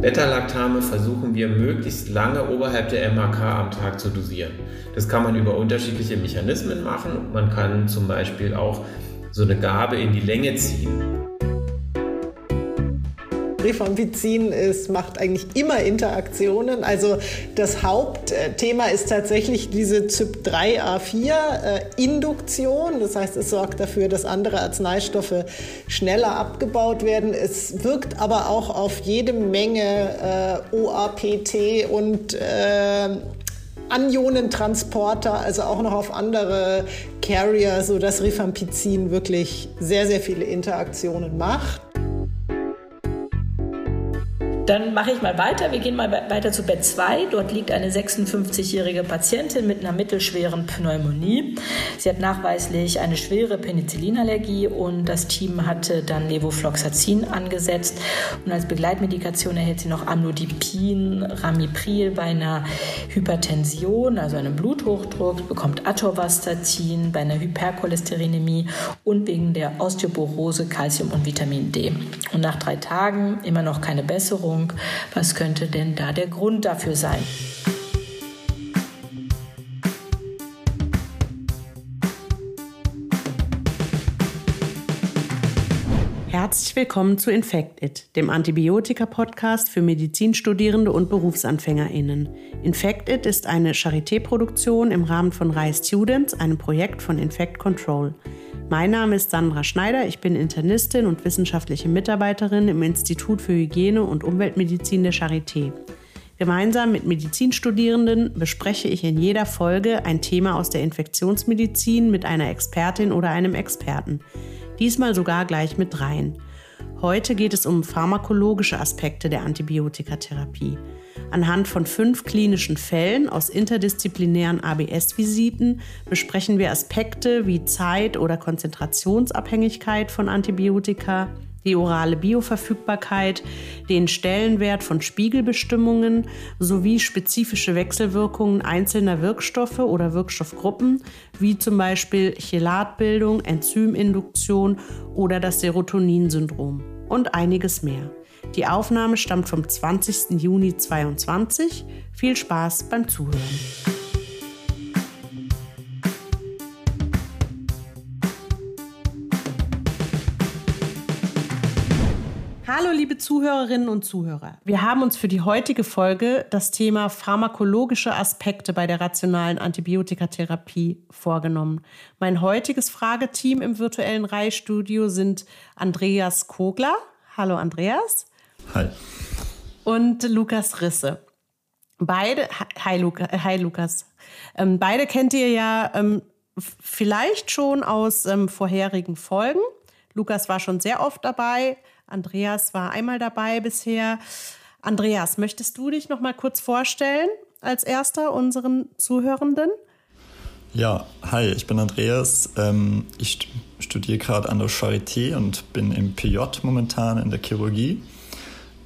Beta-Lactame versuchen wir möglichst lange oberhalb der MHK am Tag zu dosieren. Das kann man über unterschiedliche Mechanismen machen. Man kann zum Beispiel auch so eine Gabe in die Länge ziehen. Rifampicin ist, macht eigentlich immer Interaktionen. Also das Hauptthema ist tatsächlich diese CYP3A4-Induktion. Das heißt, es sorgt dafür, dass andere Arzneistoffe schneller abgebaut werden. Es wirkt aber auch auf jede Menge äh, OAPT und äh, Anionentransporter, also auch noch auf andere Carrier, sodass Rifampicin wirklich sehr, sehr viele Interaktionen macht. Dann mache ich mal weiter. Wir gehen mal weiter zu Bett 2. Dort liegt eine 56-jährige Patientin mit einer mittelschweren Pneumonie. Sie hat nachweislich eine schwere Penicillinallergie und das Team hatte dann Levofloxacin angesetzt. Und als Begleitmedikation erhält sie noch Amlodipin, Ramipril bei einer Hypertension, also einem Bluthochdruck, bekommt Atorvastatin bei einer Hypercholesterinämie und wegen der Osteoporose Calcium und Vitamin D. Und nach drei Tagen immer noch keine Besserung Ernährung. Was könnte denn da der Grund dafür sein? Herzlich willkommen zu Infect It, dem Antibiotika-Podcast für Medizinstudierende und BerufsanfängerInnen. Infect It ist eine Charité-Produktion im Rahmen von RAI Students, einem Projekt von Infect Control. Mein Name ist Sandra Schneider, ich bin Internistin und wissenschaftliche Mitarbeiterin im Institut für Hygiene und Umweltmedizin der Charité. Gemeinsam mit Medizinstudierenden bespreche ich in jeder Folge ein Thema aus der Infektionsmedizin mit einer Expertin oder einem Experten. Diesmal sogar gleich mit dreien. Heute geht es um pharmakologische Aspekte der Antibiotikatherapie. Anhand von fünf klinischen Fällen aus interdisziplinären ABS-Visiten besprechen wir Aspekte wie Zeit- oder Konzentrationsabhängigkeit von Antibiotika, die orale Bioverfügbarkeit, den Stellenwert von Spiegelbestimmungen sowie spezifische Wechselwirkungen einzelner Wirkstoffe oder Wirkstoffgruppen, wie zum Beispiel Chelatbildung, Enzyminduktion oder das Serotoninsyndrom und einiges mehr. Die Aufnahme stammt vom 20. Juni 2022. Viel Spaß beim Zuhören. Hallo liebe Zuhörerinnen und Zuhörer. Wir haben uns für die heutige Folge das Thema pharmakologische Aspekte bei der rationalen Antibiotikatherapie vorgenommen. Mein heutiges Frageteam im virtuellen Reihstudio sind Andreas Kogler. Hallo Andreas. Hi. Und Lukas Risse. Beide, hi, Luca, äh, hi Lukas. Ähm, beide kennt ihr ja ähm, vielleicht schon aus ähm, vorherigen Folgen. Lukas war schon sehr oft dabei. Andreas war einmal dabei bisher. Andreas, möchtest du dich noch mal kurz vorstellen als erster unseren Zuhörenden? Ja, hi, ich bin Andreas. Ähm, ich studiere gerade an der Charité und bin im PJ momentan in der Chirurgie.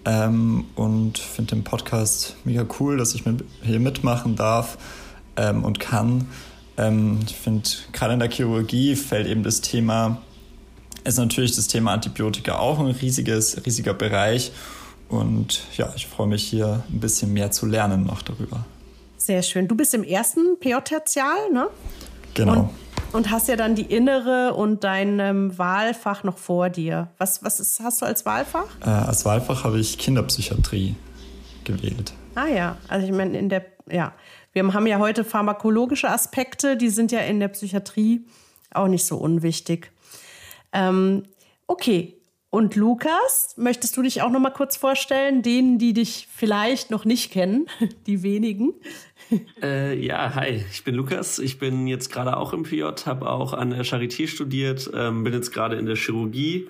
Ähm, und finde den Podcast mega cool, dass ich hier mitmachen darf ähm, und kann. Ich finde, gerade in der Chirurgie fällt eben das Thema, ist natürlich das Thema Antibiotika auch ein riesiges, riesiger Bereich. Und ja, ich freue mich hier ein bisschen mehr zu lernen noch darüber. Sehr schön. Du bist im ersten PJ-Tertial, ne? Genau. Und und hast ja dann die innere und dein ähm, Wahlfach noch vor dir. Was, was ist, hast du als Wahlfach? Äh, als Wahlfach habe ich Kinderpsychiatrie gewählt. Ah ja, also ich meine, in der, ja, wir haben ja heute pharmakologische Aspekte, die sind ja in der Psychiatrie auch nicht so unwichtig. Ähm, okay, und Lukas, möchtest du dich auch noch mal kurz vorstellen, denen, die dich vielleicht noch nicht kennen, die wenigen? Äh, ja, hi, ich bin Lukas. Ich bin jetzt gerade auch im PJ, habe auch an der Charité studiert, ähm, bin jetzt gerade in der Chirurgie.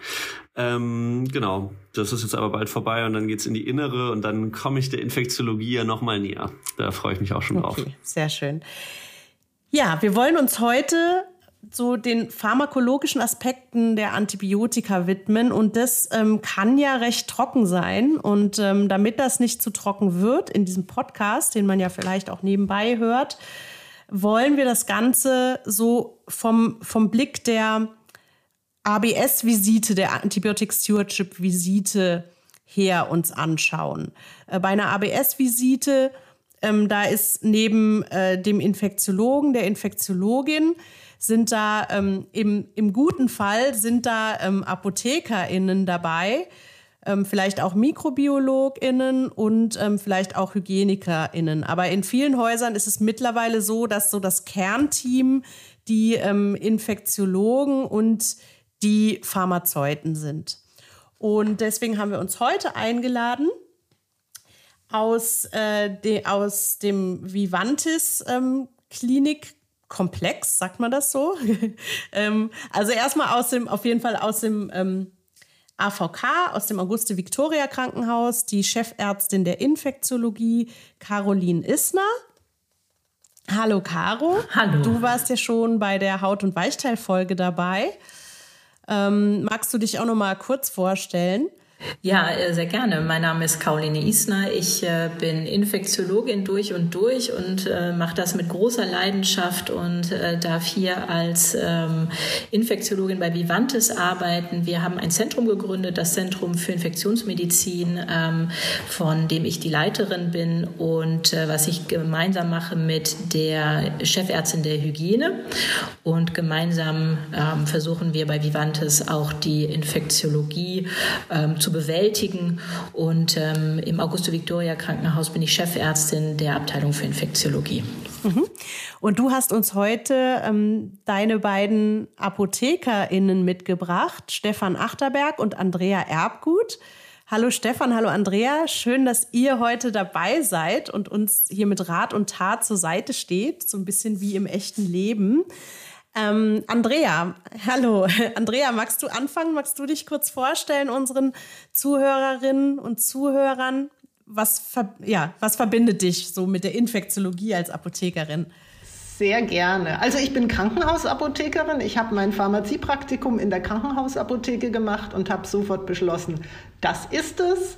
Ähm, genau, das ist jetzt aber bald vorbei und dann geht's in die Innere und dann komme ich der Infektiologie ja noch mal näher. Da freue ich mich auch schon okay, drauf. Sehr schön. Ja, wir wollen uns heute so den pharmakologischen Aspekten der Antibiotika widmen. Und das ähm, kann ja recht trocken sein. Und ähm, damit das nicht zu trocken wird in diesem Podcast, den man ja vielleicht auch nebenbei hört, wollen wir das Ganze so vom, vom Blick der ABS-Visite, der Antibiotic Stewardship-Visite her uns anschauen. Äh, bei einer ABS-Visite, ähm, da ist neben äh, dem Infektiologen, der Infektiologin, sind da ähm, im, im guten Fall sind da ähm, ApothekerInnen dabei, ähm, vielleicht auch MikrobiologInnen und ähm, vielleicht auch HygienikerInnen. Aber in vielen Häusern ist es mittlerweile so, dass so das Kernteam die ähm, Infektiologen und die Pharmazeuten sind. Und deswegen haben wir uns heute eingeladen, aus, äh, de, aus dem Vivantis ähm, Klinikkomplex, sagt man das so? ähm, also erstmal aus dem, auf jeden Fall aus dem ähm, AVK, aus dem Auguste Victoria Krankenhaus, die Chefärztin der Infektiologie, Caroline Isner. Hallo Caro. Hallo. Du warst ja schon bei der Haut- und Weichteilfolge dabei. Ähm, magst du dich auch noch mal kurz vorstellen? Ja, äh, sehr gerne. Mein Name ist Caroline Isner. Ich äh, bin Infektiologin durch und durch und äh, mache das mit großer Leidenschaft und darf hier als ähm, Infektiologin bei Vivantes arbeiten. Wir haben ein Zentrum gegründet, das Zentrum für Infektionsmedizin, ähm, von dem ich die Leiterin bin und was ich gemeinsam mache mit der Chefärztin der Hygiene. Und gemeinsam ähm, versuchen wir bei Vivantes auch die Infektiologie ähm, bewältigen. Und ähm, im Augusto Victoria Krankenhaus bin ich Chefärztin der Abteilung für Infektiologie. Mhm. Und du hast uns heute ähm, deine beiden ApothekerInnen mitgebracht, Stefan Achterberg und Andrea Erbgut. Hallo Stefan, hallo Andrea. Schön, dass ihr heute dabei seid und uns hier mit Rat und Tat zur Seite steht, so ein bisschen wie im echten Leben. Ähm, Andrea, hallo. Andrea, magst du anfangen? Magst du dich kurz vorstellen unseren Zuhörerinnen und Zuhörern? Was, ja, was verbindet dich so mit der Infektiologie als Apothekerin? Sehr gerne. Also ich bin Krankenhausapothekerin. Ich habe mein Pharmaziepraktikum in der Krankenhausapotheke gemacht und habe sofort beschlossen, das ist es.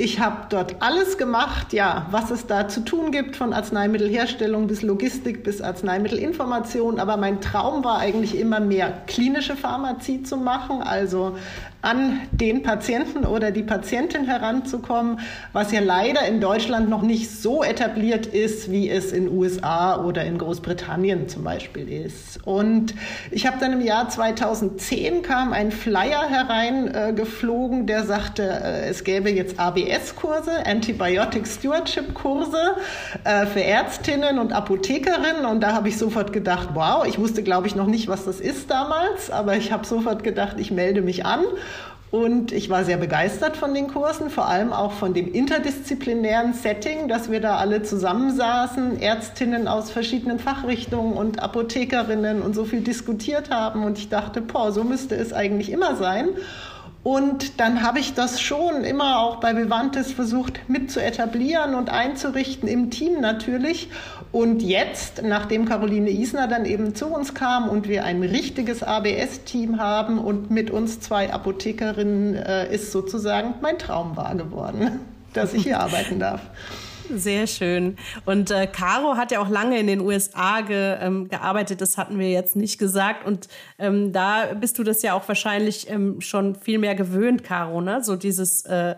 Ich habe dort alles gemacht, ja, was es da zu tun gibt, von Arzneimittelherstellung bis Logistik bis Arzneimittelinformation. Aber mein Traum war eigentlich immer mehr klinische Pharmazie zu machen, also an den Patienten oder die Patientin heranzukommen, was ja leider in Deutschland noch nicht so etabliert ist, wie es in USA oder in Großbritannien zum Beispiel ist. Und ich habe dann im Jahr 2010 kam ein Flyer hereingeflogen, äh, der sagte, äh, es gäbe jetzt ABS-Kurse, Antibiotic Stewardship-Kurse äh, für Ärztinnen und Apothekerinnen. Und da habe ich sofort gedacht, wow, ich wusste, glaube ich, noch nicht, was das ist damals, aber ich habe sofort gedacht, ich melde mich an. Und ich war sehr begeistert von den Kursen, vor allem auch von dem interdisziplinären Setting, dass wir da alle zusammensaßen, Ärztinnen aus verschiedenen Fachrichtungen und Apothekerinnen und so viel diskutiert haben. Und ich dachte, boah, so müsste es eigentlich immer sein. Und dann habe ich das schon immer auch bei Vivantes versucht mit zu etablieren und einzurichten, im Team natürlich. Und jetzt, nachdem Caroline Isner dann eben zu uns kam und wir ein richtiges ABS-Team haben und mit uns zwei Apothekerinnen, äh, ist sozusagen mein Traum wahr geworden, dass ich hier arbeiten darf. Sehr schön. Und äh, Caro hat ja auch lange in den USA ge, ähm, gearbeitet, das hatten wir jetzt nicht gesagt. Und ähm, da bist du das ja auch wahrscheinlich ähm, schon viel mehr gewöhnt, Caro, ne? So dieses äh,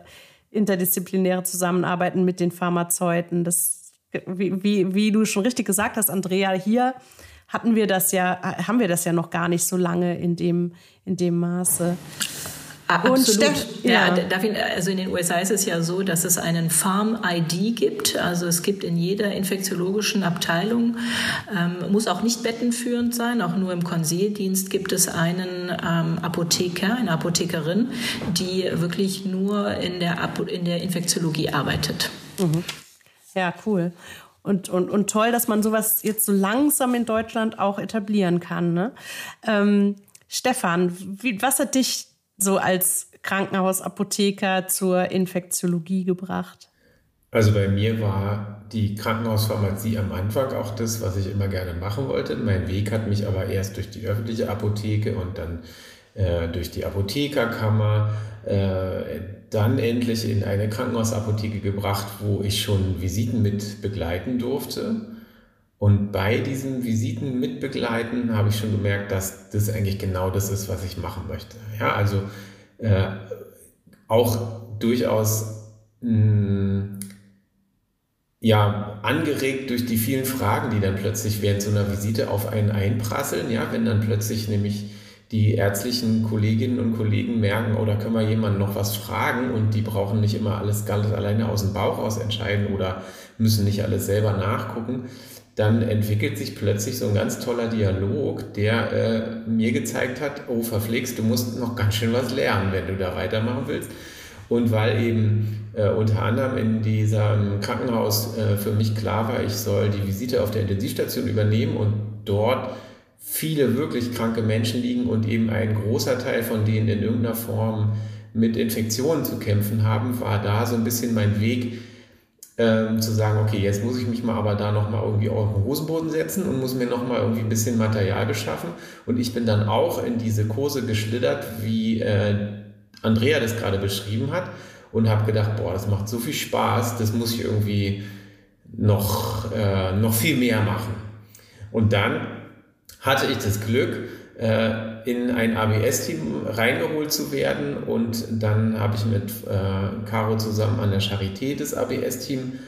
interdisziplinäre Zusammenarbeiten mit den Pharmazeuten. Das, wie, wie, wie du schon richtig gesagt hast, Andrea, hier hatten wir das ja, haben wir das ja noch gar nicht so lange in dem, in dem Maße. Absolut. ja. also in den USA ist es ja so, dass es einen Farm-ID gibt. Also es gibt in jeder infektiologischen Abteilung, ähm, muss auch nicht bettenführend sein, auch nur im Konsildienst gibt es einen ähm, Apotheker, eine Apothekerin, die wirklich nur in der, in der Infektiologie arbeitet. Mhm. Ja, cool. Und, und, und toll, dass man sowas jetzt so langsam in Deutschland auch etablieren kann. Ne? Ähm, Stefan, wie, was hat dich so als Krankenhausapotheker zur Infektiologie gebracht? Also bei mir war die Krankenhauspharmazie am Anfang auch das, was ich immer gerne machen wollte. Mein Weg hat mich aber erst durch die öffentliche Apotheke und dann äh, durch die Apothekerkammer, äh, dann endlich in eine Krankenhausapotheke gebracht, wo ich schon Visiten mit begleiten durfte. Und bei diesen Visiten mitbegleiten habe ich schon gemerkt, dass das eigentlich genau das ist, was ich machen möchte. Ja, also äh, auch durchaus mh, ja, angeregt durch die vielen Fragen, die dann plötzlich während so einer Visite auf einen einprasseln, ja, wenn dann plötzlich nämlich die ärztlichen Kolleginnen und Kollegen merken, oder oh, können wir jemanden noch was fragen und die brauchen nicht immer alles ganz alleine aus dem Bauch aus entscheiden oder müssen nicht alles selber nachgucken, dann entwickelt sich plötzlich so ein ganz toller Dialog, der äh, mir gezeigt hat, oh verflixt, du musst noch ganz schön was lernen, wenn du da weitermachen willst. Und weil eben äh, unter anderem in diesem Krankenhaus äh, für mich klar war, ich soll die Visite auf der Intensivstation übernehmen und dort viele wirklich kranke Menschen liegen und eben ein großer Teil von denen in irgendeiner Form mit Infektionen zu kämpfen haben, war da so ein bisschen mein Weg ähm, zu sagen, okay, jetzt muss ich mich mal aber da nochmal irgendwie auf den Hosenboden setzen und muss mir nochmal irgendwie ein bisschen Material beschaffen. Und ich bin dann auch in diese Kurse geschlittert, wie äh, Andrea das gerade beschrieben hat und habe gedacht, boah, das macht so viel Spaß, das muss ich irgendwie noch, äh, noch viel mehr machen. Und dann hatte ich das Glück, äh, in ein ABS-Team reingeholt zu werden und dann habe ich mit äh, Caro zusammen an der Charité das ABS-Team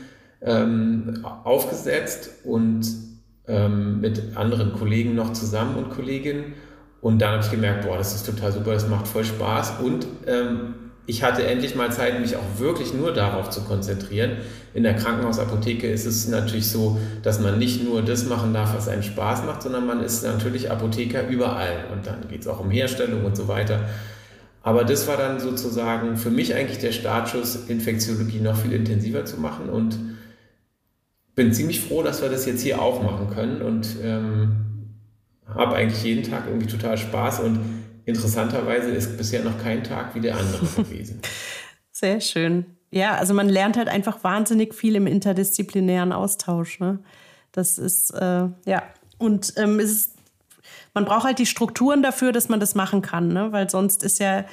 ähm, aufgesetzt und ähm, mit anderen Kollegen noch zusammen und Kolleginnen. Und dann habe ich gemerkt, boah, das ist total super, das macht voll Spaß. Und ähm, ich hatte endlich mal Zeit, mich auch wirklich nur darauf zu konzentrieren. In der Krankenhausapotheke ist es natürlich so, dass man nicht nur das machen darf, was einen Spaß macht, sondern man ist natürlich Apotheker überall. Und dann geht es auch um Herstellung und so weiter. Aber das war dann sozusagen für mich eigentlich der Startschuss, Infektiologie noch viel intensiver zu machen. Und bin ziemlich froh, dass wir das jetzt hier auch machen können und ähm, habe eigentlich jeden Tag irgendwie total Spaß und interessanterweise ist bisher noch kein Tag wie der andere gewesen. Sehr schön. Ja, also man lernt halt einfach wahnsinnig viel im interdisziplinären Austausch. Ne? Das ist, äh, ja, und ähm, es ist, man braucht halt die Strukturen dafür, dass man das machen kann, ne? weil sonst ist ja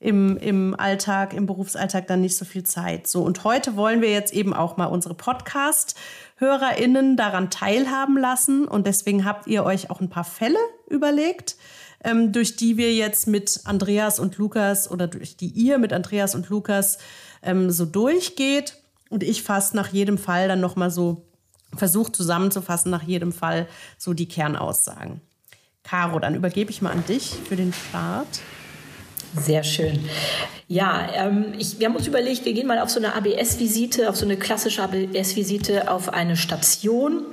im, im Alltag, im Berufsalltag dann nicht so viel Zeit. So, und heute wollen wir jetzt eben auch mal unsere Podcast-HörerInnen daran teilhaben lassen. Und deswegen habt ihr euch auch ein paar Fälle überlegt, ähm, durch die wir jetzt mit Andreas und Lukas oder durch die ihr mit Andreas und Lukas ähm, so durchgeht. Und ich fasse nach jedem Fall dann nochmal so, versuche zusammenzufassen nach jedem Fall so die Kernaussagen. Caro, dann übergebe ich mal an dich für den Start. Sehr schön. Ja, ähm, ich, wir haben uns überlegt, wir gehen mal auf so eine ABS-Visite, auf so eine klassische ABS-Visite auf eine Station.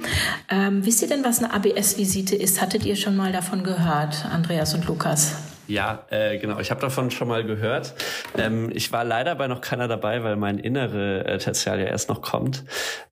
Ähm, wisst ihr denn, was eine ABS-Visite ist? Hattet ihr schon mal davon gehört, Andreas und Lukas? Ja, äh, genau. Ich habe davon schon mal gehört. Ähm, ich war leider bei noch keiner dabei, weil mein innere äh, Tertial ja erst noch kommt.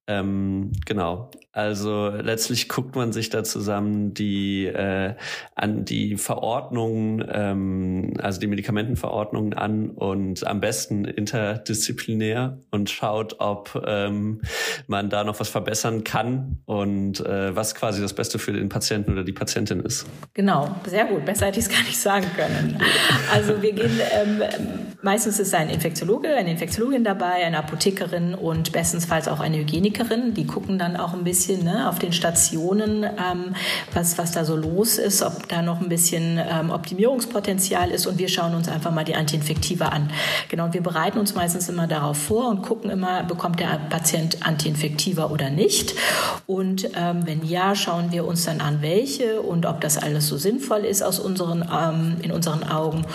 Ähm, genau. Also letztlich guckt man sich da zusammen die äh, an die Verordnungen, ähm, also die Medikamentenverordnungen an und am besten interdisziplinär und schaut, ob ähm, man da noch was verbessern kann und äh, was quasi das Beste für den Patienten oder die Patientin ist. Genau, sehr gut. Besser hätte ich es gar nicht sagen können. Also wir gehen ähm, meistens ist ein Infektiologe, eine Infektiologin dabei, eine Apothekerin und bestensfalls auch eine Hygienikerin Klinikerin, die gucken dann auch ein bisschen ne, auf den Stationen, ähm, was, was da so los ist, ob da noch ein bisschen ähm, Optimierungspotenzial ist und wir schauen uns einfach mal die Antiinfektive an. Genau, und wir bereiten uns meistens immer darauf vor und gucken immer, bekommt der Patient Antiinfektiva oder nicht. Und ähm, wenn ja, schauen wir uns dann an, welche und ob das alles so sinnvoll ist aus unseren, ähm, in unseren Augen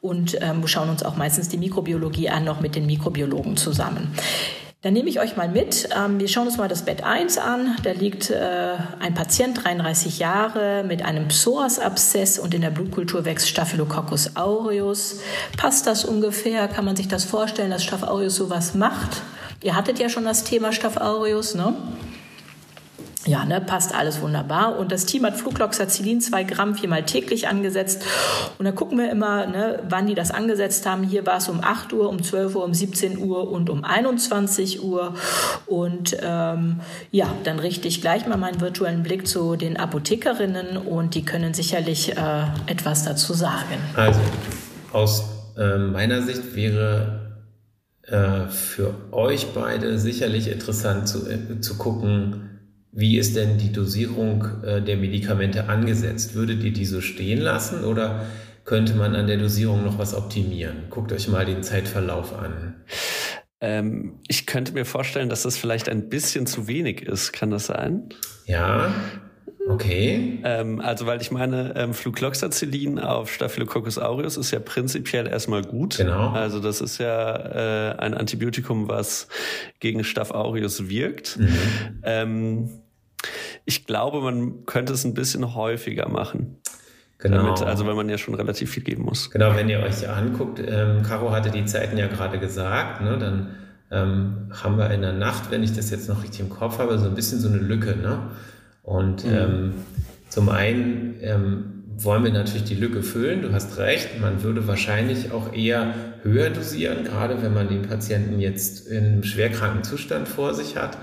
und ähm, schauen uns auch meistens die Mikrobiologie an, noch mit den Mikrobiologen zusammen. Dann nehme ich euch mal mit. Ähm, wir schauen uns mal das Bett 1 an. Da liegt äh, ein Patient, 33 Jahre, mit einem Psoas-Abszess und in der Blutkultur wächst Staphylococcus aureus. Passt das ungefähr? Kann man sich das vorstellen, dass Staph aureus sowas macht? Ihr hattet ja schon das Thema Staph aureus, ne? Ja, ne, passt alles wunderbar. Und das Team hat Flugloxacillin zwei Gramm viermal täglich angesetzt. Und dann gucken wir immer, ne, wann die das angesetzt haben. Hier war es um 8 Uhr, um 12 Uhr, um 17 Uhr und um 21 Uhr. Und ähm, ja, dann richte ich gleich mal meinen virtuellen Blick zu den Apothekerinnen und die können sicherlich äh, etwas dazu sagen. Also aus äh, meiner Sicht wäre äh, für euch beide sicherlich interessant zu, äh, zu gucken, wie ist denn die Dosierung äh, der Medikamente angesetzt? Würdet ihr die so stehen lassen oder könnte man an der Dosierung noch was optimieren? Guckt euch mal den Zeitverlauf an. Ähm, ich könnte mir vorstellen, dass das vielleicht ein bisschen zu wenig ist. Kann das sein? Ja. Okay. Ähm, also, weil ich meine, ähm, Flucloxacillin auf Staphylococcus aureus ist ja prinzipiell erstmal gut. Genau. Also, das ist ja äh, ein Antibiotikum, was gegen Staph aureus wirkt. Mhm. Ähm, ich glaube, man könnte es ein bisschen häufiger machen. Genau. Damit, also wenn man ja schon relativ viel geben muss. Genau, wenn ihr euch anguckt, ähm, Caro hatte die Zeiten ja gerade gesagt, ne, dann ähm, haben wir in der Nacht, wenn ich das jetzt noch richtig im Kopf habe, so ein bisschen so eine Lücke. Ne? Und mhm. ähm, zum einen ähm, wollen wir natürlich die Lücke füllen, du hast recht, man würde wahrscheinlich auch eher höher dosieren, gerade wenn man den Patienten jetzt in einem schwerkranken Zustand vor sich hat.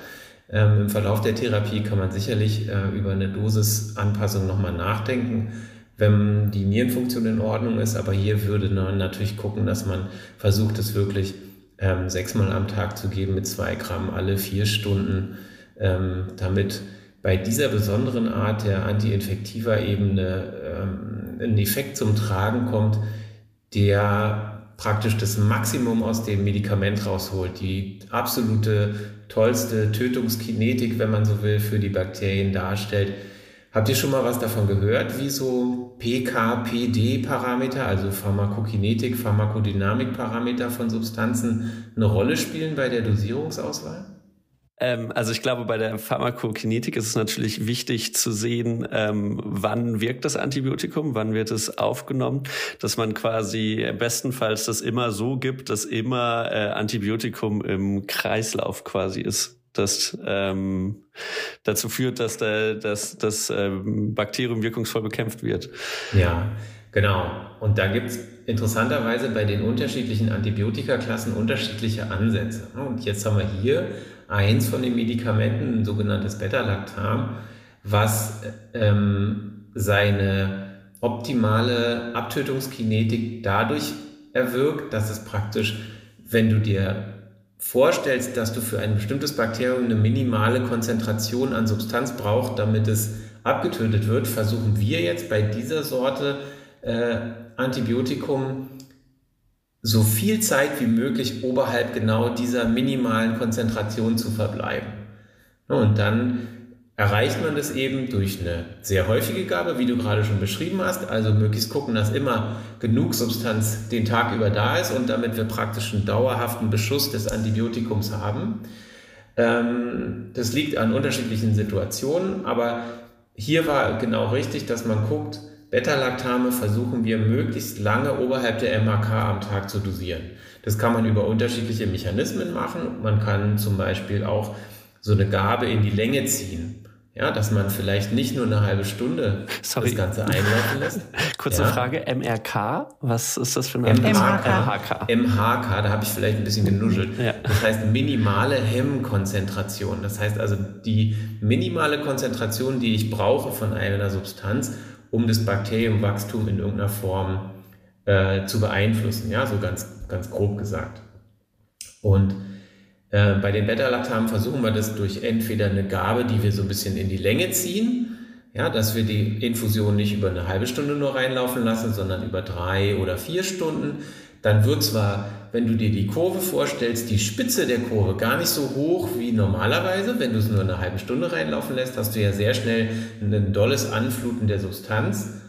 Ähm, Im Verlauf der Therapie kann man sicherlich äh, über eine Dosisanpassung nochmal nachdenken wenn die Nierenfunktion in Ordnung ist. Aber hier würde man natürlich gucken, dass man versucht, es wirklich ähm, sechsmal am Tag zu geben mit zwei Gramm alle vier Stunden, ähm, damit bei dieser besonderen Art der antiinfektiver Ebene ähm, ein Effekt zum Tragen kommt, der praktisch das Maximum aus dem Medikament rausholt, die absolute tollste Tötungskinetik, wenn man so will, für die Bakterien darstellt Habt ihr schon mal was davon gehört, wie so PK-PD-Parameter, also Pharmakokinetik, Pharmakodynamik-Parameter von Substanzen eine Rolle spielen bei der Dosierungsauswahl? Ähm, also ich glaube, bei der Pharmakokinetik ist es natürlich wichtig zu sehen, ähm, wann wirkt das Antibiotikum, wann wird es aufgenommen, dass man quasi bestenfalls das immer so gibt, dass immer äh, Antibiotikum im Kreislauf quasi ist das ähm, dazu führt, dass der, dass das ähm, Bakterium wirkungsvoll bekämpft wird. Ja, genau. Und da gibt es interessanterweise bei den unterschiedlichen Antibiotikaklassen unterschiedliche Ansätze. Und jetzt haben wir hier eins von den Medikamenten, ein sogenanntes Beta-Lactam, was ähm, seine optimale Abtötungskinetik dadurch erwirkt, dass es praktisch, wenn du dir vorstellst, dass du für ein bestimmtes Bakterium eine minimale Konzentration an Substanz brauchst, damit es abgetötet wird, versuchen wir jetzt bei dieser Sorte äh, Antibiotikum so viel Zeit wie möglich oberhalb genau dieser minimalen Konzentration zu verbleiben. Und dann erreicht man das eben durch eine sehr häufige Gabe, wie du gerade schon beschrieben hast. Also möglichst gucken, dass immer genug Substanz den Tag über da ist und damit wir praktisch einen dauerhaften Beschuss des Antibiotikums haben. Ähm, das liegt an unterschiedlichen Situationen, aber hier war genau richtig, dass man guckt, Beta-Lactame versuchen wir möglichst lange oberhalb der MHK am Tag zu dosieren. Das kann man über unterschiedliche Mechanismen machen. Man kann zum Beispiel auch so eine Gabe in die Länge ziehen. Ja, dass man vielleicht nicht nur eine halbe Stunde Sorry. das Ganze einlaufen lässt. Kurze ja. Frage, MRK, was ist das für ein MHK? MHK, MHK da habe ich vielleicht ein bisschen genuschelt. Ja. Das heißt minimale Hemmkonzentration. Das heißt also die minimale Konzentration, die ich brauche von einer Substanz, um das Bakteriumwachstum in irgendeiner Form äh, zu beeinflussen. Ja, so ganz, ganz grob gesagt. Und äh, bei den Beta-Lactamen versuchen wir das durch entweder eine Gabe, die wir so ein bisschen in die Länge ziehen, ja, dass wir die Infusion nicht über eine halbe Stunde nur reinlaufen lassen, sondern über drei oder vier Stunden. Dann wird zwar, wenn du dir die Kurve vorstellst, die Spitze der Kurve gar nicht so hoch wie normalerweise. Wenn du es nur eine halbe Stunde reinlaufen lässt, hast du ja sehr schnell ein dolles Anfluten der Substanz,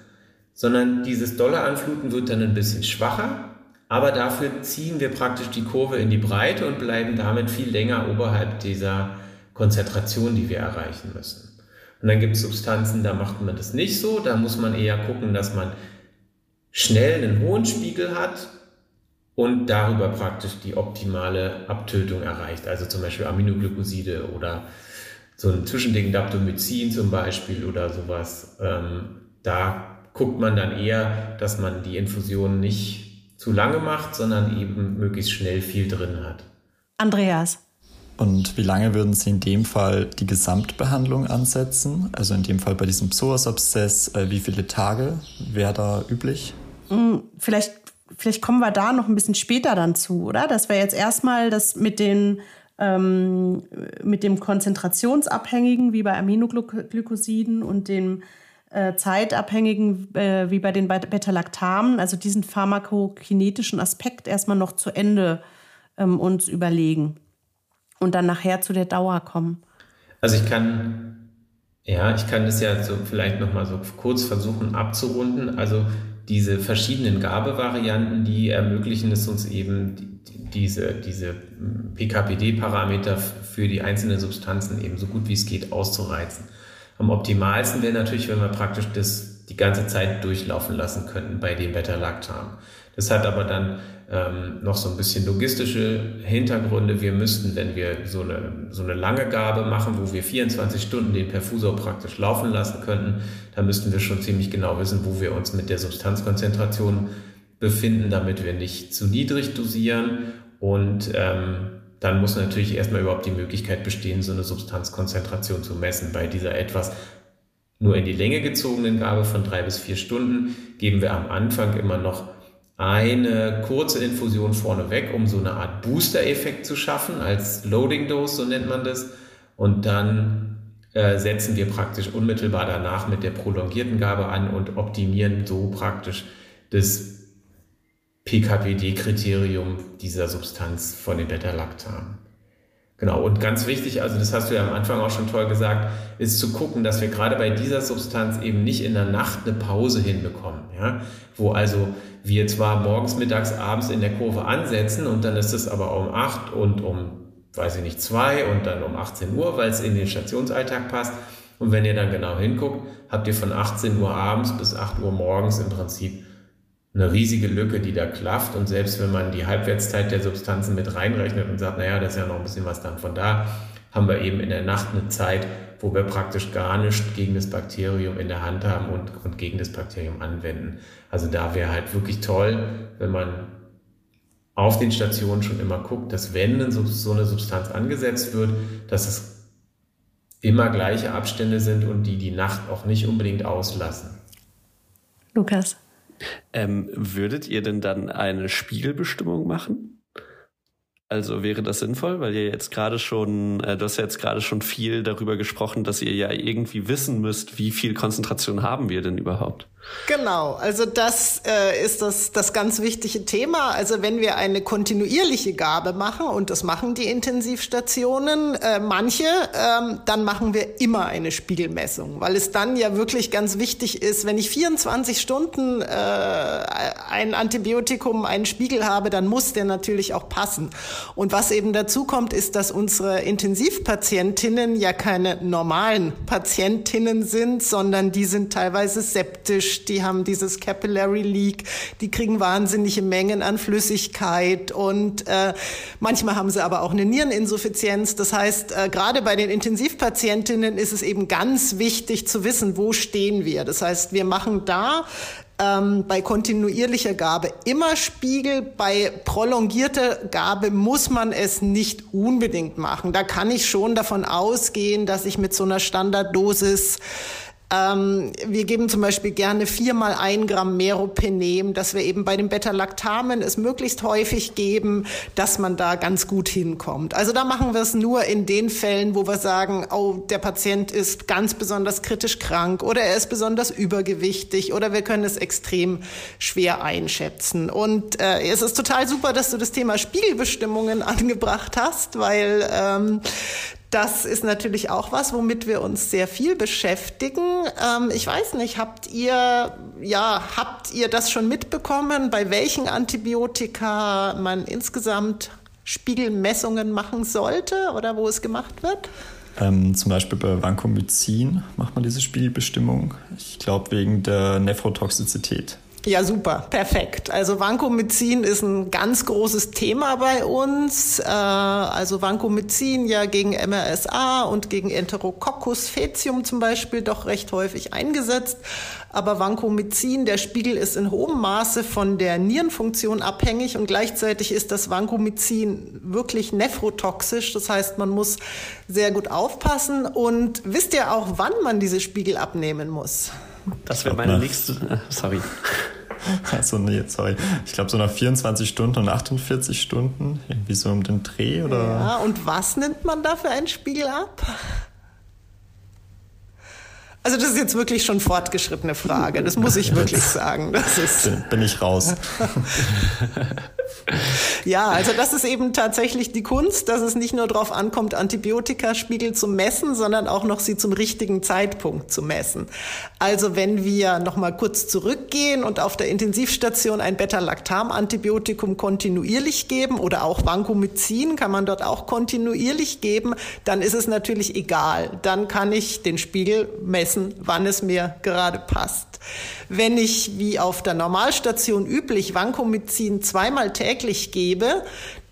sondern dieses dolle Anfluten wird dann ein bisschen schwacher aber dafür ziehen wir praktisch die Kurve in die Breite und bleiben damit viel länger oberhalb dieser Konzentration, die wir erreichen müssen. Und dann gibt es Substanzen, da macht man das nicht so. Da muss man eher gucken, dass man schnell einen hohen Spiegel hat und darüber praktisch die optimale Abtötung erreicht. Also zum Beispiel Aminoglycoside oder so ein Zwischending Daptomycin zum Beispiel oder sowas. Ähm, da guckt man dann eher, dass man die Infusion nicht zu lange macht, sondern eben möglichst schnell viel drin hat. Andreas. Und wie lange würden Sie in dem Fall die Gesamtbehandlung ansetzen? Also in dem Fall bei diesem Psoas-Abszess, äh, wie viele Tage wäre da üblich? Hm, vielleicht, vielleicht kommen wir da noch ein bisschen später dann zu, oder? Das wäre jetzt erstmal das mit den ähm, mit dem Konzentrationsabhängigen, wie bei Aminoglycosiden und dem äh, zeitabhängigen, äh, wie bei den Beta-Lactamen, also diesen pharmakokinetischen Aspekt erstmal noch zu Ende ähm, uns überlegen und dann nachher zu der Dauer kommen. Also ich kann, ja, ich kann das ja so vielleicht nochmal so kurz versuchen abzurunden. Also diese verschiedenen Gabevarianten, die ermöglichen es uns eben, diese, diese PKPD-Parameter für die einzelnen Substanzen eben so gut wie es geht auszureizen. Am optimalsten wäre natürlich, wenn wir praktisch das die ganze Zeit durchlaufen lassen könnten bei den Beta-Lactam. Das hat aber dann ähm, noch so ein bisschen logistische Hintergründe. Wir müssten, wenn wir so eine, so eine lange Gabe machen, wo wir 24 Stunden den Perfusor praktisch laufen lassen könnten, dann müssten wir schon ziemlich genau wissen, wo wir uns mit der Substanzkonzentration befinden, damit wir nicht zu niedrig dosieren. Und ähm, dann muss natürlich erstmal überhaupt die Möglichkeit bestehen, so eine Substanzkonzentration zu messen. Bei dieser etwas nur in die Länge gezogenen Gabe von drei bis vier Stunden geben wir am Anfang immer noch eine kurze Infusion vorneweg, um so eine Art Booster-Effekt zu schaffen, als Loading Dose, so nennt man das. Und dann äh, setzen wir praktisch unmittelbar danach mit der prolongierten Gabe an und optimieren so praktisch das PKPD-Kriterium dieser Substanz von den Beta-Lactam. Genau, und ganz wichtig, also das hast du ja am Anfang auch schon toll gesagt, ist zu gucken, dass wir gerade bei dieser Substanz eben nicht in der Nacht eine Pause hinbekommen, ja? wo also wir zwar morgens, mittags, abends in der Kurve ansetzen und dann ist es aber um 8 und um, weiß ich nicht, 2 und dann um 18 Uhr, weil es in den Stationsalltag passt. Und wenn ihr dann genau hinguckt, habt ihr von 18 Uhr abends bis 8 Uhr morgens im Prinzip eine riesige Lücke, die da klafft. Und selbst wenn man die Halbwertszeit der Substanzen mit reinrechnet und sagt, naja, das ist ja noch ein bisschen was dann von da, haben wir eben in der Nacht eine Zeit, wo wir praktisch gar nichts gegen das Bakterium in der Hand haben und, und gegen das Bakterium anwenden. Also da wäre halt wirklich toll, wenn man auf den Stationen schon immer guckt, dass wenn so eine Substanz angesetzt wird, dass es immer gleiche Abstände sind und die die Nacht auch nicht unbedingt auslassen. Lukas. Ähm, würdet ihr denn dann eine Spiegelbestimmung machen? Also wäre das sinnvoll, weil ihr jetzt gerade schon, äh, du hast ja jetzt gerade schon viel darüber gesprochen, dass ihr ja irgendwie wissen müsst, wie viel Konzentration haben wir denn überhaupt? Genau, also das äh, ist das, das ganz wichtige Thema. Also wenn wir eine kontinuierliche Gabe machen, und das machen die Intensivstationen, äh, manche, ähm, dann machen wir immer eine Spiegelmessung, weil es dann ja wirklich ganz wichtig ist, wenn ich 24 Stunden äh, ein Antibiotikum, einen Spiegel habe, dann muss der natürlich auch passen. Und was eben dazu kommt, ist, dass unsere Intensivpatientinnen ja keine normalen Patientinnen sind, sondern die sind teilweise septisch die haben dieses Capillary Leak, die kriegen wahnsinnige Mengen an Flüssigkeit und äh, manchmal haben sie aber auch eine Niereninsuffizienz. Das heißt, äh, gerade bei den Intensivpatientinnen ist es eben ganz wichtig zu wissen, wo stehen wir. Das heißt, wir machen da ähm, bei kontinuierlicher Gabe immer Spiegel. Bei prolongierter Gabe muss man es nicht unbedingt machen. Da kann ich schon davon ausgehen, dass ich mit so einer Standarddosis ähm, wir geben zum Beispiel gerne viermal ein Gramm Meropenem, dass wir eben bei den Beta-Lactamen es möglichst häufig geben, dass man da ganz gut hinkommt. Also da machen wir es nur in den Fällen, wo wir sagen, oh, der Patient ist ganz besonders kritisch krank oder er ist besonders übergewichtig oder wir können es extrem schwer einschätzen. Und äh, es ist total super, dass du das Thema Spiegelbestimmungen angebracht hast, weil ähm, das ist natürlich auch was, womit wir uns sehr viel beschäftigen. Ähm, ich weiß nicht, habt ihr, ja, habt ihr das schon mitbekommen, bei welchen Antibiotika man insgesamt Spiegelmessungen machen sollte oder wo es gemacht wird? Ähm, zum Beispiel bei Vancomycin macht man diese Spiegelbestimmung. Ich glaube wegen der Nephrotoxizität. Ja, super, perfekt. Also Vancomycin ist ein ganz großes Thema bei uns. Äh, also Vancomycin ja gegen MRSA und gegen Enterococcus faecium zum Beispiel doch recht häufig eingesetzt. Aber Vancomycin, der Spiegel ist in hohem Maße von der Nierenfunktion abhängig und gleichzeitig ist das Vancomycin wirklich nephrotoxisch. Das heißt, man muss sehr gut aufpassen. Und wisst ihr auch, wann man diese Spiegel abnehmen muss? Das wäre meine nächste. Sorry. Also nee, sorry. Ich glaube so nach 24 Stunden und 48 Stunden, irgendwie so um den Dreh oder. Ja, und was nimmt man da für einen Spiegel ab? Also das ist jetzt wirklich schon fortgeschrittene Frage, das muss ich wirklich sagen. Das ist bin ich raus. ja, also das ist eben tatsächlich die Kunst, dass es nicht nur darauf ankommt, Antibiotikaspiegel zu messen, sondern auch noch sie zum richtigen Zeitpunkt zu messen. Also wenn wir noch mal kurz zurückgehen und auf der Intensivstation ein Beta-Lactam-Antibiotikum kontinuierlich geben oder auch Vancomycin kann man dort auch kontinuierlich geben, dann ist es natürlich egal. Dann kann ich den Spiegel messen messen, wann es mir gerade passt. Wenn ich wie auf der Normalstation üblich Vancomycin zweimal täglich gebe,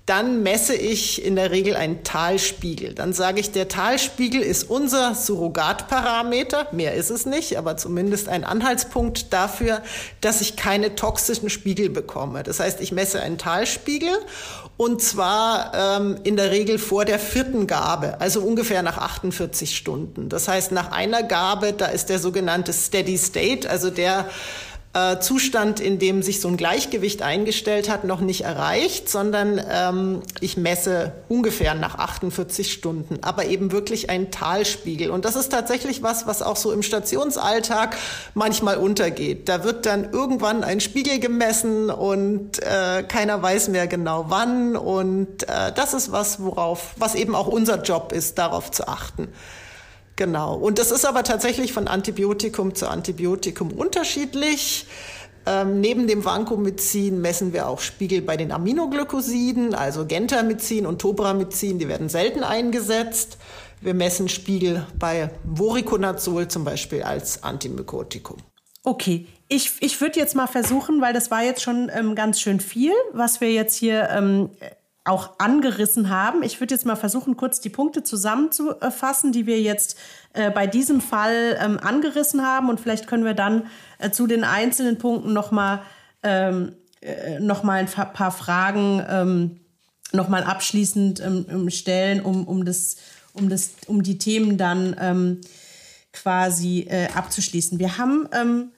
dann messe ich in der Regel einen Talspiegel. Dann sage ich, der Talspiegel ist unser Surrogatparameter, mehr ist es nicht, aber zumindest ein Anhaltspunkt dafür, dass ich keine toxischen Spiegel bekomme. Das heißt, ich messe einen Talspiegel und zwar ähm, in der Regel vor der vierten Gabe, also ungefähr nach 48 Stunden. Das heißt, nach einer Gabe, da ist der sogenannte Steady State, also der äh, Zustand, in dem sich so ein Gleichgewicht eingestellt hat, noch nicht erreicht, sondern ähm, ich messe ungefähr nach 48 Stunden, aber eben wirklich ein Talspiegel. Und das ist tatsächlich was, was auch so im Stationsalltag manchmal untergeht. Da wird dann irgendwann ein Spiegel gemessen und äh, keiner weiß mehr genau wann. Und äh, das ist was, worauf, was eben auch unser Job ist, darauf zu achten. Genau. Und das ist aber tatsächlich von Antibiotikum zu Antibiotikum unterschiedlich. Ähm, neben dem Vancomycin messen wir auch Spiegel bei den Aminoglycosiden, also Gentamicin und Tobramycin, die werden selten eingesetzt. Wir messen Spiegel bei Voriconazol zum Beispiel als Antimykotikum. Okay, ich, ich würde jetzt mal versuchen, weil das war jetzt schon ähm, ganz schön viel, was wir jetzt hier ähm, auch angerissen haben. Ich würde jetzt mal versuchen, kurz die Punkte zusammenzufassen, die wir jetzt äh, bei diesem Fall ähm, angerissen haben. Und vielleicht können wir dann äh, zu den einzelnen Punkten nochmal ähm, äh, noch mal ein paar Fragen ähm, nochmal abschließend ähm, stellen, um, um, das, um, das, um die Themen dann ähm, quasi äh, abzuschließen. Wir haben ähm,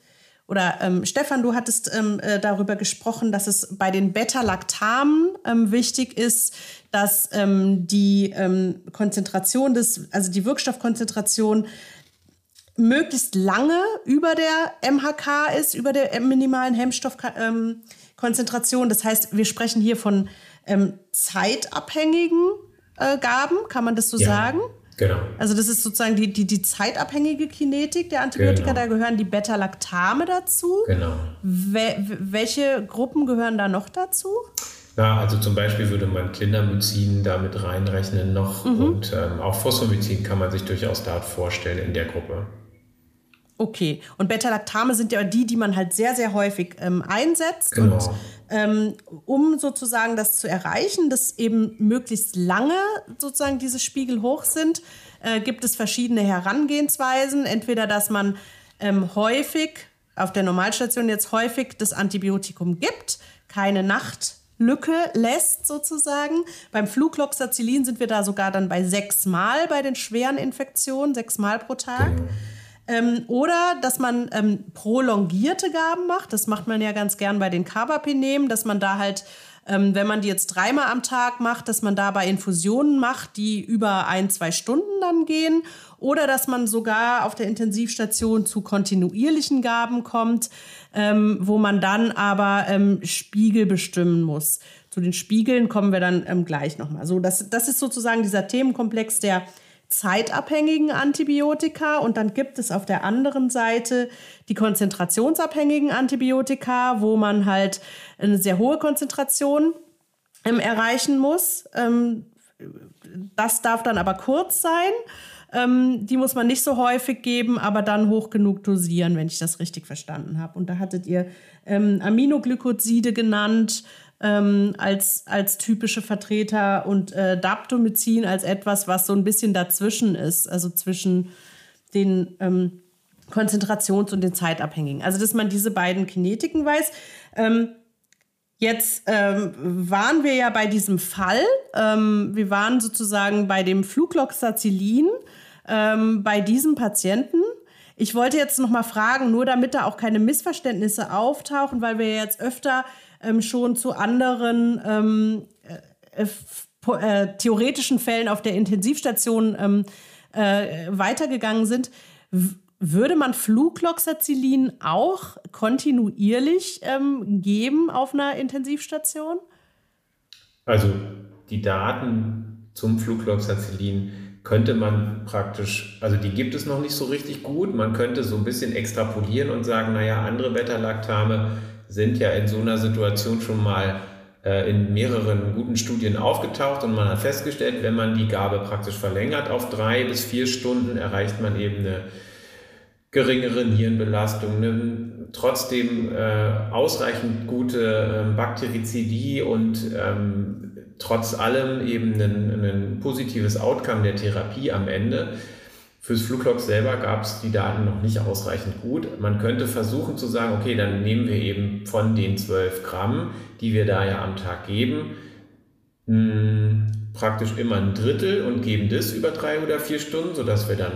oder ähm, Stefan, du hattest ähm, äh, darüber gesprochen, dass es bei den Beta-Lactamen ähm, wichtig ist, dass ähm, die ähm, Konzentration des, also die Wirkstoffkonzentration möglichst lange über der MHK ist, über der minimalen Hemmstoffkonzentration. das heißt, wir sprechen hier von ähm, zeitabhängigen äh, Gaben, kann man das so ja. sagen? Genau. Also das ist sozusagen die, die, die zeitabhängige Kinetik der Antibiotika, genau. da gehören die Beta-Lactame dazu. Genau. We welche Gruppen gehören da noch dazu? Ja, also zum Beispiel würde man Clindamycin da mit reinrechnen noch mhm. und ähm, auch Phosphomycin kann man sich durchaus da vorstellen in der Gruppe. Okay, und Beta-Lactame sind ja die, die man halt sehr, sehr häufig ähm, einsetzt. Genau. Und um sozusagen das zu erreichen, dass eben möglichst lange sozusagen diese Spiegel hoch sind, äh, gibt es verschiedene Herangehensweisen. Entweder, dass man ähm, häufig auf der Normalstation jetzt häufig das Antibiotikum gibt, keine Nachtlücke lässt sozusagen. Beim Flugloxacillin sind wir da sogar dann bei sechsmal bei den schweren Infektionen, sechsmal pro Tag. Genau. Ähm, oder dass man ähm, prolongierte Gaben macht. Das macht man ja ganz gern bei den Carbapenemen, dass man da halt, ähm, wenn man die jetzt dreimal am Tag macht, dass man dabei Infusionen macht, die über ein, zwei Stunden dann gehen. Oder dass man sogar auf der Intensivstation zu kontinuierlichen Gaben kommt, ähm, wo man dann aber ähm, Spiegel bestimmen muss. Zu den Spiegeln kommen wir dann ähm, gleich nochmal. So, das, das ist sozusagen dieser Themenkomplex der zeitabhängigen Antibiotika und dann gibt es auf der anderen Seite die konzentrationsabhängigen Antibiotika, wo man halt eine sehr hohe Konzentration ähm, erreichen muss. Ähm, das darf dann aber kurz sein. Ähm, die muss man nicht so häufig geben, aber dann hoch genug dosieren, wenn ich das richtig verstanden habe. Und da hattet ihr ähm, Aminoglycoside genannt, ähm, als, als typische Vertreter und äh, Daptomycin als etwas, was so ein bisschen dazwischen ist, also zwischen den ähm, Konzentrations- und den Zeitabhängigen. Also, dass man diese beiden Kinetiken weiß. Ähm, Jetzt ähm, waren wir ja bei diesem Fall. Ähm, wir waren sozusagen bei dem Flugloxacillin, ähm, bei diesem Patienten. Ich wollte jetzt noch mal fragen, nur damit da auch keine Missverständnisse auftauchen, weil wir jetzt öfter ähm, schon zu anderen ähm, äh, äh, theoretischen Fällen auf der Intensivstation ähm, äh, weitergegangen sind. würde man Flucloxacillin auch kontinuierlich ähm, geben auf einer Intensivstation? Also die Daten zum Flucloxacillin könnte man praktisch, also die gibt es noch nicht so richtig gut. Man könnte so ein bisschen extrapolieren und sagen, naja, andere Beta-Lactame sind ja in so einer Situation schon mal äh, in mehreren guten Studien aufgetaucht und man hat festgestellt, wenn man die Gabe praktisch verlängert auf drei bis vier Stunden, erreicht man eben eine geringere Nierenbelastung, eine trotzdem äh, ausreichend gute äh, Bakterizidie und ähm, trotz allem eben ein, ein positives Outcome der Therapie am Ende. Fürs Fluglock selber gab es die Daten noch nicht ausreichend gut. Man könnte versuchen zu sagen, okay, dann nehmen wir eben von den 12 Gramm, die wir da ja am Tag geben, mh, praktisch immer ein Drittel und geben das über drei oder vier Stunden, sodass wir dann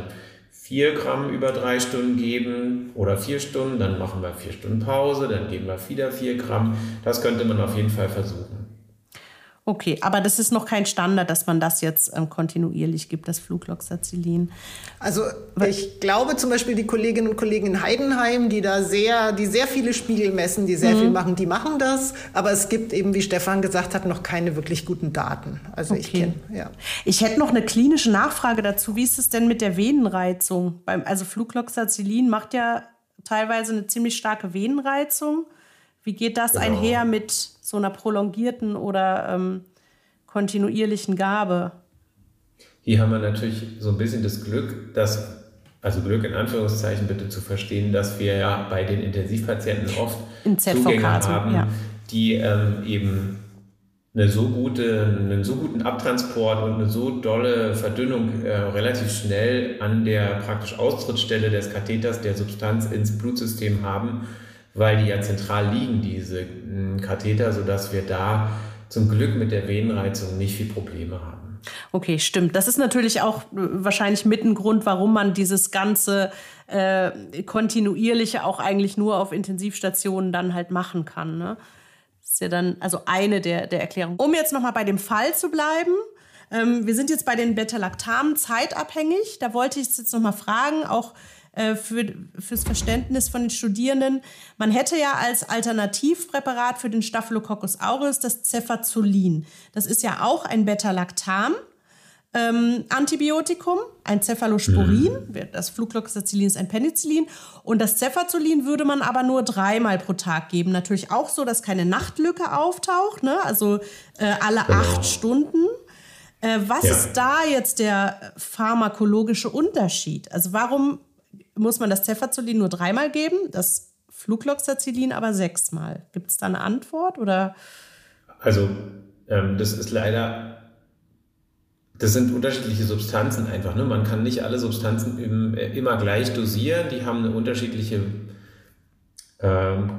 4 Gramm über drei Stunden geben oder vier Stunden, dann machen wir vier Stunden Pause, dann geben wir wieder 4 Gramm. Das könnte man auf jeden Fall versuchen. Okay, aber das ist noch kein Standard, dass man das jetzt ähm, kontinuierlich gibt, das Flugloxacillin. Also ich glaube zum Beispiel die Kolleginnen und Kollegen in Heidenheim, die da sehr, die sehr viele Spiegel messen, die sehr mhm. viel machen, die machen das. Aber es gibt eben, wie Stefan gesagt hat, noch keine wirklich guten Daten. Also okay. ich kenne, ja. Ich hätte noch eine klinische Nachfrage dazu. Wie ist es denn mit der Venenreizung? Beim, also Flugloxacillin macht ja teilweise eine ziemlich starke Venenreizung. Wie geht das genau. einher mit so einer prolongierten oder ähm, kontinuierlichen Gabe? Hier haben wir natürlich so ein bisschen das Glück, dass, also Glück in Anführungszeichen bitte zu verstehen, dass wir ja bei den Intensivpatienten oft Zugänge haben, ja. die ähm, eben eine so gute, einen so guten Abtransport und eine so dolle Verdünnung äh, relativ schnell an der praktisch Austrittsstelle des Katheters der Substanz ins Blutsystem haben, weil die ja zentral liegen, diese hm, Katheter, sodass wir da zum Glück mit der Venenreizung nicht viel Probleme haben. Okay, stimmt. Das ist natürlich auch äh, wahrscheinlich mit ein Grund, warum man dieses ganze äh, kontinuierliche auch eigentlich nur auf Intensivstationen dann halt machen kann. Ne? Das ist ja dann also eine der, der Erklärungen. Um jetzt nochmal bei dem Fall zu bleiben, ähm, wir sind jetzt bei den Beta-Lactamen zeitabhängig. Da wollte ich jetzt nochmal fragen, auch äh, für, fürs Verständnis von den Studierenden. Man hätte ja als Alternativpräparat für den Staphylococcus aureus das Cefazolin. Das ist ja auch ein Beta-Lactam. Ähm, Antibiotikum, ein Cephalosporin, mhm. das Flucloxacillin ist ein Penicillin und das Cefazolin würde man aber nur dreimal pro Tag geben. Natürlich auch so, dass keine Nachtlücke auftaucht, ne? also äh, alle genau. acht Stunden. Äh, was ja. ist da jetzt der pharmakologische Unterschied? Also warum muss man das Cefazolin nur dreimal geben, das Flucloxacillin aber sechsmal. Gibt es da eine Antwort oder? Also ähm, das ist leider, das sind unterschiedliche Substanzen einfach. Ne? Man kann nicht alle Substanzen im, äh, immer gleich dosieren. Die haben eine unterschiedliche ähm,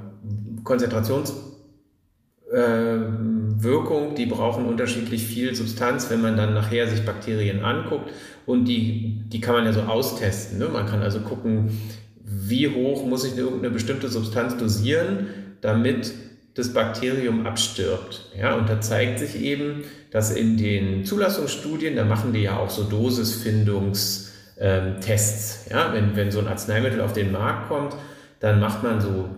Konzentrationswirkung. Ähm, die brauchen unterschiedlich viel Substanz, wenn man dann nachher sich Bakterien anguckt und die, die kann man ja so austesten. Ne? Man kann also gucken, wie hoch muss ich irgendeine bestimmte Substanz dosieren, damit das Bakterium abstirbt. Ja, und da zeigt sich eben, dass in den Zulassungsstudien, da machen die ja auch so Dosisfindungstests. Ähm, ja, wenn, wenn so ein Arzneimittel auf den Markt kommt, dann macht man so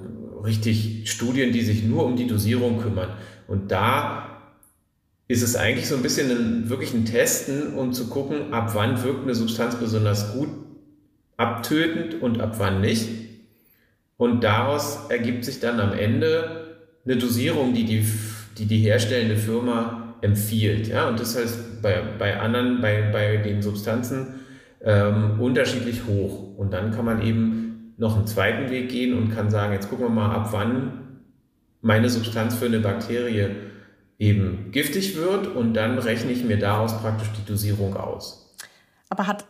richtig Studien, die sich nur um die Dosierung kümmern. Und da ist es eigentlich so ein bisschen ein, wirklich ein Testen, um zu gucken, ab wann wirkt eine Substanz besonders gut abtötend und ab wann nicht. Und daraus ergibt sich dann am Ende eine Dosierung, die die, die, die herstellende Firma empfiehlt. Ja? Und das heißt bei, bei anderen, bei, bei den Substanzen ähm, unterschiedlich hoch. Und dann kann man eben noch einen zweiten Weg gehen und kann sagen, jetzt gucken wir mal, ab wann meine Substanz für eine Bakterie eben giftig wird und dann rechne ich mir daraus praktisch die Dosierung aus. Aber hat,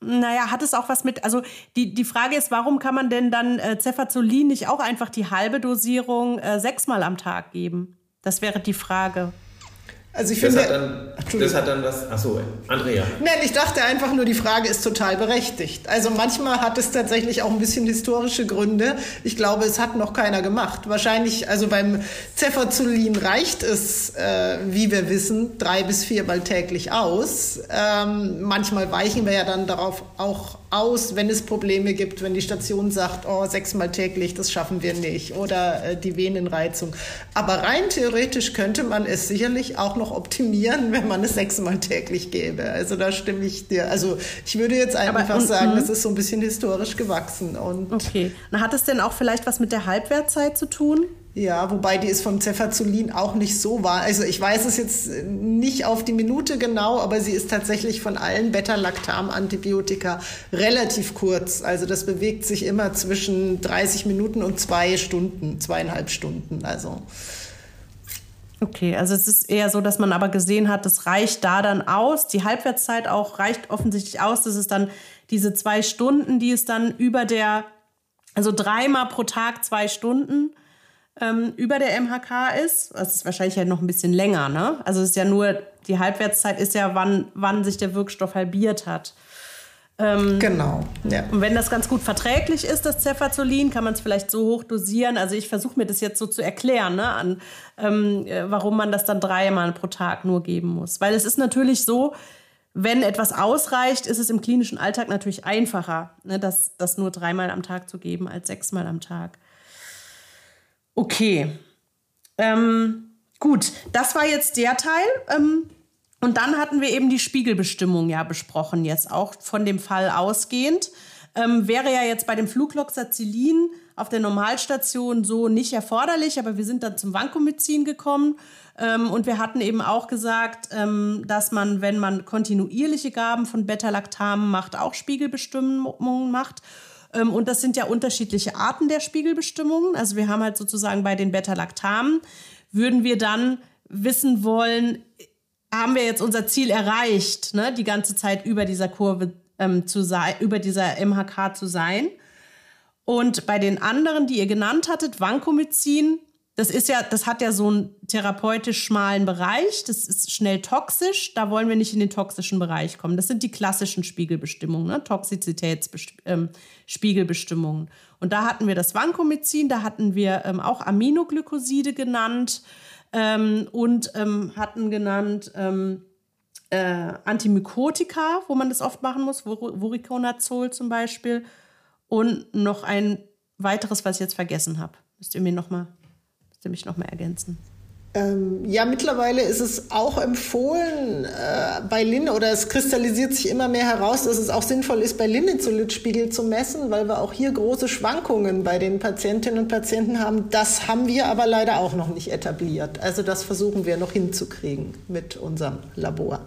naja, hat es auch was mit, also die, die Frage ist, warum kann man denn dann äh, Cefazolin nicht auch einfach die halbe Dosierung äh, sechsmal am Tag geben? Das wäre die Frage. Also ich finde, das hat dann, das hat dann was. Achso, Andrea. Nein, ich dachte einfach nur, die Frage ist total berechtigt. Also manchmal hat es tatsächlich auch ein bisschen historische Gründe. Ich glaube, es hat noch keiner gemacht. Wahrscheinlich, also beim Cefazolin reicht es, äh, wie wir wissen, drei bis viermal täglich aus. Ähm, manchmal weichen wir ja dann darauf auch aus, wenn es Probleme gibt, wenn die Station sagt, oh, sechsmal täglich, das schaffen wir nicht, oder äh, die Venenreizung. Aber rein theoretisch könnte man es sicherlich auch noch optimieren, wenn man es sechsmal täglich gäbe. Also da stimme ich dir. Also ich würde jetzt einfach Aber, sagen, das ist so ein bisschen historisch gewachsen. Und okay. Na, hat es denn auch vielleicht was mit der Halbwertzeit zu tun? Ja, wobei die ist vom Cefazolin auch nicht so wahr. Also ich weiß es jetzt nicht auf die Minute genau, aber sie ist tatsächlich von allen Beta-Lactam-Antibiotika relativ kurz. Also das bewegt sich immer zwischen 30 Minuten und zwei Stunden, zweieinhalb Stunden. Also Okay, also es ist eher so, dass man aber gesehen hat, das reicht da dann aus. Die Halbwertszeit auch reicht offensichtlich aus. Das ist dann diese zwei Stunden, die es dann über der, also dreimal pro Tag zwei Stunden ähm, über der MHK ist. Das ist wahrscheinlich ja noch ein bisschen länger, ne? Also es ist ja nur, die Halbwertszeit ist ja, wann, wann sich der Wirkstoff halbiert hat. Ähm, genau. Ja. Und wenn das ganz gut verträglich ist, das Cefazolin, kann man es vielleicht so hoch dosieren. Also ich versuche mir das jetzt so zu erklären, ne, an, ähm, äh, warum man das dann dreimal pro Tag nur geben muss. Weil es ist natürlich so, wenn etwas ausreicht, ist es im klinischen Alltag natürlich einfacher, ne, das, das nur dreimal am Tag zu geben als sechsmal am Tag. Okay. Ähm, gut, das war jetzt der Teil. Ähm, und dann hatten wir eben die Spiegelbestimmung ja besprochen, jetzt auch von dem Fall ausgehend. Ähm, wäre ja jetzt bei dem Flugloxacillin auf der Normalstation so nicht erforderlich, aber wir sind dann zum Vancomycin gekommen ähm, und wir hatten eben auch gesagt, ähm, dass man, wenn man kontinuierliche Gaben von Beta-Lactamen macht, auch Spiegelbestimmungen macht. Ähm, und das sind ja unterschiedliche Arten der Spiegelbestimmungen. Also wir haben halt sozusagen bei den Beta-Lactamen, würden wir dann wissen wollen, haben wir jetzt unser Ziel erreicht, ne, die ganze Zeit über dieser Kurve ähm, zu sein, über dieser MHK zu sein. Und bei den anderen, die ihr genannt hattet, Vancomycin, das ist ja, das hat ja so einen therapeutisch schmalen Bereich. Das ist schnell toxisch. Da wollen wir nicht in den toxischen Bereich kommen. Das sind die klassischen Spiegelbestimmungen, ne? Toxizitätsspiegelbestimmungen. Ähm, Und da hatten wir das Vancomycin, da hatten wir ähm, auch Aminoglycoside genannt ähm, und ähm, hatten genannt ähm, äh, Antimykotika, wo man das oft machen muss, Voriconazol zum Beispiel. Und noch ein weiteres, was ich jetzt vergessen habe. Müsst ihr mir noch du mich noch mal ergänzen? Ähm, ja, mittlerweile ist es auch empfohlen äh, bei Linne oder es kristallisiert sich immer mehr heraus, dass es auch sinnvoll ist, bei Linezolidspiegel zu messen, weil wir auch hier große Schwankungen bei den Patientinnen und Patienten haben. Das haben wir aber leider auch noch nicht etabliert. Also das versuchen wir noch hinzukriegen mit unserem Labor.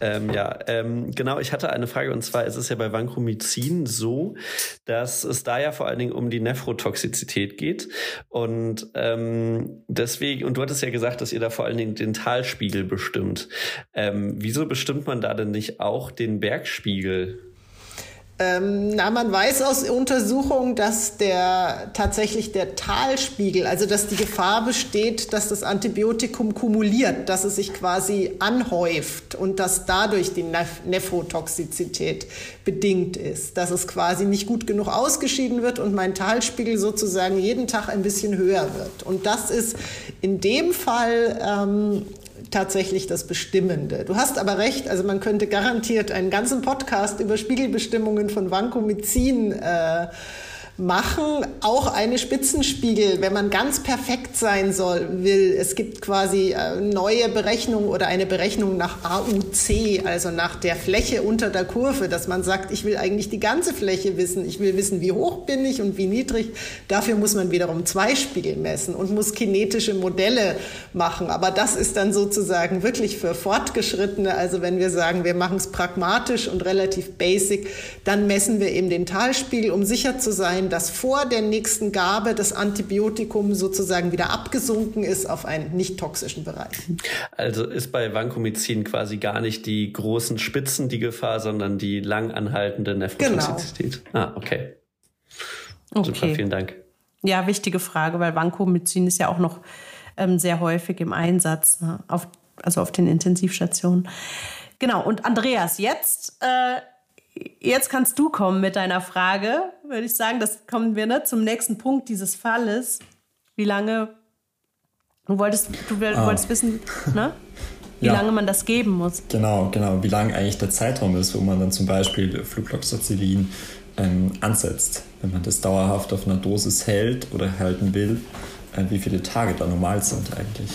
Ähm, ja, ähm, genau, ich hatte eine Frage und zwar ist es ja bei Vancomycin so, dass es da ja vor allen Dingen um die Nephrotoxizität geht und ähm, deswegen, und du hattest ja gesagt, dass ihr da vor allen Dingen den Talspiegel bestimmt. Ähm, wieso bestimmt man da denn nicht auch den Bergspiegel? Ähm, na, man weiß aus Untersuchungen, dass der tatsächlich der Talspiegel, also dass die Gefahr besteht, dass das Antibiotikum kumuliert, dass es sich quasi anhäuft und dass dadurch die Nephrotoxizität bedingt ist, dass es quasi nicht gut genug ausgeschieden wird und mein Talspiegel sozusagen jeden Tag ein bisschen höher wird. Und das ist in dem Fall ähm, tatsächlich das Bestimmende. Du hast aber recht, also man könnte garantiert einen ganzen Podcast über Spiegelbestimmungen von Vancomycin äh, machen. Auch eine Spitzenspiegel, wenn man ganz perfekt sein soll, will. Es gibt quasi äh, neue Berechnungen oder eine Berechnung nach AUC, also nach der Fläche unter der Kurve, dass man sagt, ich will eigentlich die ganze Fläche wissen. Ich will wissen, wie hoch bin ich und wie niedrig. Dafür muss man wiederum zwei Spiegel messen und muss kinetische Modelle machen. Aber das ist dann sozusagen wirklich für Fortgeschrittene. Also wenn wir sagen, wir machen es pragmatisch und relativ basic, dann messen wir eben den Talspiegel, um sicher zu sein, dass vor der nächsten Gabe das Antibiotikum sozusagen wieder abgesunken ist auf einen nicht toxischen Bereich. Also ist bei Vancomycin quasi gar nicht die großen Spitzen die Gefahr, sondern die lang anhaltende Nephrotoxizität. Genau. Ah, okay. okay. Super, vielen Dank. Ja, wichtige Frage, weil Vancomycin ist ja auch noch ähm, sehr häufig im Einsatz. Ne? Auf also auf den Intensivstationen. Genau, und Andreas, jetzt, äh, jetzt kannst du kommen mit deiner Frage, würde ich sagen. Das kommen wir ne, zum nächsten Punkt dieses Falles. Wie lange, du wolltest, du ah. wolltest wissen, ne? wie ja. lange man das geben muss. Genau, genau, wie lang eigentlich der Zeitraum ist, wo man dann zum Beispiel Flugloxacillin ähm, ansetzt. Wenn man das dauerhaft auf einer Dosis hält oder halten will, äh, wie viele Tage da normal sind eigentlich.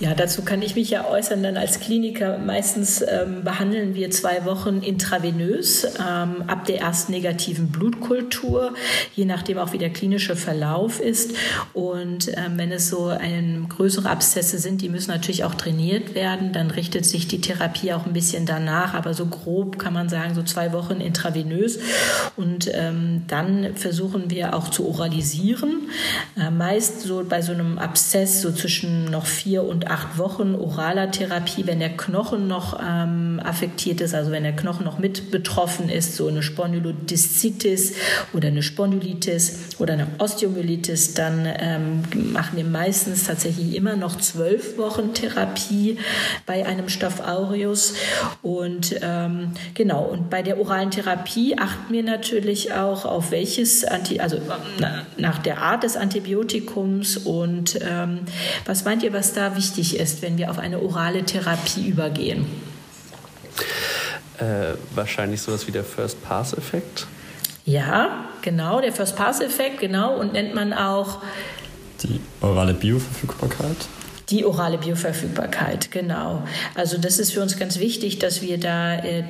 Ja, dazu kann ich mich ja äußern. Dann als Kliniker meistens ähm, behandeln wir zwei Wochen intravenös ähm, ab der ersten negativen Blutkultur, je nachdem auch wie der klinische Verlauf ist. Und ähm, wenn es so ein, größere Abszesse sind, die müssen natürlich auch trainiert werden. Dann richtet sich die Therapie auch ein bisschen danach. Aber so grob kann man sagen, so zwei Wochen intravenös. Und ähm, dann versuchen wir auch zu oralisieren. Äh, meist so bei so einem Abszess so zwischen noch vier und acht Wochen oraler Therapie, wenn der Knochen noch ähm, affektiert ist, also wenn der Knochen noch mit betroffen ist, so eine Spondylodiszitis oder eine Spondylitis oder eine Osteomyelitis, dann ähm, machen wir meistens tatsächlich immer noch zwölf Wochen Therapie bei einem Staph aureus. Und ähm, genau, und bei der oralen Therapie achten wir natürlich auch auf welches, Anti also nach der Art des Antibiotikums und ähm, was meint ihr, was da wichtig wichtig ist, wenn wir auf eine orale Therapie übergehen? Äh, wahrscheinlich sowas wie der First-Pass-Effekt. Ja, genau, der First-Pass-Effekt, genau, und nennt man auch die orale Bioverfügbarkeit. Die orale Bioverfügbarkeit, genau. Also das ist für uns ganz wichtig, dass wir da äh,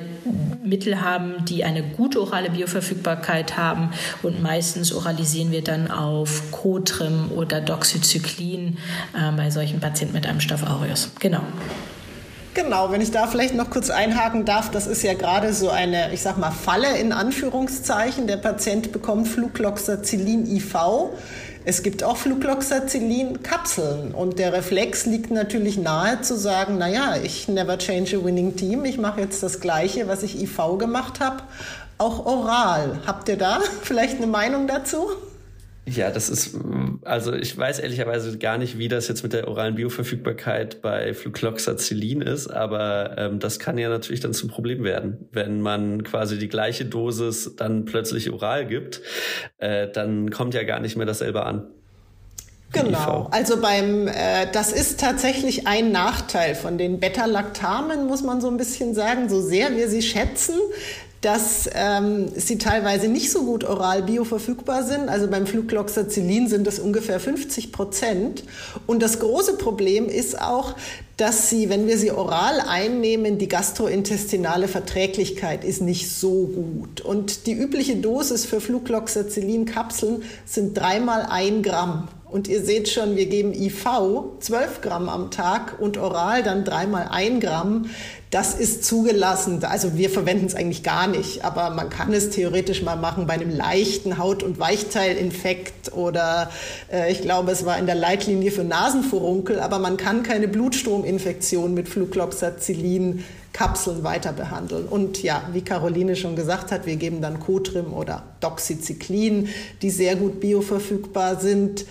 Mittel haben, die eine gute orale Bioverfügbarkeit haben. Und meistens oralisieren wir dann auf Cotrim oder Doxycyclin äh, bei solchen Patienten mit einem Staph aureus. Genau. Genau, wenn ich da vielleicht noch kurz einhaken darf, das ist ja gerade so eine, ich sag mal, Falle in Anführungszeichen. Der Patient bekommt Flugloxacillin IV es gibt auch Flucloxacillin-Kapseln und der Reflex liegt natürlich nahe zu sagen, naja, ich never change a winning team, ich mache jetzt das Gleiche, was ich IV gemacht habe, auch oral. Habt ihr da vielleicht eine Meinung dazu? Ja, das ist, also ich weiß ehrlicherweise gar nicht, wie das jetzt mit der oralen Bioverfügbarkeit bei Flucloxacillin ist, aber ähm, das kann ja natürlich dann zum Problem werden. Wenn man quasi die gleiche Dosis dann plötzlich oral gibt, äh, dann kommt ja gar nicht mehr dasselbe an. Genau, also beim, äh, das ist tatsächlich ein Nachteil von den Beta-Lactamen, muss man so ein bisschen sagen, so sehr wir sie schätzen, dass ähm, sie teilweise nicht so gut oral bioverfügbar sind. Also beim Flucloxacillin sind es ungefähr 50 Prozent. Und das große Problem ist auch, dass sie, wenn wir sie oral einnehmen, die gastrointestinale Verträglichkeit ist nicht so gut. Und die übliche Dosis für Flucloxacillin-Kapseln sind dreimal ein Gramm. Und ihr seht schon, wir geben IV 12 Gramm am Tag und oral dann dreimal ein Gramm. Das ist zugelassen. Also wir verwenden es eigentlich gar nicht, aber man kann es theoretisch mal machen bei einem leichten Haut- und Weichteilinfekt oder äh, ich glaube, es war in der Leitlinie für Nasenfurunkel, aber man kann keine Blutstrominfektion mit Flucloxacillin Kapseln weiter behandeln. Und ja, wie Caroline schon gesagt hat, wir geben dann Cotrim oder Doxycyclin, die sehr gut bioverfügbar sind.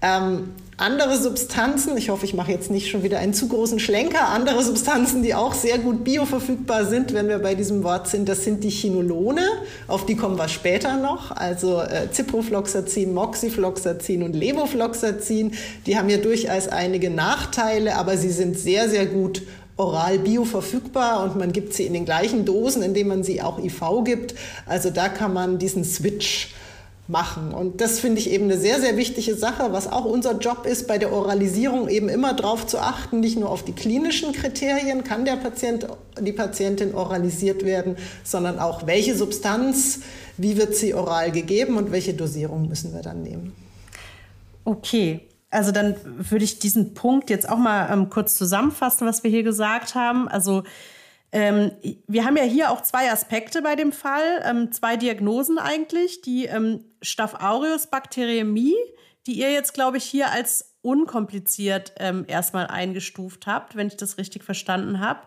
Ähm, andere Substanzen, ich hoffe, ich mache jetzt nicht schon wieder einen zu großen Schlenker, andere Substanzen, die auch sehr gut bioverfügbar sind, wenn wir bei diesem Wort sind, das sind die Chinolone, auf die kommen wir später noch, also äh, Ciprofloxacin, Moxifloxacin und Levofloxacin, die haben ja durchaus einige Nachteile, aber sie sind sehr, sehr gut oral bioverfügbar und man gibt sie in den gleichen Dosen, indem man sie auch IV gibt. Also da kann man diesen Switch machen. Und das finde ich eben eine sehr, sehr wichtige Sache, was auch unser Job ist, bei der Oralisierung eben immer darauf zu achten, nicht nur auf die klinischen Kriterien, kann der Patient, die Patientin oralisiert werden, sondern auch welche Substanz, wie wird sie oral gegeben und welche Dosierung müssen wir dann nehmen. Okay, also dann würde ich diesen Punkt jetzt auch mal ähm, kurz zusammenfassen, was wir hier gesagt haben. Also ähm, wir haben ja hier auch zwei Aspekte bei dem Fall, ähm, zwei Diagnosen eigentlich. Die ähm, Staph aureus Bakteriämie, die ihr jetzt, glaube ich, hier als unkompliziert ähm, erstmal eingestuft habt, wenn ich das richtig verstanden habe.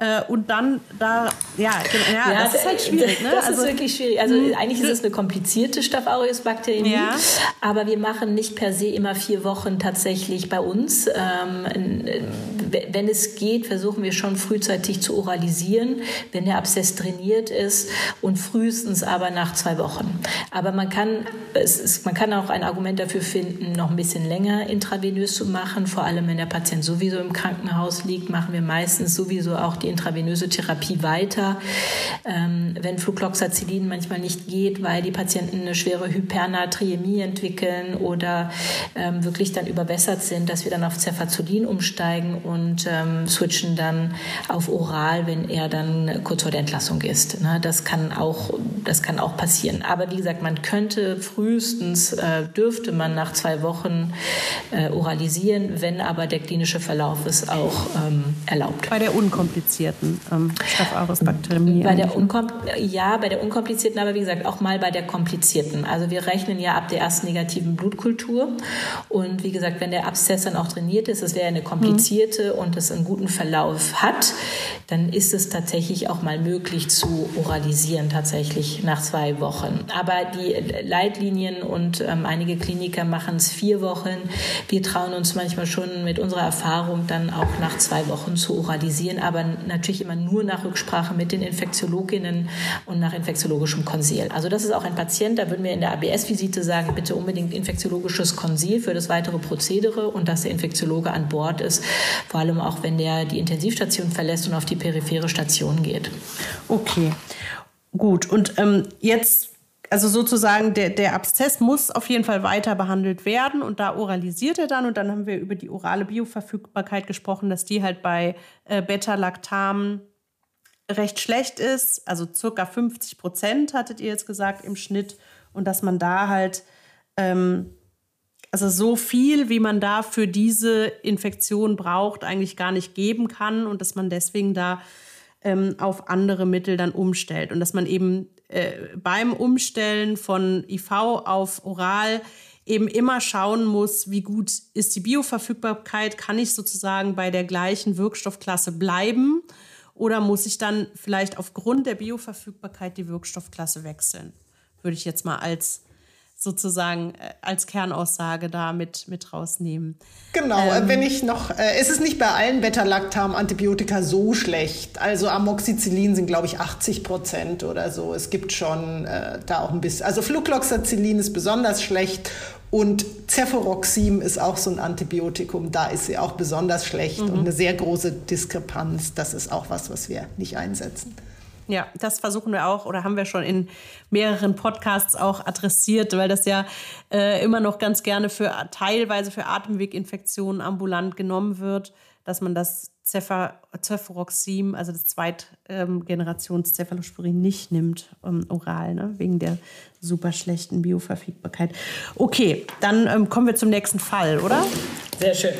Äh, und dann da, ja, ja, ja das ist halt schwierig. Ne? Das also, ist wirklich schwierig. Also mh. eigentlich ist es eine komplizierte Staph aureus Bakteriämie, ja. aber wir machen nicht per se immer vier Wochen tatsächlich bei uns. Ähm, wenn es geht, versuchen wir schon frühzeitig zu oralisieren, wenn der Abszess trainiert ist und frühestens aber nach zwei Wochen. Aber man kann, es ist, man kann auch ein Argument dafür finden, noch ein bisschen länger intravenös zu machen. Vor allem, wenn der Patient sowieso im Krankenhaus liegt, machen wir meistens sowieso auch die intravenöse Therapie weiter. Ähm, wenn Flucloxacillin manchmal nicht geht, weil die Patienten eine schwere Hypernatriämie entwickeln oder ähm, wirklich dann überwässert sind, dass wir dann auf Cefazolin umsteigen und ähm, switchen dann auf oral, wenn er dann kurz vor der Entlassung ist. Ne? Das kann auch, das kann auch passieren. Aber wie gesagt, man könnte frühestens, äh, dürfte man nach zwei Wochen äh, oralisieren, wenn aber der klinische Verlauf es auch ähm, erlaubt. Bei der unkomplizierten ähm, Staph aureus Bakteriämie. Bei der ja, bei der unkomplizierten, aber wie gesagt auch mal bei der komplizierten. Also wir rechnen ja ab der ersten negativen Blutkultur und wie gesagt, wenn der Abszess dann auch trainiert ist, das wäre eine komplizierte mhm. und es einen guten Verlauf hat, dann ist es tatsächlich auch mal möglich zu oralisieren tatsächlich nach zwei Wochen. Aber die Leitlinien und ähm, einige Kliniker machen es vier Wochen. Wir trauen uns manchmal schon mit unserer Erfahrung dann auch nach zwei Wochen zu oralisieren, aber natürlich immer nur nach Rücksprache mit den Infektiologinnen und nach infektiologischem Konsil. Also das ist auch ein Patient, da würden wir in der ABS-Visite sagen, bitte unbedingt infektiologisches Konsil für das weitere Prozedere und dass der Infektiologe an Bord ist, vor allem auch wenn der die Intensivstation verlässt und auf die periphere Station geht. Okay, gut. Und ähm, jetzt also sozusagen der, der Abszess muss auf jeden Fall weiter behandelt werden und da oralisiert er dann. Und dann haben wir über die orale Bioverfügbarkeit gesprochen, dass die halt bei äh, Beta-Lactam recht schlecht ist, also circa 50 Prozent hattet ihr jetzt gesagt im Schnitt. Und dass man da halt ähm, also so viel, wie man da für diese Infektion braucht, eigentlich gar nicht geben kann. Und dass man deswegen da ähm, auf andere Mittel dann umstellt. Und dass man eben äh, beim Umstellen von IV auf Oral eben immer schauen muss, wie gut ist die Bioverfügbarkeit, kann ich sozusagen bei der gleichen Wirkstoffklasse bleiben oder muss ich dann vielleicht aufgrund der Bioverfügbarkeit die Wirkstoffklasse wechseln? Würde ich jetzt mal als sozusagen äh, als Kernaussage da mit, mit rausnehmen. Genau, äh, ähm, wenn ich noch, äh, es ist nicht bei allen Beta-Lactam-Antibiotika so schlecht. Also Amoxicillin sind, glaube ich, 80 Prozent oder so. Es gibt schon äh, da auch ein bisschen, also Flucloxacillin ist besonders schlecht und Cefuroxim ist auch so ein Antibiotikum, da ist sie auch besonders schlecht mhm. und eine sehr große Diskrepanz. Das ist auch was, was wir nicht einsetzen. Ja, das versuchen wir auch oder haben wir schon in mehreren Podcasts auch adressiert, weil das ja äh, immer noch ganz gerne für teilweise für Atemweginfektionen ambulant genommen wird, dass man das Cefuroxim, also das Zweitgenerations ähm, nicht nimmt ähm, oral, ne? wegen der super schlechten Bioverfügbarkeit. Okay, dann ähm, kommen wir zum nächsten Fall, oder? Sehr schön.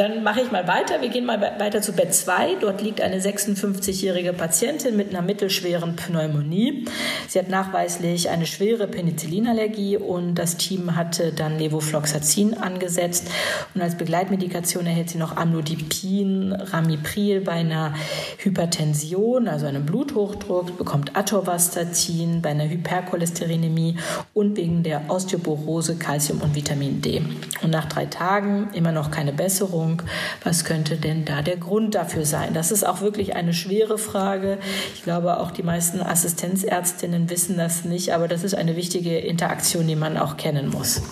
Dann mache ich mal weiter. Wir gehen mal weiter zu Bett 2. Dort liegt eine 56-jährige Patientin mit einer mittelschweren Pneumonie. Sie hat nachweislich eine schwere Penicillinallergie und das Team hatte dann Levofloxacin angesetzt. Und als Begleitmedikation erhält sie noch Amlodipin, Ramipril bei einer Hypertension, also einem Bluthochdruck, bekommt Atorvastatin bei einer Hypercholesterinämie und wegen der Osteoporose Calcium und Vitamin D. Und nach drei Tagen immer noch keine Besserung Essstörung. Was könnte denn da der Grund dafür sein? Das ist auch wirklich eine schwere Frage. Ich glaube, auch die meisten Assistenzärztinnen wissen das nicht, aber das ist eine wichtige Interaktion, die man auch kennen muss.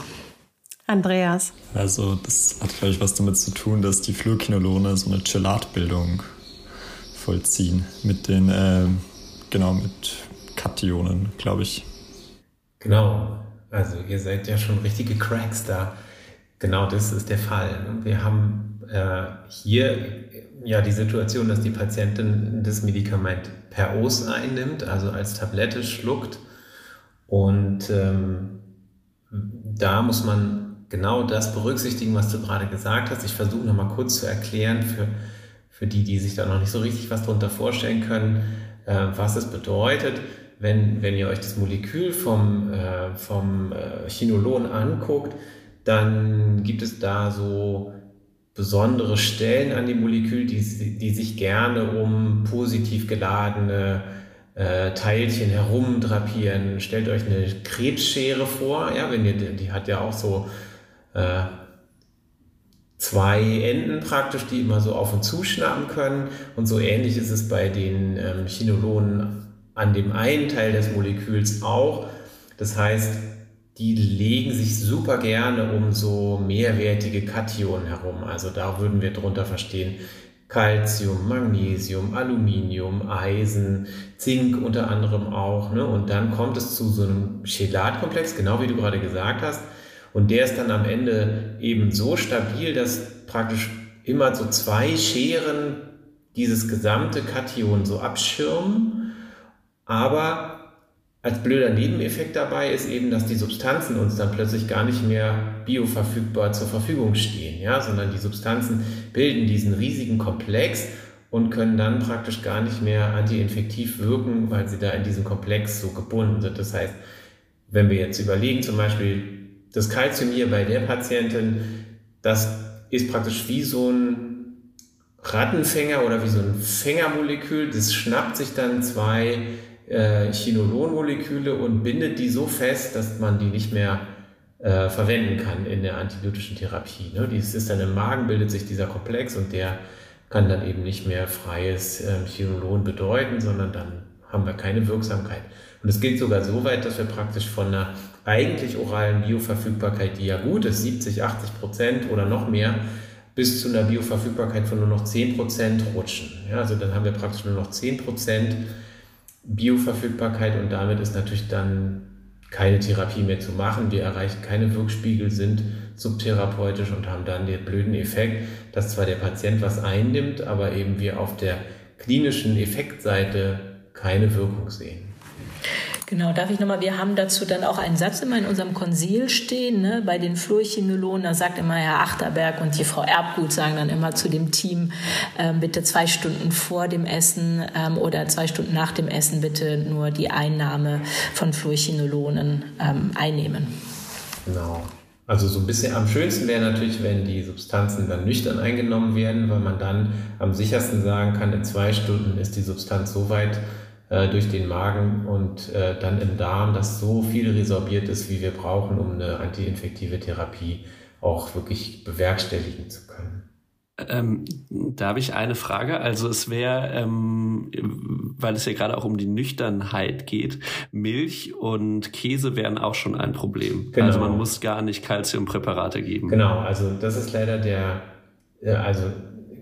Andreas. Also das hat, glaube ich, was damit zu tun, dass die Fluorquinolone so eine Chelatbildung vollziehen mit den, äh, genau, mit Kationen, glaube ich. Genau. Also ihr seid ja schon richtige Cracks da. Genau das ist der Fall. Wir haben äh, hier ja die Situation, dass die Patientin das Medikament per Os einnimmt, also als Tablette schluckt. Und ähm, da muss man genau das berücksichtigen, was du gerade gesagt hast. Ich versuche nochmal kurz zu erklären für, für die, die sich da noch nicht so richtig was darunter vorstellen können, äh, was es bedeutet. Wenn, wenn ihr euch das Molekül vom, äh, vom äh, Chinolon anguckt, dann gibt es da so besondere Stellen an dem Molekül, die, die sich gerne um positiv geladene äh, Teilchen herumdrapieren. Stellt euch eine Krebsschere vor, ja, wenn ihr, die hat ja auch so äh, zwei Enden praktisch, die immer so auf und zuschnappen können. Und so ähnlich ist es bei den ähm, Chinolonen an dem einen Teil des Moleküls auch. Das heißt, die legen sich super gerne um so mehrwertige Kationen herum. Also da würden wir drunter verstehen Calcium, Magnesium, Aluminium, Eisen, Zink unter anderem auch. Ne? Und dann kommt es zu so einem Chelatkomplex, genau wie du gerade gesagt hast. Und der ist dann am Ende eben so stabil, dass praktisch immer so zwei Scheren dieses gesamte Kation so abschirmen. Aber als blöder Nebeneffekt dabei ist eben, dass die Substanzen uns dann plötzlich gar nicht mehr bioverfügbar zur Verfügung stehen, ja, sondern die Substanzen bilden diesen riesigen Komplex und können dann praktisch gar nicht mehr antiinfektiv wirken, weil sie da in diesem Komplex so gebunden sind. Das heißt, wenn wir jetzt überlegen, zum Beispiel das Kalzium hier bei der Patientin, das ist praktisch wie so ein Rattenfänger oder wie so ein Fängermolekül, das schnappt sich dann zwei äh, Chinolonmoleküle und bindet die so fest, dass man die nicht mehr äh, verwenden kann in der antibiotischen Therapie. Ne? Dies ist dann im Magen, bildet sich dieser Komplex und der kann dann eben nicht mehr freies äh, Chinolon bedeuten, sondern dann haben wir keine Wirksamkeit. Und es geht sogar so weit, dass wir praktisch von einer eigentlich oralen Bioverfügbarkeit, die ja gut ist, 70, 80 Prozent oder noch mehr, bis zu einer Bioverfügbarkeit von nur noch 10 Prozent rutschen. Ja, also dann haben wir praktisch nur noch 10 Prozent Bioverfügbarkeit und damit ist natürlich dann keine Therapie mehr zu machen. Wir erreichen keine Wirkspiegel, sind subtherapeutisch und haben dann den blöden Effekt, dass zwar der Patient was einnimmt, aber eben wir auf der klinischen Effektseite keine Wirkung sehen. Genau, darf ich nochmal, wir haben dazu dann auch einen Satz immer in unserem Konsil stehen, ne, bei den Fluorchinolonen, da sagt immer Herr Achterberg und die Frau Erbgut sagen dann immer zu dem Team, ähm, bitte zwei Stunden vor dem Essen ähm, oder zwei Stunden nach dem Essen bitte nur die Einnahme von Fluorchinolonen ähm, einnehmen. Genau. Also so ein bisschen am schönsten wäre natürlich, wenn die Substanzen dann nüchtern eingenommen werden, weil man dann am sichersten sagen kann, in zwei Stunden ist die Substanz so weit äh, durch den Magen und äh, dann im Darm, dass so viel resorbiert ist, wie wir brauchen, um eine antiinfektive Therapie auch wirklich bewerkstelligen zu können. Ähm, da habe ich eine Frage. Also es wäre, ähm, weil es ja gerade auch um die Nüchternheit geht, Milch und Käse wären auch schon ein Problem. Genau. Also man muss gar nicht Calciumpräparate geben. Genau, also das ist leider der, also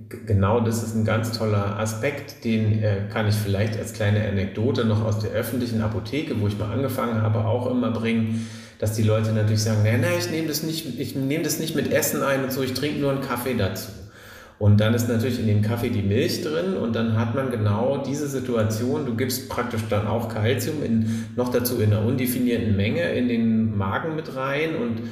genau das ist ein ganz toller Aspekt, den äh, kann ich vielleicht als kleine Anekdote noch aus der öffentlichen Apotheke, wo ich mal angefangen habe, auch immer bringen, dass die Leute natürlich sagen, nein, nein, ich nehme das nicht, ich nehme das nicht mit Essen ein und so, ich trinke nur einen Kaffee dazu. Und dann ist natürlich in dem Kaffee die Milch drin und dann hat man genau diese Situation. Du gibst praktisch dann auch Kalzium noch dazu in einer undefinierten Menge in den Magen mit rein und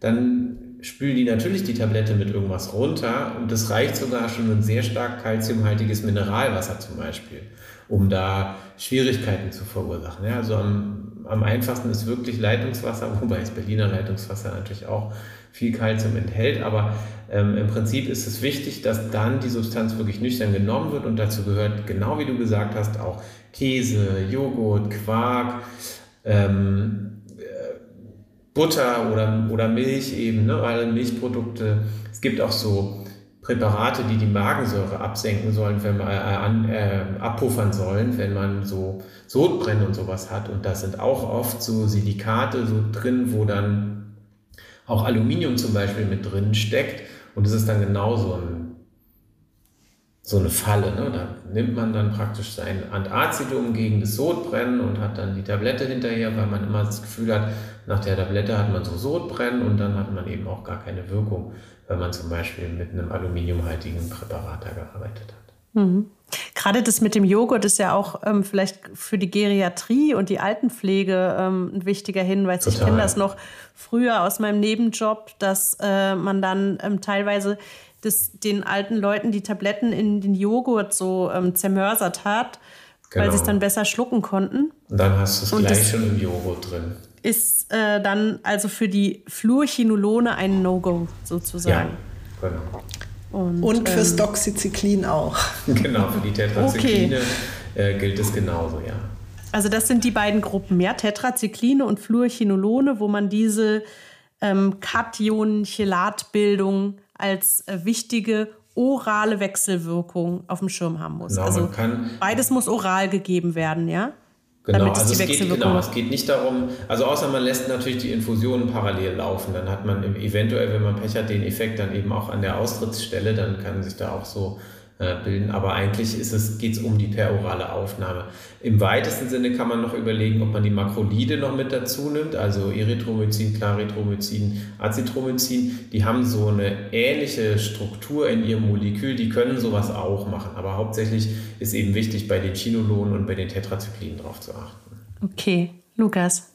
dann spülen die natürlich die Tablette mit irgendwas runter und das reicht sogar schon ein sehr stark kalziumhaltiges Mineralwasser zum Beispiel, um da Schwierigkeiten zu verursachen. Ja, also am, am einfachsten ist wirklich Leitungswasser, wobei das Berliner Leitungswasser natürlich auch viel Kalzium enthält, aber ähm, im Prinzip ist es wichtig, dass dann die Substanz wirklich nüchtern genommen wird und dazu gehört, genau wie du gesagt hast, auch Käse, Joghurt, Quark, ähm, Butter oder, oder Milch eben, ne, alle Milchprodukte. Es gibt auch so Präparate, die die Magensäure absenken sollen, wenn man äh, an, äh, abpuffern sollen, wenn man so Sodbrennen und sowas hat. Und da sind auch oft so Silikate so drin, wo dann auch Aluminium zum Beispiel mit drin steckt. Und das ist dann genau so, ein, so eine Falle. Ne? Da nimmt man dann praktisch sein Antazidum gegen das Sodbrennen und hat dann die Tablette hinterher, weil man immer das Gefühl hat, nach der Tablette hat man so Sodbrennen und dann hat man eben auch gar keine Wirkung, wenn man zum Beispiel mit einem aluminiumhaltigen Präparat da gearbeitet hat. Mhm. Gerade das mit dem Joghurt ist ja auch ähm, vielleicht für die Geriatrie und die Altenpflege ähm, ein wichtiger Hinweis. Total. Ich kenne das noch früher aus meinem Nebenjob, dass äh, man dann ähm, teilweise das, den alten Leuten die Tabletten in den Joghurt so ähm, zermörsert hat, genau. weil sie es dann besser schlucken konnten. Und dann hast du es gleich das, schon im Joghurt drin ist äh, dann also für die Fluorchinolone ein No-Go sozusagen. Ja, genau. Und, und fürs ähm, Doxycyclin auch. Genau, für die Tetracycline okay. äh, gilt es genauso, ja. Also das sind die beiden Gruppen, ja, Tetracycline und Fluorchinolone, wo man diese ähm, Kation-Chelatbildung als äh, wichtige orale Wechselwirkung auf dem Schirm haben muss. Genau, also beides muss oral gegeben werden, ja? Genau, also es geht, genau, es geht nicht darum, also außer man lässt natürlich die Infusionen parallel laufen, dann hat man eventuell, wenn man Pech hat, den Effekt dann eben auch an der Austrittsstelle, dann kann sich da auch so bilden. Aber eigentlich geht es um die perorale Aufnahme. Im weitesten Sinne kann man noch überlegen, ob man die Makrolide noch mit dazu nimmt, also Erythromycin, Clarithromycin, Azithromycin. Die haben so eine ähnliche Struktur in ihrem Molekül, die können sowas auch machen. Aber hauptsächlich ist eben wichtig, bei den Chinolonen und bei den Tetrazyklinen drauf zu achten. Okay, Lukas.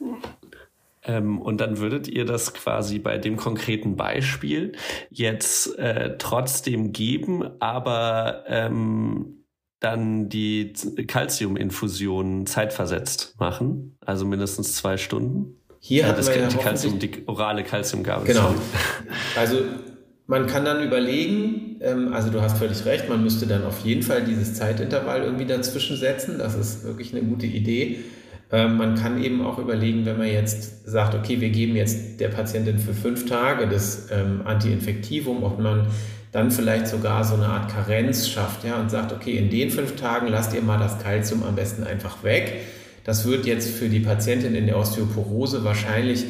Ähm, und dann würdet ihr das quasi bei dem konkreten Beispiel jetzt äh, trotzdem geben, aber ähm, dann die Calciuminfusion zeitversetzt machen, also mindestens zwei Stunden. Hier ja, hat das ja die, Calcium, die orale Calciumgabe. Genau. Also man kann dann überlegen, ähm, also du hast völlig recht, man müsste dann auf jeden Fall dieses Zeitintervall irgendwie dazwischen setzen. Das ist wirklich eine gute Idee. Ähm, man kann eben auch überlegen, wenn man jetzt sagt, okay, wir geben jetzt der Patientin für fünf Tage das ähm, Antiinfektivum, ob man dann vielleicht sogar so eine Art Karenz schafft ja, und sagt, okay, in den fünf Tagen lasst ihr mal das Kalzium am besten einfach weg. Das wird jetzt für die Patientin in der Osteoporose wahrscheinlich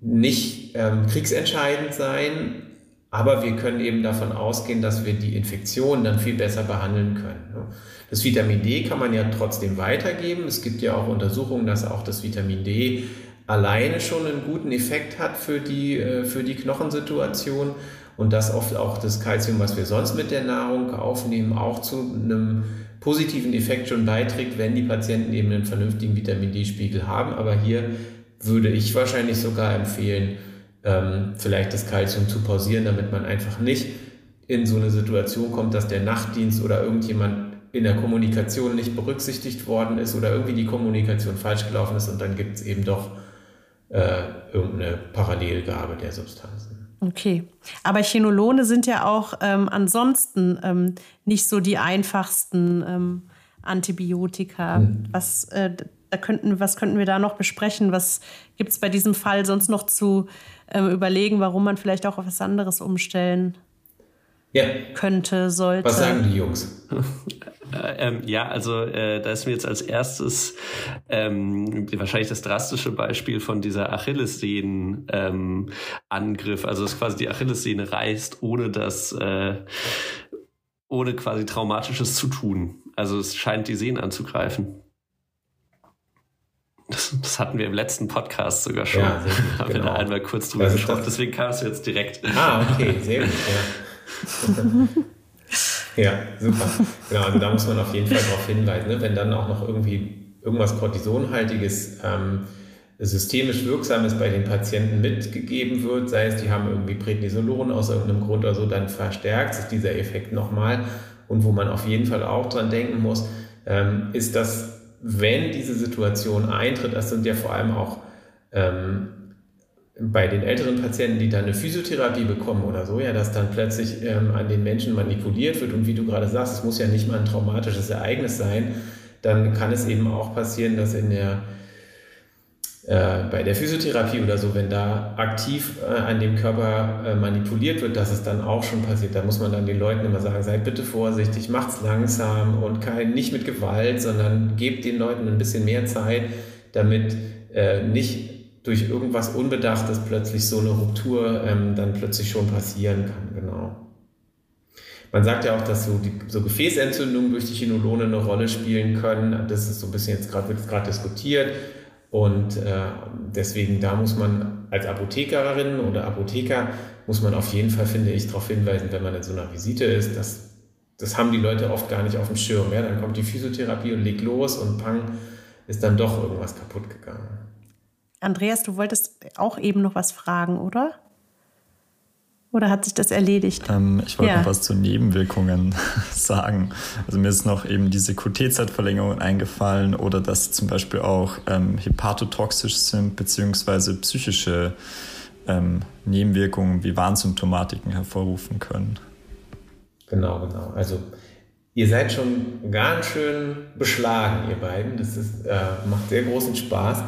nicht ähm, kriegsentscheidend sein, aber wir können eben davon ausgehen, dass wir die Infektion dann viel besser behandeln können. Ne? Das Vitamin D kann man ja trotzdem weitergeben. Es gibt ja auch Untersuchungen, dass auch das Vitamin D alleine schon einen guten Effekt hat für die, äh, für die Knochensituation und dass oft auch das Kalzium, was wir sonst mit der Nahrung aufnehmen, auch zu einem positiven Effekt schon beiträgt, wenn die Patienten eben einen vernünftigen Vitamin D-Spiegel haben. Aber hier würde ich wahrscheinlich sogar empfehlen, ähm, vielleicht das Kalzium zu pausieren, damit man einfach nicht in so eine Situation kommt, dass der Nachtdienst oder irgendjemand in der Kommunikation nicht berücksichtigt worden ist oder irgendwie die Kommunikation falsch gelaufen ist und dann gibt es eben doch äh, irgendeine Parallelgabe der Substanzen. Okay, aber Chinolone sind ja auch ähm, ansonsten ähm, nicht so die einfachsten ähm, Antibiotika. Hm. Was, äh, da könnten, was könnten wir da noch besprechen? Was gibt es bei diesem Fall sonst noch zu ähm, überlegen, warum man vielleicht auch auf was anderes umstellen ja. könnte, sollte. Was sagen die Jungs? ähm, ja, also äh, da ist mir jetzt als erstes ähm, wahrscheinlich das drastische Beispiel von dieser Achillessehnen-Angriff. Ähm, also dass quasi die Achillessehne reißt, ohne das, äh, ohne quasi traumatisches zu tun. Also es scheint die Sehnen anzugreifen. Das, das, hatten wir im letzten Podcast sogar schon. Ja, gut, haben genau. wir da einmal kurz drüber das gesprochen. Deswegen kam es jetzt direkt. Ah, okay, sehr gut. Ja. ja, super. Genau, also da muss man auf jeden Fall darauf hinweisen. Ne? Wenn dann auch noch irgendwie irgendwas Cortisonhaltiges ähm, systemisch Wirksames bei den Patienten mitgegeben wird, sei es, die haben irgendwie Prednisolon aus irgendeinem Grund oder so, dann verstärkt sich dieser Effekt nochmal. Und wo man auf jeden Fall auch dran denken muss, ähm, ist, dass wenn diese Situation eintritt, das sind ja vor allem auch ähm, bei den älteren Patienten, die dann eine Physiotherapie bekommen oder so, ja, dass dann plötzlich ähm, an den Menschen manipuliert wird. Und wie du gerade sagst, es muss ja nicht mal ein traumatisches Ereignis sein, dann kann es eben auch passieren, dass in der äh, bei der Physiotherapie oder so, wenn da aktiv äh, an dem Körper äh, manipuliert wird, dass es dann auch schon passiert. Da muss man dann den Leuten immer sagen, seid bitte vorsichtig, macht's langsam und kein, nicht mit Gewalt, sondern gebt den Leuten ein bisschen mehr Zeit, damit äh, nicht durch irgendwas Unbedachtes plötzlich so eine Ruptur ähm, dann plötzlich schon passieren kann. Genau. Man sagt ja auch, dass so, die, so Gefäßentzündungen durch die Chinolone eine Rolle spielen können. Das ist so ein bisschen jetzt gerade, wird gerade diskutiert und äh, deswegen, da muss man als Apothekerin oder Apotheker, muss man auf jeden Fall, finde ich, darauf hinweisen, wenn man in so einer Visite ist, dass das haben die Leute oft gar nicht auf dem Schirm. Ja? Dann kommt die Physiotherapie und legt los und pang, ist dann doch irgendwas kaputt gegangen. Andreas, du wolltest auch eben noch was fragen, oder? Oder hat sich das erledigt? Ähm, ich wollte ja. noch was zu Nebenwirkungen sagen. Also mir ist noch eben diese QT-Zeitverlängerung eingefallen oder dass zum Beispiel auch ähm, hepatotoxisch sind, beziehungsweise psychische ähm, Nebenwirkungen wie Warnsymptomatiken hervorrufen können. Genau, genau. Also ihr seid schon ganz schön beschlagen, ihr beiden. Das ist, äh, macht sehr großen Spaß.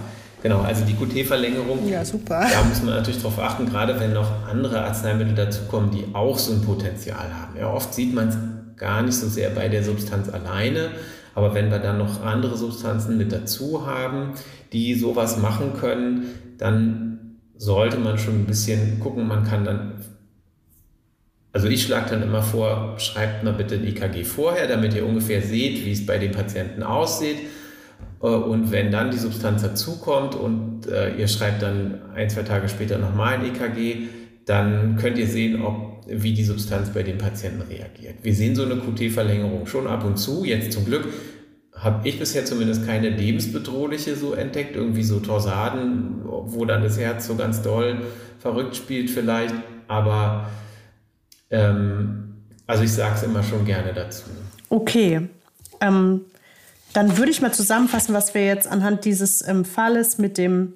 Genau, also die QT-Verlängerung. Ja, super. Da muss man natürlich darauf achten, gerade wenn noch andere Arzneimittel dazukommen, die auch so ein Potenzial haben. Ja, oft sieht man es gar nicht so sehr bei der Substanz alleine, aber wenn wir dann noch andere Substanzen mit dazu haben, die sowas machen können, dann sollte man schon ein bisschen gucken, man kann dann also ich schlage dann immer vor, schreibt mal bitte ein EKG vorher, damit ihr ungefähr seht, wie es bei den Patienten aussieht. Äh, und wenn dann die Substanz dazukommt und äh, ihr schreibt dann ein, zwei Tage später nochmal ein EKG, dann könnt ihr sehen, ob, wie die Substanz bei den Patienten reagiert. Wir sehen so eine QT-Verlängerung schon ab und zu. Jetzt zum Glück habe ich bisher zumindest keine lebensbedrohliche so entdeckt, irgendwie so Torsaden, wo dann das Herz so ganz doll verrückt spielt vielleicht. Aber ähm, also ich sage es immer schon gerne dazu. Okay. Ähm, dann würde ich mal zusammenfassen, was wir jetzt anhand dieses ähm, Falles mit dem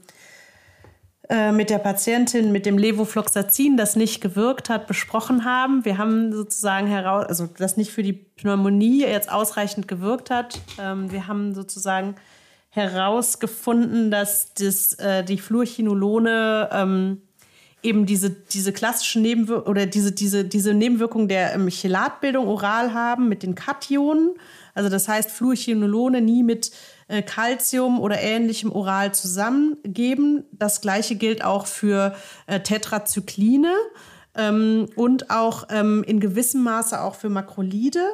äh, mit der Patientin mit dem Levofloxacin, das nicht gewirkt hat, besprochen haben. Wir haben sozusagen heraus, also das nicht für die Pneumonie jetzt ausreichend gewirkt hat. Ähm, wir haben sozusagen herausgefunden, dass das, äh, die Fluorchinolone ähm, eben diese, diese klassischen Nebenwirkungen oder diese, diese, diese Nebenwirkungen der ähm, Chelatbildung oral haben mit den Kationen also das heißt, Fluorchinolone nie mit äh, Calcium oder ähnlichem oral zusammengeben. Das gleiche gilt auch für äh, Tetrazykline ähm, und auch ähm, in gewissem Maße auch für Makrolide.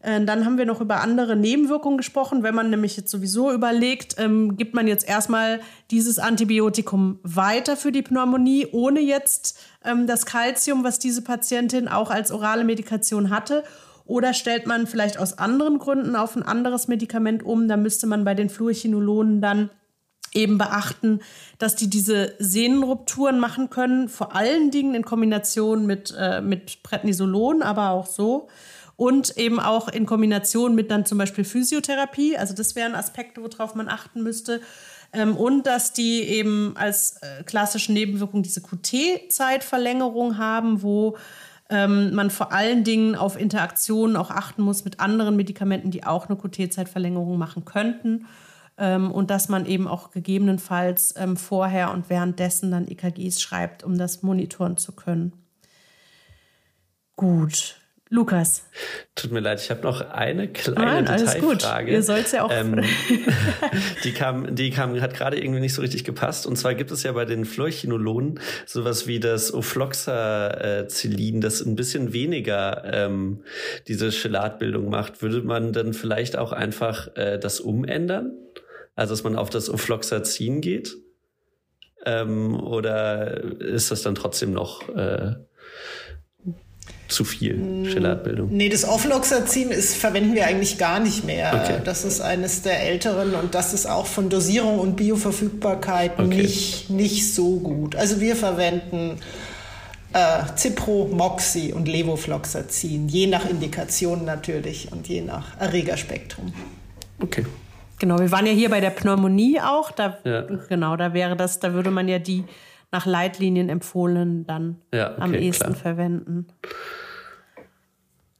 Äh, dann haben wir noch über andere Nebenwirkungen gesprochen. Wenn man nämlich jetzt sowieso überlegt, ähm, gibt man jetzt erstmal dieses Antibiotikum weiter für die Pneumonie, ohne jetzt ähm, das Calcium, was diese Patientin auch als orale Medikation hatte. Oder stellt man vielleicht aus anderen Gründen auf ein anderes Medikament um? Da müsste man bei den Fluorchinolonen dann eben beachten, dass die diese Sehnenrupturen machen können, vor allen Dingen in Kombination mit, äh, mit Prednisolon, aber auch so. Und eben auch in Kombination mit dann zum Beispiel Physiotherapie. Also das wären Aspekte, worauf man achten müsste. Ähm, und dass die eben als äh, klassische Nebenwirkung diese QT-Zeitverlängerung haben, wo ähm, man vor allen Dingen auf Interaktionen auch achten muss mit anderen Medikamenten, die auch eine QT-Zeitverlängerung machen könnten. Ähm, und dass man eben auch gegebenenfalls ähm, vorher und währenddessen dann EKGs schreibt, um das monitoren zu können. Gut. Lukas. Tut mir leid, ich habe noch eine kleine Nein, Detailfrage. Gut. Ihr sollt ja auch. Ähm, die kam, die kam, hat gerade irgendwie nicht so richtig gepasst. Und zwar gibt es ja bei den Fluorchinolonen sowas wie das Ofloxacillin, das ein bisschen weniger ähm, diese Chelatbildung macht. Würde man dann vielleicht auch einfach äh, das umändern? Also dass man auf das Ofloxacin geht? Ähm, oder ist das dann trotzdem noch äh, zu viel Chelatbildung? Nee, das Ofloxacin ist, verwenden wir eigentlich gar nicht mehr. Okay. Das ist eines der älteren und das ist auch von Dosierung und Bioverfügbarkeit okay. nicht, nicht so gut. Also wir verwenden äh, Cipro, Moxi und Levofloxacin, je nach Indikation natürlich und je nach Erregerspektrum. Okay. Genau, wir waren ja hier bei der Pneumonie auch. Da, ja. Genau, da wäre das, da würde man ja die nach Leitlinien empfohlen dann ja, okay, am ehesten klar. verwenden.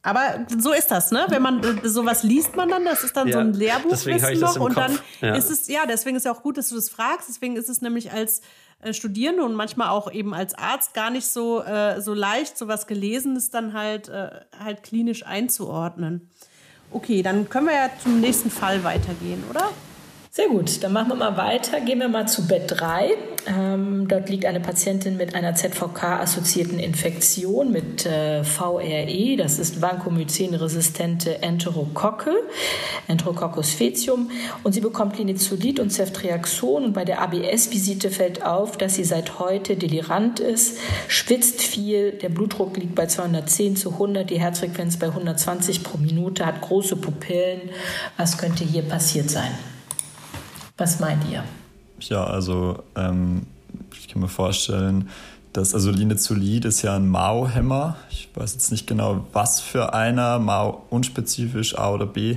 Aber so ist das, ne? Wenn man sowas liest man dann, das ist dann ja, so ein Lehrbuchwissen noch und dann ja. ist es ja, deswegen ist ja auch gut, dass du das fragst. Deswegen ist es nämlich als äh, Studierende und manchmal auch eben als Arzt gar nicht so äh, so leicht, sowas Gelesenes dann halt äh, halt klinisch einzuordnen. Okay, dann können wir ja zum nächsten Fall weitergehen, oder? Sehr gut, dann machen wir mal weiter. Gehen wir mal zu Bett 3. Ähm, dort liegt eine Patientin mit einer ZVK-assoziierten Infektion mit äh, VRE. Das ist Vancomycin-resistente Enterokokke, Enterococcus faecium. Und sie bekommt Linezolid und Ceftriaxon. Und bei der ABS-Visite fällt auf, dass sie seit heute delirant ist, schwitzt viel, der Blutdruck liegt bei 210 zu 100, die Herzfrequenz bei 120 pro Minute, hat große Pupillen. Was könnte hier passiert sein? Was meint ihr? Ja, also ähm, ich kann mir vorstellen, dass also Linezolid ist ja ein Mao-Hämmer. Ich weiß jetzt nicht genau, was für einer, Mao unspezifisch A oder B.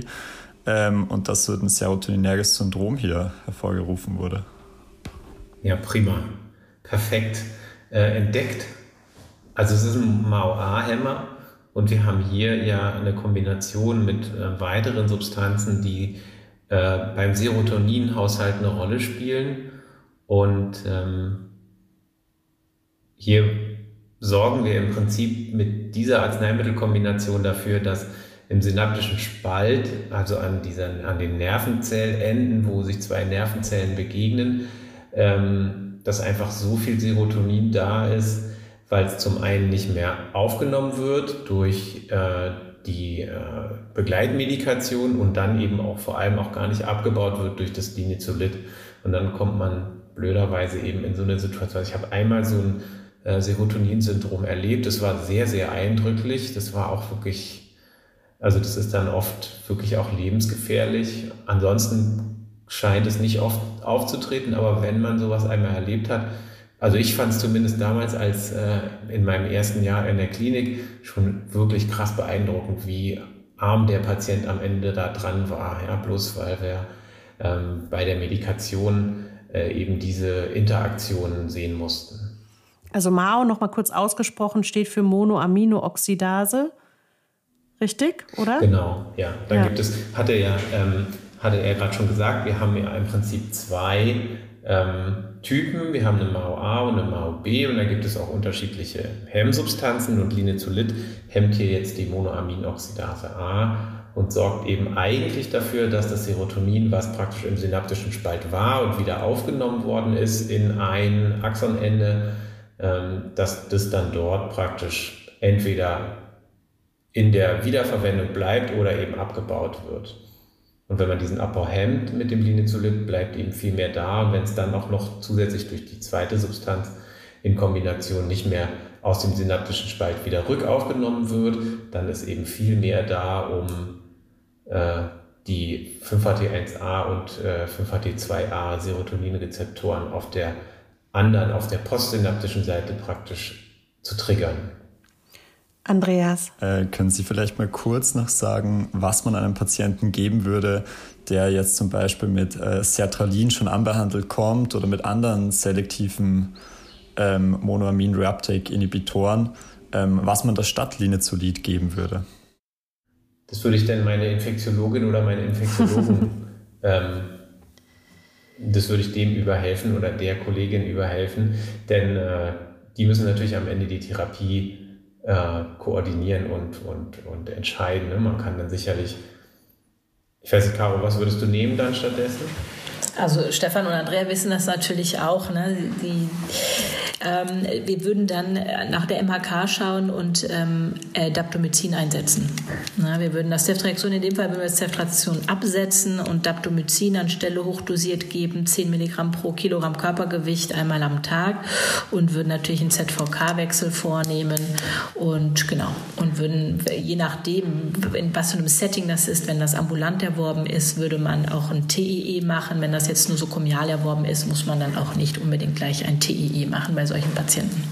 Ähm, und dass so ein serotoninerges Syndrom hier hervorgerufen wurde. Ja, prima. Perfekt. äh, entdeckt. Also es ist ein MAO-A-Hämmer und wir haben hier ja eine Kombination mit äh, weiteren Substanzen, die äh, beim Serotoninhaushalt eine Rolle spielen. Und ähm, hier sorgen wir im Prinzip mit dieser Arzneimittelkombination dafür, dass im synaptischen Spalt, also an, dieser, an den Nervenzellenden, wo sich zwei Nervenzellen begegnen, ähm, dass einfach so viel Serotonin da ist, weil es zum einen nicht mehr aufgenommen wird durch äh, die äh, Begleitmedikation und dann eben auch vor allem auch gar nicht abgebaut wird durch das Linezolid. Und dann kommt man blöderweise eben in so eine Situation. Also ich habe einmal so ein äh, Serotonin-Syndrom erlebt. Das war sehr, sehr eindrücklich. Das war auch wirklich, also das ist dann oft wirklich auch lebensgefährlich. Ansonsten scheint es nicht oft aufzutreten, aber wenn man sowas einmal erlebt hat, also ich fand es zumindest damals als äh, in meinem ersten Jahr in der Klinik schon wirklich krass beeindruckend, wie arm der Patient am Ende da dran war. Ja, bloß weil wir ähm, bei der Medikation äh, eben diese Interaktionen sehen mussten. Also MAO, nochmal kurz ausgesprochen, steht für Monoaminooxidase. Richtig, oder? Genau, ja. Dann ja. gibt es, hatte, ja, ähm, hatte er gerade schon gesagt, wir haben ja im Prinzip zwei ähm, Typen. Wir haben eine MAO A und eine MAO B und da gibt es auch unterschiedliche Hemmsubstanzen und Linezolid hemmt hier jetzt die Monoaminoxidase A und sorgt eben eigentlich dafür, dass das Serotonin, was praktisch im synaptischen Spalt war und wieder aufgenommen worden ist in ein Axonende, ähm, dass das dann dort praktisch entweder in der Wiederverwendung bleibt oder eben abgebaut wird. Und wenn man diesen Abbau hemmt mit dem Linezolid, bleibt eben viel mehr da. Und wenn es dann auch noch zusätzlich durch die zweite Substanz in Kombination nicht mehr aus dem synaptischen Spalt wieder rückaufgenommen wird, dann ist eben viel mehr da, um äh, die 5-HT1A und äh, 5-HT2A Serotoninrezeptoren auf der anderen, auf der postsynaptischen Seite praktisch zu triggern. Andreas. Äh, können Sie vielleicht mal kurz noch sagen, was man einem Patienten geben würde, der jetzt zum Beispiel mit äh, Sertralin schon anbehandelt kommt oder mit anderen selektiven ähm, Monoamin-Reuptake-Inhibitoren, ähm, was man der Stadtlinezolid geben würde? Das würde ich dann meine Infektiologin oder meine Infektiologen, ähm, das würde ich dem überhelfen oder der Kollegin überhelfen, denn äh, die müssen natürlich am Ende die Therapie äh, koordinieren und, und, und entscheiden. Ne? Man kann dann sicherlich, ich weiß nicht, Caro, was würdest du nehmen dann stattdessen? Also Stefan und Andrea wissen das natürlich auch. Ne? Die, ähm, wir würden dann nach der MHK schauen und ähm, äh, Daptomycin einsetzen. Na, wir würden das Ceftriaxon, in dem Fall würden wir das Ceftriaxon absetzen und Daptomycin anstelle hochdosiert geben, 10 Milligramm pro Kilogramm Körpergewicht einmal am Tag und würden natürlich einen ZVK-Wechsel vornehmen und genau und würden je nachdem, in was für einem Setting das ist, wenn das ambulant erworben ist, würde man auch ein TEE machen. Wenn das jetzt nur so kommunal erworben ist, muss man dann auch nicht unbedingt gleich ein TEE machen bei solchen Patienten.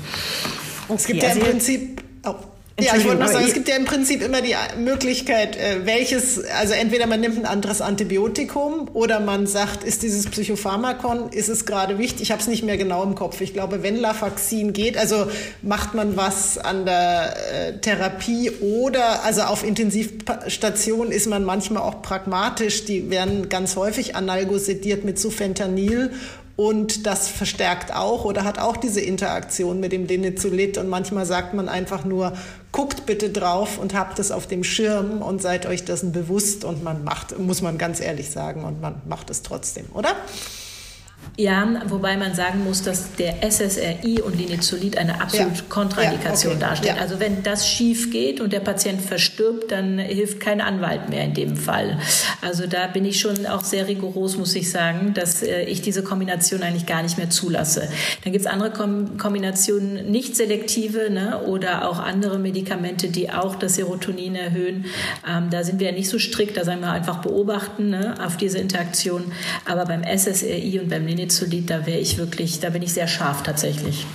Es gibt ja im also Prinzip. Oh. Ja, ich wollte noch sagen, es gibt ja im Prinzip immer die Möglichkeit, äh, welches, also entweder man nimmt ein anderes Antibiotikum oder man sagt, ist dieses Psychopharmakon, ist es gerade wichtig? Ich habe es nicht mehr genau im Kopf. Ich glaube, wenn Lafaxin geht, also macht man was an der äh, Therapie oder, also auf Intensivstation ist man manchmal auch pragmatisch. Die werden ganz häufig analgosediert mit Sufentanil und das verstärkt auch oder hat auch diese Interaktion mit dem Linezolid. Und manchmal sagt man einfach nur, guckt bitte drauf und habt es auf dem Schirm und seid euch dessen bewusst. Und man macht, muss man ganz ehrlich sagen, und man macht es trotzdem, oder? Ja, wobei man sagen muss, dass der SSRI und Linezolid eine absolute ja. Kontraindikation ja, okay. darstellen. Ja. Also wenn das schief geht und der Patient verstirbt, dann hilft kein Anwalt mehr in dem Fall. Also da bin ich schon auch sehr rigoros, muss ich sagen, dass äh, ich diese Kombination eigentlich gar nicht mehr zulasse. Dann gibt es andere Kom Kombinationen, nicht selektive ne, oder auch andere Medikamente, die auch das Serotonin erhöhen. Ähm, da sind wir ja nicht so strikt, da sagen wir einfach beobachten ne, auf diese Interaktion. Aber beim SSRI und beim Linezolid, da wäre ich wirklich, da bin ich sehr scharf tatsächlich.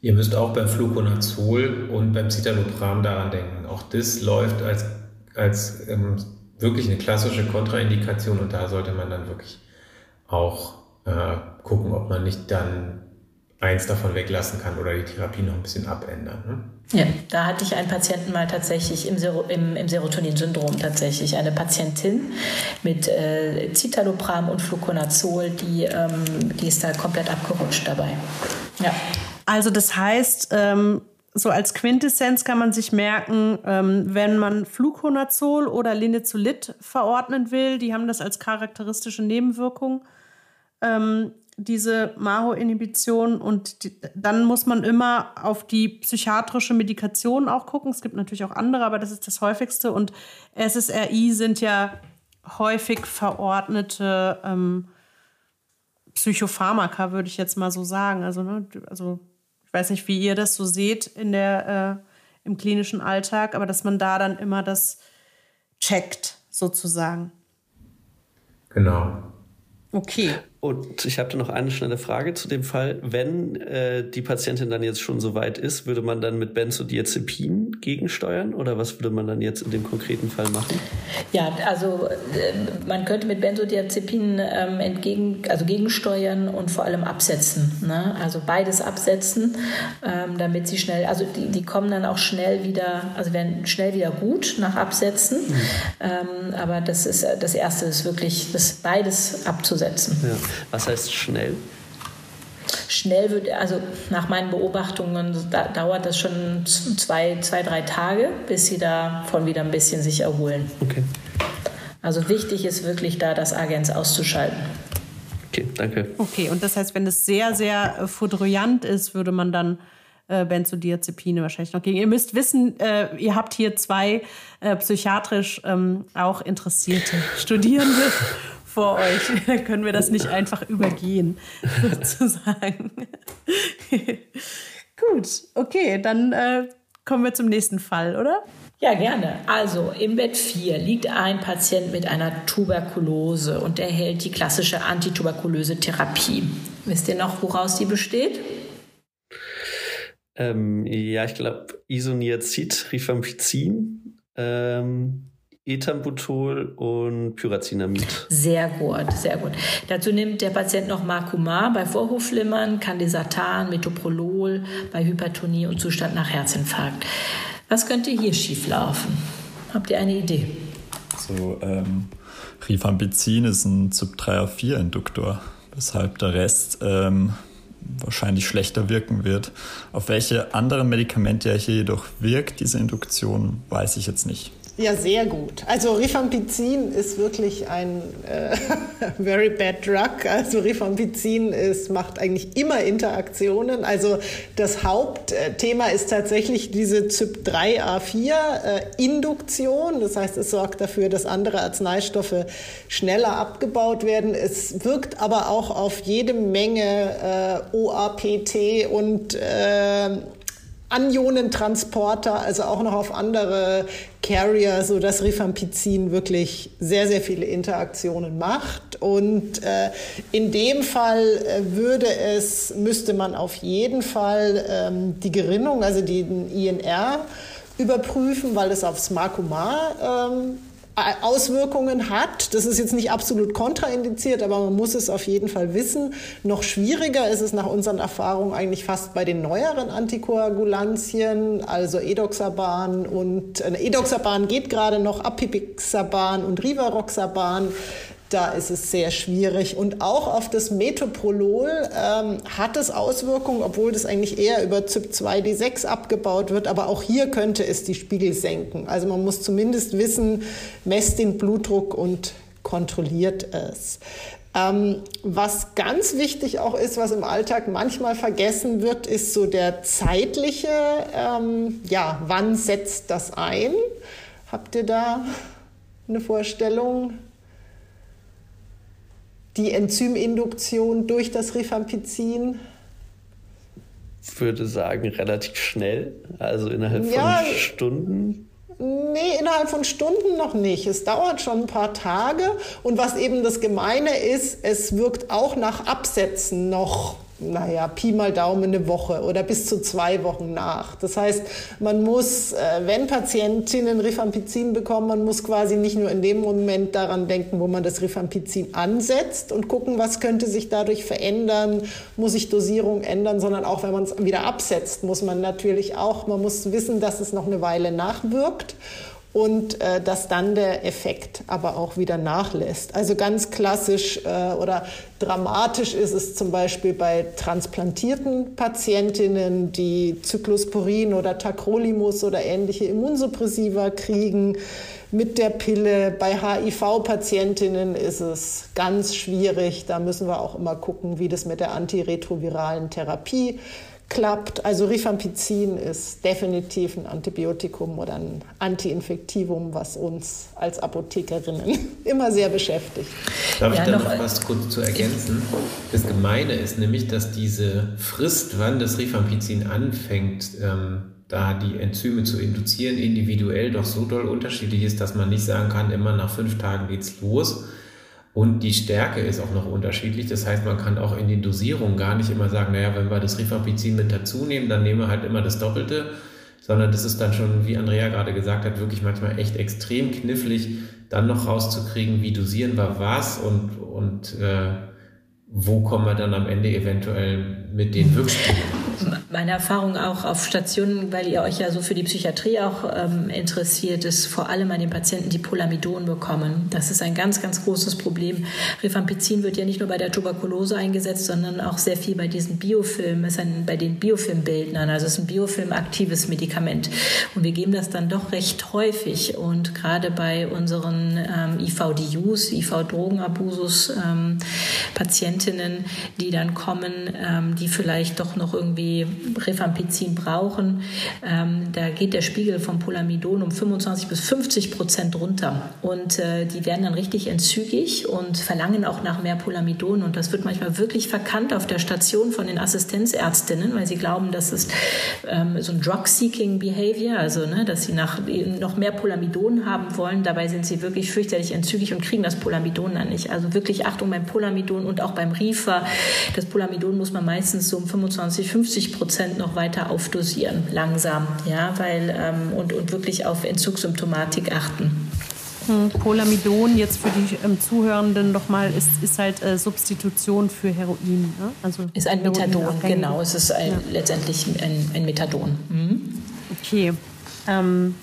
Ihr müsst auch beim Fluconazol und beim Citalopram daran denken. Auch das läuft als, als ähm, wirklich eine klassische Kontraindikation und da sollte man dann wirklich auch äh, gucken, ob man nicht dann eins davon weglassen kann oder die Therapie noch ein bisschen abändern. Ne? Ja, da hatte ich einen Patienten mal tatsächlich im, Ser im, im Serotonin-Syndrom tatsächlich, eine Patientin mit äh, Citalopram und Fluconazol, die, ähm, die ist da komplett abgerutscht dabei. Ja. Also das heißt, ähm, so als Quintessenz kann man sich merken, ähm, wenn man Fluconazol oder Linezolid verordnen will, die haben das als charakteristische Nebenwirkung, ähm, diese MAHO-Inhibition und die, dann muss man immer auf die psychiatrische Medikation auch gucken. Es gibt natürlich auch andere, aber das ist das häufigste und SSRI sind ja häufig verordnete ähm, Psychopharmaka, würde ich jetzt mal so sagen. Also, ne, also ich weiß nicht, wie ihr das so seht in der, äh, im klinischen Alltag, aber dass man da dann immer das checkt, sozusagen. Genau. Okay. Und ich habe da noch eine schnelle Frage zu dem Fall. Wenn äh, die Patientin dann jetzt schon so weit ist, würde man dann mit Benzodiazepin gegensteuern oder was würde man dann jetzt in dem konkreten Fall machen? Ja, also äh, man könnte mit Benzodiazepin ähm, entgegen, also gegensteuern und vor allem absetzen. Ne? Also beides absetzen, ähm, damit sie schnell, also die, die kommen dann auch schnell wieder, also werden schnell wieder gut nach Absetzen. Mhm. Ähm, aber das ist das Erste ist wirklich, das beides abzusetzen. Ja. Was heißt schnell? Schnell wird, also nach meinen Beobachtungen da, dauert das schon zwei, zwei, drei Tage, bis sie davon wieder ein bisschen sich erholen. Okay. Also wichtig ist wirklich da, das Agens auszuschalten. Okay, danke. Okay, und das heißt, wenn es sehr, sehr äh, foudroyant ist, würde man dann äh, Benzodiazepine wahrscheinlich noch gegen. Ihr müsst wissen, äh, ihr habt hier zwei äh, psychiatrisch ähm, auch interessierte Studierende vor euch. Dann können wir das nicht einfach übergehen, sozusagen. Gut, okay, dann äh, kommen wir zum nächsten Fall, oder? Ja, gerne. Also im Bett 4 liegt ein Patient mit einer Tuberkulose und erhält die klassische Antituberkulose-Therapie. Wisst ihr noch, woraus die besteht? Ähm, ja, ich glaube Isoniazid, Rifampicin. Ähm, Ethambutol und Pyrazinamid. Sehr gut, sehr gut. Dazu nimmt der Patient noch Marcumar bei Vorhofflimmern, Candesartan, Metoprolol bei Hypertonie und Zustand nach Herzinfarkt. Was könnte hier schieflaufen? Habt ihr eine Idee? So, ähm, Rifampicin ist ein Sub-3A4-Induktor, weshalb der Rest ähm, wahrscheinlich schlechter wirken wird. Auf welche anderen Medikamente er hier jedoch wirkt, diese Induktion, weiß ich jetzt nicht. Ja, sehr gut. Also Rifampicin ist wirklich ein äh, very bad drug. Also Rifampicin ist, macht eigentlich immer Interaktionen. Also das Hauptthema ist tatsächlich diese CYP3A4-Induktion. Äh, das heißt, es sorgt dafür, dass andere Arzneistoffe schneller abgebaut werden. Es wirkt aber auch auf jede Menge äh, OAPT und äh, Anionentransporter, also auch noch auf andere Carrier, so dass Rifampicin wirklich sehr, sehr viele Interaktionen macht. Und äh, in dem Fall äh, würde es, müsste man auf jeden Fall ähm, die Gerinnung, also den INR, überprüfen, weil es aufs Markomar ähm, Auswirkungen hat. Das ist jetzt nicht absolut kontraindiziert, aber man muss es auf jeden Fall wissen. Noch schwieriger ist es nach unseren Erfahrungen eigentlich fast bei den neueren Antikoagulantien, also Edoxaban und äh, Edoxaban geht gerade noch, Apipixaban und Rivaroxaban da ist es sehr schwierig. Und auch auf das Metoprolol ähm, hat es Auswirkungen, obwohl das eigentlich eher über ZYP2D6 abgebaut wird. Aber auch hier könnte es die Spiegel senken. Also man muss zumindest wissen, messt den Blutdruck und kontrolliert es. Ähm, was ganz wichtig auch ist, was im Alltag manchmal vergessen wird, ist so der zeitliche, ähm, ja, wann setzt das ein? Habt ihr da eine Vorstellung? Die Enzyminduktion durch das Rifampicin? Ich würde sagen, relativ schnell, also innerhalb ja, von Stunden. Nee, innerhalb von Stunden noch nicht. Es dauert schon ein paar Tage. Und was eben das Gemeine ist, es wirkt auch nach Absätzen noch naja, Pi mal Daumen eine Woche oder bis zu zwei Wochen nach. Das heißt, man muss, äh, wenn Patientinnen Rifampicin bekommen, man muss quasi nicht nur in dem Moment daran denken, wo man das Rifampicin ansetzt und gucken, was könnte sich dadurch verändern, muss sich Dosierung ändern, sondern auch wenn man es wieder absetzt, muss man natürlich auch, man muss wissen, dass es noch eine Weile nachwirkt und äh, dass dann der Effekt aber auch wieder nachlässt. Also ganz klassisch äh, oder dramatisch ist es zum Beispiel bei transplantierten Patientinnen, die Cyclosporin oder Tacrolimus oder ähnliche Immunsuppressiva kriegen mit der Pille. Bei HIV-Patientinnen ist es ganz schwierig. Da müssen wir auch immer gucken, wie das mit der antiretroviralen Therapie klappt. Also Rifampicin ist definitiv ein Antibiotikum oder ein Antiinfektivum, was uns als Apothekerinnen immer sehr beschäftigt. Darf ja, ich da noch, noch was kurz zu ergänzen? Das Gemeine ist nämlich, dass diese Frist, wann das Rifampicin anfängt, ähm, da die Enzyme zu induzieren, individuell doch so doll unterschiedlich ist, dass man nicht sagen kann, immer nach fünf Tagen geht's los und die Stärke ist auch noch unterschiedlich. Das heißt, man kann auch in den Dosierungen gar nicht immer sagen, naja, wenn wir das Rifampicin mit dazu nehmen, dann nehmen wir halt immer das Doppelte. Sondern das ist dann schon, wie Andrea gerade gesagt hat, wirklich manchmal echt extrem knifflig, dann noch rauszukriegen, wie dosieren wir was und, und äh, wo kommen wir dann am Ende eventuell mit den Wirkstoffen meine Erfahrung auch auf Stationen, weil ihr euch ja so für die Psychiatrie auch ähm, interessiert, ist vor allem an den Patienten, die Polamidon bekommen. Das ist ein ganz, ganz großes Problem. Rifampicin wird ja nicht nur bei der Tuberkulose eingesetzt, sondern auch sehr viel bei diesen Biofilmen, ist ein, bei den Biofilmbildnern. Also es ist ein biofilmaktives Medikament. Und wir geben das dann doch recht häufig. Und gerade bei unseren ähm, IVDUs, IV-Drogenabusus, ähm, die dann kommen, ähm, die vielleicht doch noch irgendwie Rifampicin brauchen, ähm, da geht der Spiegel vom Polamidon um 25 bis 50 Prozent runter. Und äh, die werden dann richtig entzügig und verlangen auch nach mehr Polamidon. Und das wird manchmal wirklich verkannt auf der Station von den Assistenzärztinnen, weil sie glauben, das ist ähm, so ein Drug-Seeking Behavior, also ne, dass sie nach, noch mehr Polamidon haben wollen. Dabei sind sie wirklich fürchterlich entzügig und kriegen das Polamidon dann nicht. Also wirklich Achtung beim Polamidon und auch beim Rifa. Das Polamidon muss man meistens so um 25, 50 Prozent noch weiter aufdosieren, langsam, ja, weil ähm, und, und wirklich auf Entzugssymptomatik achten. Hm, Polamidon jetzt für die ähm, Zuhörenden nochmal ist, ist halt äh, Substitution für Heroin. Ne? Also ist ein Methadon, genau. Es ist ein, ja. letztendlich ein, ein Methadon. Mhm. Okay. Ähm,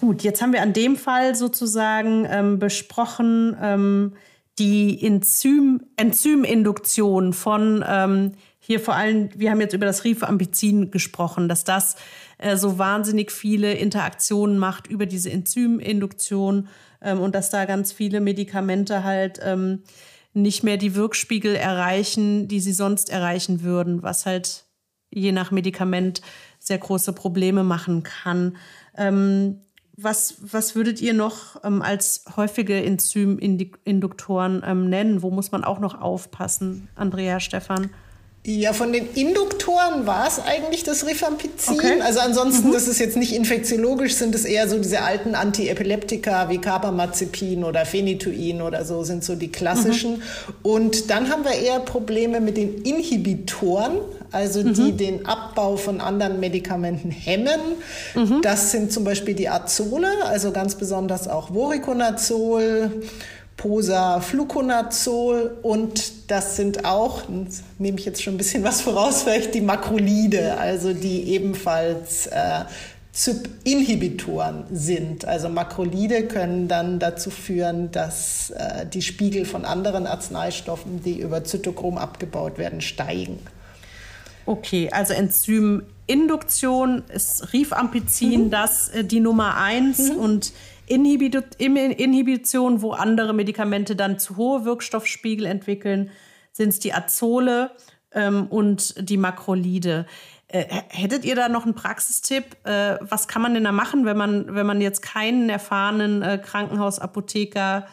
gut, jetzt haben wir an dem Fall sozusagen ähm, besprochen ähm, die Enzym, Enzyminduktion von ähm, hier vor allem, wir haben jetzt über das Rifampicin gesprochen, dass das äh, so wahnsinnig viele Interaktionen macht über diese Enzyminduktion ähm, und dass da ganz viele Medikamente halt ähm, nicht mehr die Wirkspiegel erreichen, die sie sonst erreichen würden, was halt je nach Medikament sehr große Probleme machen kann. Ähm, was, was würdet ihr noch ähm, als häufige Enzyminduktoren ähm, nennen? Wo muss man auch noch aufpassen, Andrea, Stefan? Ja, von den Induktoren war es eigentlich das Rifampicin. Okay. Also ansonsten, mhm. das ist jetzt nicht infektiologisch, sind es eher so diese alten Antiepileptika wie Carbamazepin oder Phenytoin oder so sind so die klassischen. Mhm. Und dann haben wir eher Probleme mit den Inhibitoren, also die mhm. den Abbau von anderen Medikamenten hemmen. Mhm. Das sind zum Beispiel die Azole, also ganz besonders auch Voriconazol Posa Fluconazol und das sind auch, nehme ich jetzt schon ein bisschen was voraus, vielleicht die Makrolide, also die ebenfalls äh, ZYP-Inhibitoren sind. Also Makrolide können dann dazu führen, dass äh, die Spiegel von anderen Arzneistoffen, die über Zytochrom abgebaut werden, steigen. Okay, also Enzyminduktion ist Rifampicin, mhm. das äh, die Nummer eins mhm. und Inhibition, wo andere Medikamente dann zu hohe Wirkstoffspiegel entwickeln, sind es die Azole ähm, und die Makrolide. Äh, hättet ihr da noch einen Praxistipp? Äh, was kann man denn da machen, wenn man, wenn man jetzt keinen erfahrenen äh, Krankenhausapotheker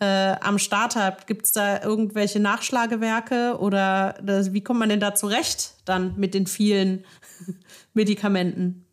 äh, am Start hat? Gibt es da irgendwelche Nachschlagewerke oder das, wie kommt man denn da zurecht dann mit den vielen Medikamenten?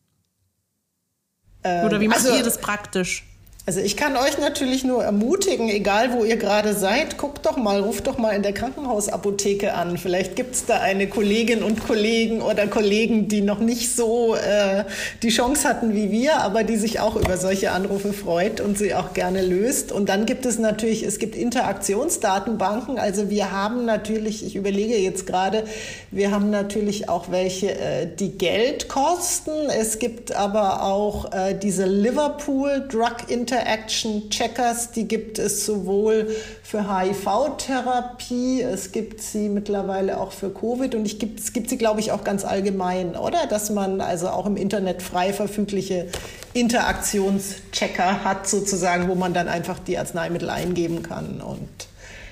Oder wie macht also, ihr das praktisch? Also ich kann euch natürlich nur ermutigen, egal wo ihr gerade seid, guckt doch mal, ruft doch mal in der Krankenhausapotheke an. Vielleicht gibt es da eine Kollegin und Kollegen oder Kollegen, die noch nicht so äh, die Chance hatten wie wir, aber die sich auch über solche Anrufe freut und sie auch gerne löst. Und dann gibt es natürlich, es gibt Interaktionsdatenbanken. Also wir haben natürlich, ich überlege jetzt gerade, wir haben natürlich auch welche, äh, die Geld kosten. Es gibt aber auch äh, diese Liverpool Drug Inter Interaction Checkers, die gibt es sowohl für HIV-Therapie, es gibt sie mittlerweile auch für Covid und ich gibt, es gibt sie, glaube ich, auch ganz allgemein, oder? Dass man also auch im Internet frei verfügliche Interaktionschecker hat, sozusagen, wo man dann einfach die Arzneimittel eingeben kann und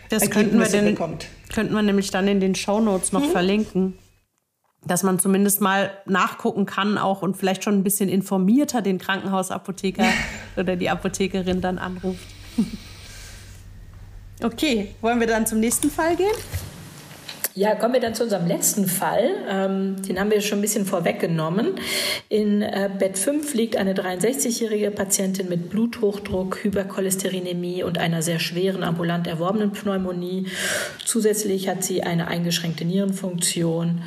das könnten wir, denn, bekommt. könnten wir nämlich dann in den Show Notes noch hm? verlinken dass man zumindest mal nachgucken kann auch und vielleicht schon ein bisschen informierter den Krankenhausapotheker oder die Apothekerin dann anruft. okay, wollen wir dann zum nächsten Fall gehen? Ja, kommen wir dann zu unserem letzten Fall. Ähm, den haben wir schon ein bisschen vorweggenommen. In äh, Bett 5 liegt eine 63-jährige Patientin mit Bluthochdruck, Hypercholesterinämie und einer sehr schweren ambulant erworbenen Pneumonie. Zusätzlich hat sie eine eingeschränkte Nierenfunktion.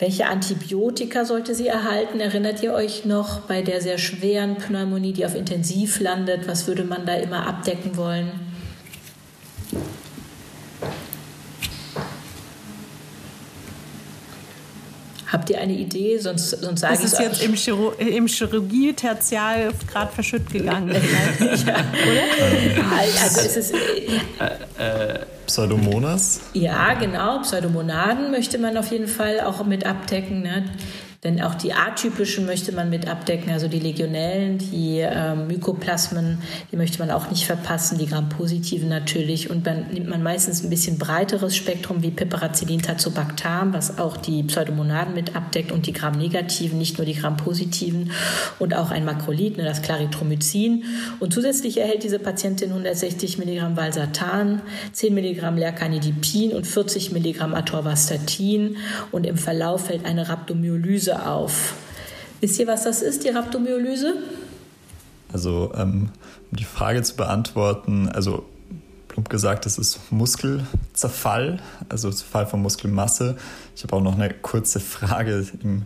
Welche Antibiotika sollte sie erhalten? Erinnert ihr euch noch bei der sehr schweren Pneumonie, die auf Intensiv landet? Was würde man da immer abdecken wollen? Habt ihr eine Idee? Sonst, sonst sage ich es. ist jetzt im, Chirur im Chirurgie-Tertial gerade verschütt gegangen. ja. Oder? Also ist es. Äh, äh, Pseudomonas? Ja, genau. Pseudomonaden möchte man auf jeden Fall auch mit abdecken. Ne? Denn auch die atypischen möchte man mit abdecken, also die Legionellen, die äh, Mykoplasmen, die möchte man auch nicht verpassen, die Gram-positiven natürlich. Und dann nimmt man meistens ein bisschen breiteres Spektrum wie Piperacillin tazobactam, was auch die Pseudomonaden mit abdeckt und die Gram-negativen, nicht nur die Gram-positiven und auch ein Makrolid, ne, das Claritromycin. Und zusätzlich erhält diese Patientin 160 Milligramm Valsartan, 10 Milligramm Lercanidipin und 40 Milligramm Atorvastatin. Und im Verlauf fällt eine Rhabdomyolyse Rhabdomyolyse auf. Wisst ihr, was das ist, die Rhabdomyolyse? Also, ähm, um die Frage zu beantworten, also plump gesagt, das ist Muskelzerfall, also Zerfall von Muskelmasse. Ich habe auch noch eine kurze Frage im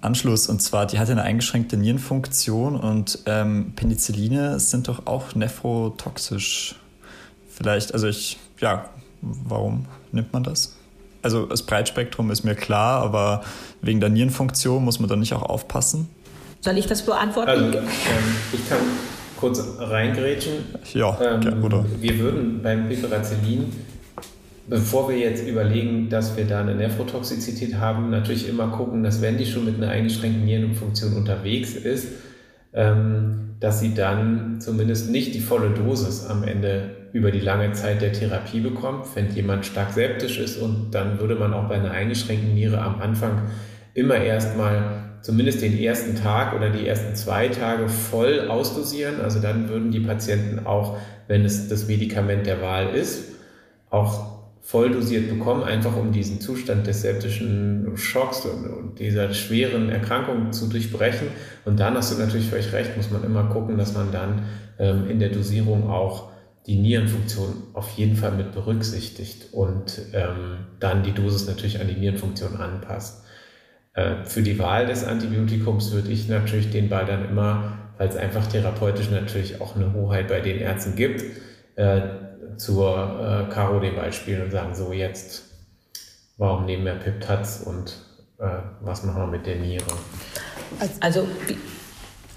Anschluss und zwar, die hat eine eingeschränkte Nierenfunktion und ähm, Penicilline sind doch auch nephrotoxisch. Vielleicht, also ich, ja, warum nimmt man das? Also das Breitspektrum ist mir klar, aber wegen der Nierenfunktion muss man da nicht auch aufpassen? Soll ich das beantworten? Also, ähm, ich kann kurz reingrätschen. Ja, ähm, oder? Wir würden beim Piperacillin, bevor wir jetzt überlegen, dass wir da eine Nephrotoxizität haben, natürlich immer gucken, dass wenn die schon mit einer eingeschränkten Nierenfunktion unterwegs ist, ähm, dass sie dann zumindest nicht die volle Dosis am Ende über die lange Zeit der Therapie bekommt. Wenn jemand stark septisch ist und dann würde man auch bei einer eingeschränkten Niere am Anfang immer erstmal zumindest den ersten Tag oder die ersten zwei Tage voll ausdosieren. Also dann würden die Patienten auch, wenn es das Medikament der Wahl ist, auch voll dosiert bekommen, einfach um diesen Zustand des septischen Schocks und, dieser schweren Erkrankung zu durchbrechen. Und dann hast du natürlich völlig recht, muss man immer gucken, dass man dann ähm, in der Dosierung auch die Nierenfunktion auf jeden Fall mit berücksichtigt und ähm, dann die Dosis natürlich an die Nierenfunktion anpasst. Äh, für die Wahl des Antibiotikums würde ich natürlich den Ball dann immer, weil es einfach therapeutisch natürlich auch eine Hoheit bei den Ärzten gibt, äh, zur äh, Caro den Ball spielen und sagen, so jetzt, warum nehmen wir Piptaz und äh, was machen wir mit der Niere? Also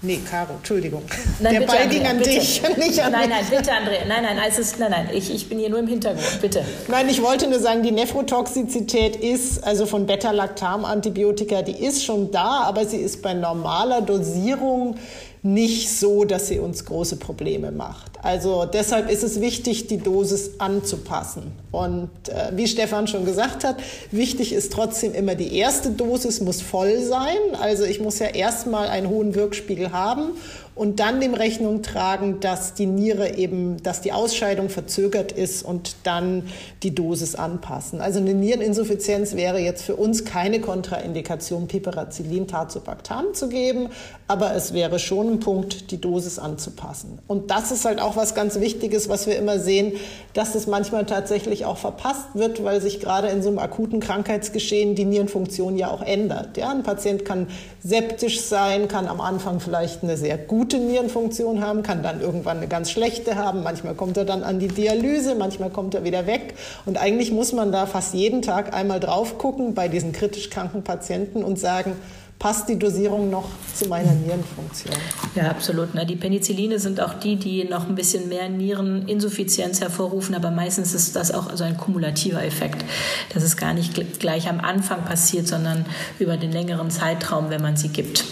Nee, Caro, Entschuldigung. Nein, Der bitte, Ball ging an bitte. dich, nicht an Nein, nein, bitte, Andrea. Nein, nein, es ist, nein, nein, ich, ich bin hier nur im Hintergrund, bitte. Nein, ich wollte nur sagen, die Nephrotoxizität ist, also von Beta-Lactam-Antibiotika, die ist schon da, aber sie ist bei normaler Dosierung nicht so, dass sie uns große Probleme macht. Also deshalb ist es wichtig, die Dosis anzupassen. Und äh, wie Stefan schon gesagt hat, wichtig ist trotzdem immer die erste Dosis muss voll sein. Also ich muss ja erstmal einen hohen Wirkspiegel haben und dann dem Rechnung tragen, dass die Niere eben, dass die Ausscheidung verzögert ist und dann die Dosis anpassen. Also eine Niereninsuffizienz wäre jetzt für uns keine Kontraindikation, Piperacillin Tazobactam zu geben, aber es wäre schon ein Punkt, die Dosis anzupassen. Und das ist halt auch was ganz Wichtiges, was wir immer sehen, dass es manchmal tatsächlich auch verpasst wird, weil sich gerade in so einem akuten Krankheitsgeschehen die Nierenfunktion ja auch ändert. Ja, ein Patient kann septisch sein, kann am Anfang vielleicht eine sehr gute Nierenfunktion haben, kann dann irgendwann eine ganz schlechte haben. Manchmal kommt er dann an die Dialyse, manchmal kommt er wieder weg. Und eigentlich muss man da fast jeden Tag einmal drauf gucken bei diesen kritisch kranken Patienten und sagen, passt die Dosierung noch zu meiner Nierenfunktion. Ja, absolut. Die Penicilline sind auch die, die noch ein bisschen mehr Niereninsuffizienz hervorrufen, aber meistens ist das auch so ein kumulativer Effekt, dass es gar nicht gleich am Anfang passiert, sondern über den längeren Zeitraum, wenn man sie gibt.